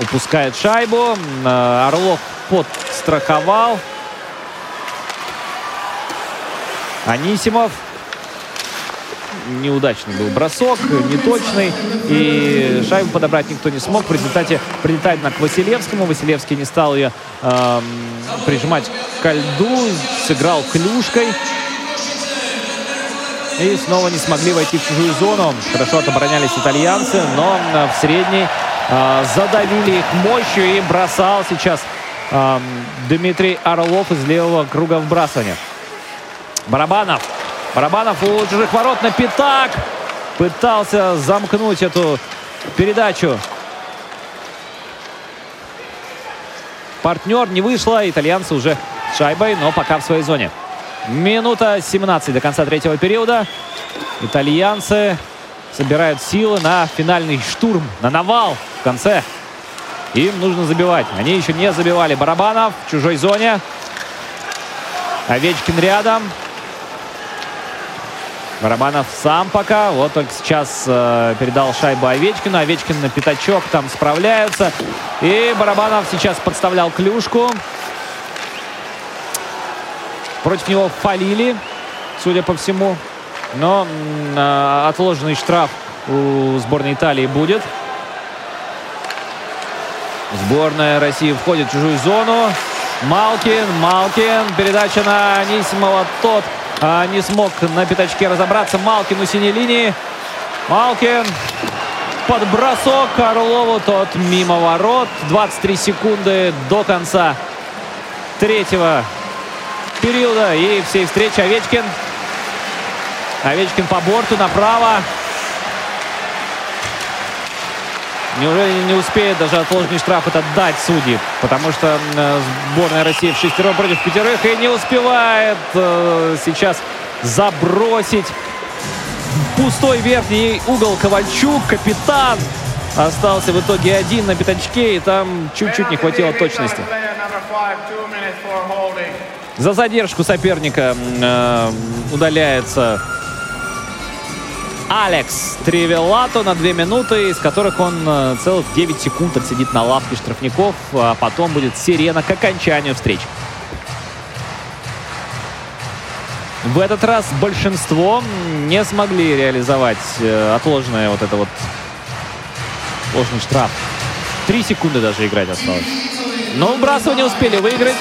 упускает шайбу. Э, Орлов подстраховал. Анисимов неудачный был бросок, неточный. И шайбу подобрать никто не смог. В результате прилетает на к Василевскому. Василевский не стал ее э, прижимать к льду. Сыграл клюшкой. И снова не смогли войти в чужую зону. Хорошо отоборонялись итальянцы, но в средней э, задавили их мощью и бросал сейчас э, Дмитрий Орлов из левого круга вбрасывания. Барабанов. Барабанов у чужих ворот на пятак. Пытался замкнуть эту передачу. Партнер не вышло. Итальянцы уже с шайбой, но пока в своей зоне. Минута 17 до конца третьего периода. Итальянцы собирают силы на финальный штурм, на навал в конце. Им нужно забивать. Они еще не забивали. Барабанов в чужой зоне. Овечкин рядом. Барабанов сам пока. Вот только сейчас э, передал шайбу Овечкину. Овечкин на пятачок там справляются. И Барабанов сейчас подставлял клюшку. Против него фалили, судя по всему. Но э, отложенный штраф у сборной Италии будет. Сборная России входит в чужую зону. Малкин, Малкин. Передача на Анисимова. Тот а, не смог на пятачке разобраться. Малкин у синей линии. Малкин. Под бросок Орлову. Тот мимо ворот. 23 секунды до конца третьего периода. И всей встречи Овечкин. Овечкин по борту направо. Неужели не успеет даже отложенный штраф этот дать судьи? Потому что сборная России в шестером против пятерых и не успевает э, сейчас забросить пустой верхний угол Ковальчук. Капитан остался в итоге один на пятачке, и там чуть-чуть не хватило точности. За задержку соперника э, удаляется Алекс Тривелато на 2 минуты, из которых он э, целых 9 секунд отсидит на лавке штрафников, а потом будет сирена к окончанию встречи. В этот раз большинство не смогли реализовать э, отложенное вот это вот ложный штраф. Три секунды даже играть осталось. Но вбрасывание успели выиграть.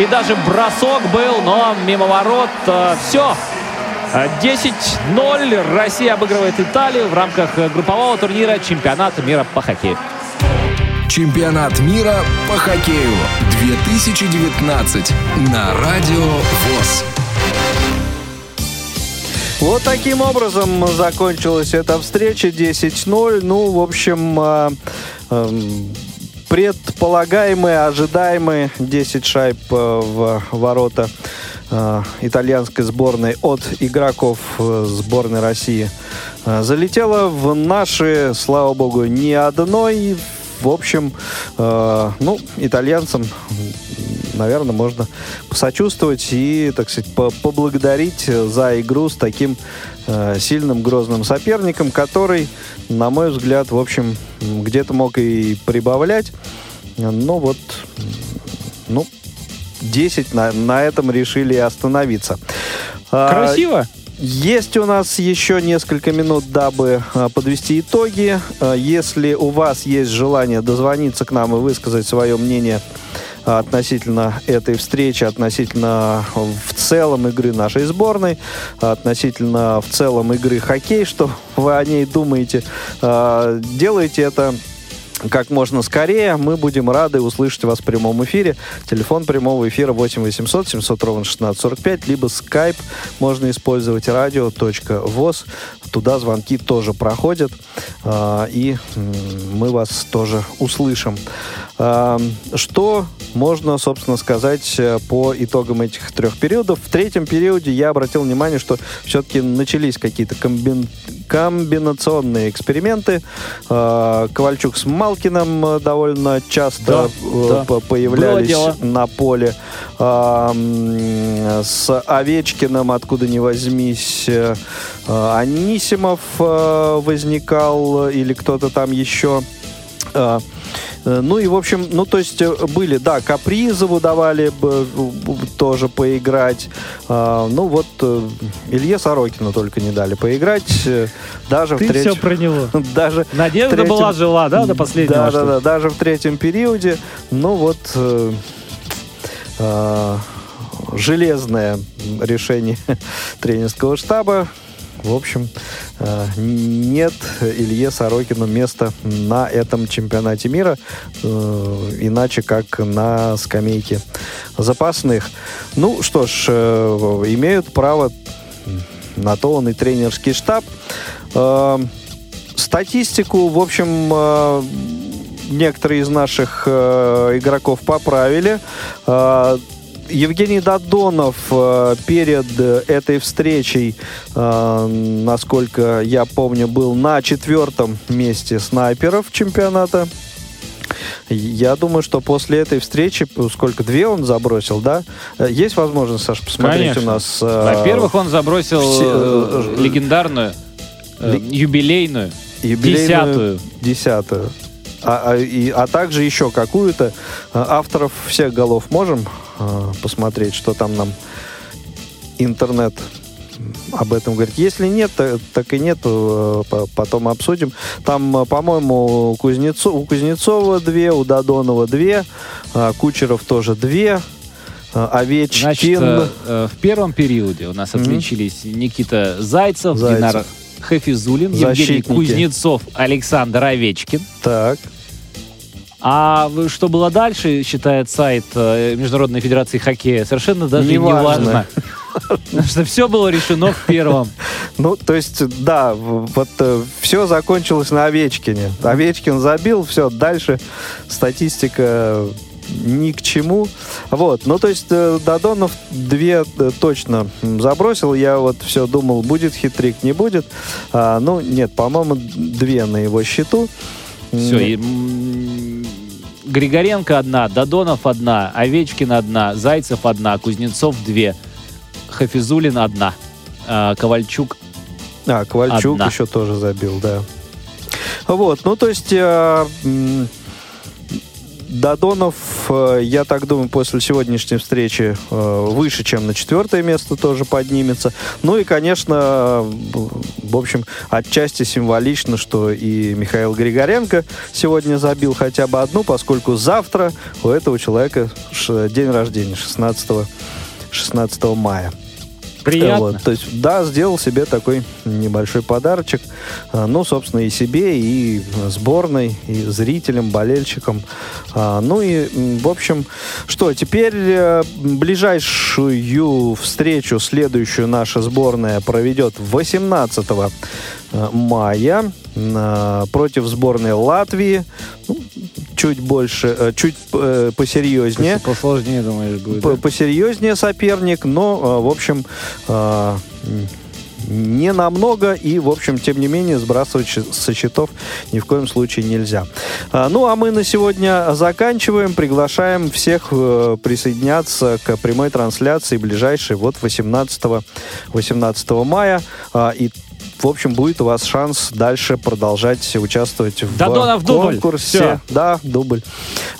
И даже бросок был, но мимо ворот. Э, все, 10-0. Россия обыгрывает Италию в рамках группового турнира чемпионата мира по хоккею. Чемпионат мира по хоккею 2019 на Радио ВОЗ. Вот таким образом закончилась эта встреча 10-0. Ну, в общем, э, э, предполагаемые, ожидаемые 10 шайб в ворота э, итальянской сборной от игроков э, сборной России э, залетело в наши, слава богу, ни одной. В общем, э, ну, итальянцам, наверное, можно посочувствовать и, так сказать, по поблагодарить за игру с таким э, сильным, грозным соперником, который, на мой взгляд, в общем, где-то мог и прибавлять. Но вот, ну, 10 на, на этом решили остановиться. Красиво. А, есть у нас еще несколько минут, дабы а, подвести итоги. А, если у вас есть желание дозвониться к нам и высказать свое мнение относительно этой встречи, относительно в целом игры нашей сборной, относительно в целом игры хоккей, что вы о ней думаете, делайте это как можно скорее. Мы будем рады услышать вас в прямом эфире. Телефон прямого эфира 8 800 700 ровно 1645, либо skype можно использовать радио.воз. Туда звонки тоже проходят, а, и мы вас тоже услышим. А, что можно, собственно, сказать э, по итогам этих трех периодов? В третьем периоде я обратил внимание, что все-таки начались какие-то комбин... комбинационные эксперименты. А, Ковальчук с Малкиным э, довольно часто да, да. появлялись на поле. С Овечкиным, откуда ни возьмись, э, Анисимов возникал или кто-то там еще. Э, ну и, в общем, ну то есть э, были, да, Капризову давали бы тоже поиграть. Ну вот э, Илье Сорокину только не дали поиграть. Даже Ты в третьем... все про него. Даже Надежда третьем... была жила, да, до последнего? Да, да, да, даже в третьем периоде. Ну вот... Э, э, железное решение тренерского штаба в общем, э, нет Илье Сорокину места на этом чемпионате мира, э, иначе как на скамейке запасных. Ну что ж, э, имеют право на то он и тренерский штаб. Статистику, в общем, некоторые из наших игроков поправили. Евгений Дадонов э, перед э, этой встречей, э, насколько я помню, был на четвертом месте снайперов чемпионата. Я думаю, что после этой встречи, сколько, две он забросил, да? Есть возможность, Саш, посмотреть Конечно. у нас... Во-первых, он забросил все, легендарную, ли... юбилейную, юбилейную, десятую. Десятую. А, а, и, а также еще какую-то. Авторов всех голов можем Э, посмотреть, что там нам интернет об этом говорит. Если нет, так и нет, э, потом обсудим. Там, э, по-моему, у, Кузнецов, у Кузнецова две, у Додонова две, Кучеров тоже две, Овечкин... Значит, в первом периоде у нас mm-hmm. отличились Никита Зайцев, Зайцев. Динар Хафизулин, Евгений Кузнецов, Александр Овечкин. Так. А что было дальше, считает сайт э, Международной Федерации Хоккея, совершенно даже не, важно. Что все было решено в первом. Ну, то есть, да, вот э, все закончилось на Овечкине. Овечкин забил, все, дальше статистика ни к чему. Вот, ну, то есть, э, Дадонов две точно забросил. Я вот все думал, будет хитрик, не будет. А, ну, нет, по-моему, две на его счету. Все, и Григоренко одна, Додонов одна, Овечкин одна, Зайцев одна, Кузнецов две, Хафизулин одна, а, Ковальчук А, Ковальчук одна. еще тоже забил, да. Вот, ну то есть... Э, Дадонов, э, я так думаю, после сегодняшней встречи э, выше, чем на четвертое место тоже поднимется. Ну и, конечно, в общем, отчасти символично, что и Михаил Григоренко сегодня забил хотя бы одну, поскольку завтра у этого человека день рождения, 16, 16 мая. Приятно. Вот, то есть, да, сделал себе такой небольшой подарочек. А, ну, собственно, и себе, и сборной, и зрителям, болельщикам. А, ну и, в общем, что, теперь э, ближайшую встречу, следующую наша сборная проведет 18 э, мая против сборной Латвии. Ну, чуть больше, э, чуть э, посерьезнее. Посложнее, думаешь, будет. Да? Посерьезнее соперник, но, э, в общем, не намного, и, в общем, тем не менее, сбрасывать со счетов ни в коем случае нельзя. Ну, а мы на сегодня заканчиваем. Приглашаем всех присоединяться к прямой трансляции ближайшей вот 18, 18 мая. И в общем, будет у вас шанс дальше продолжать участвовать в Додонов конкурсе. Дубль. Да, дубль.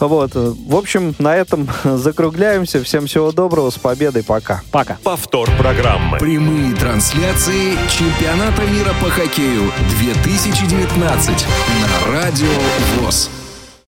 Вот. В общем, на этом закругляемся. Всем всего доброго. С победой. Пока. Пока. Повтор программы. Прямые трансляции чемпионата мира по хоккею 2019 на Радио ВОЗ.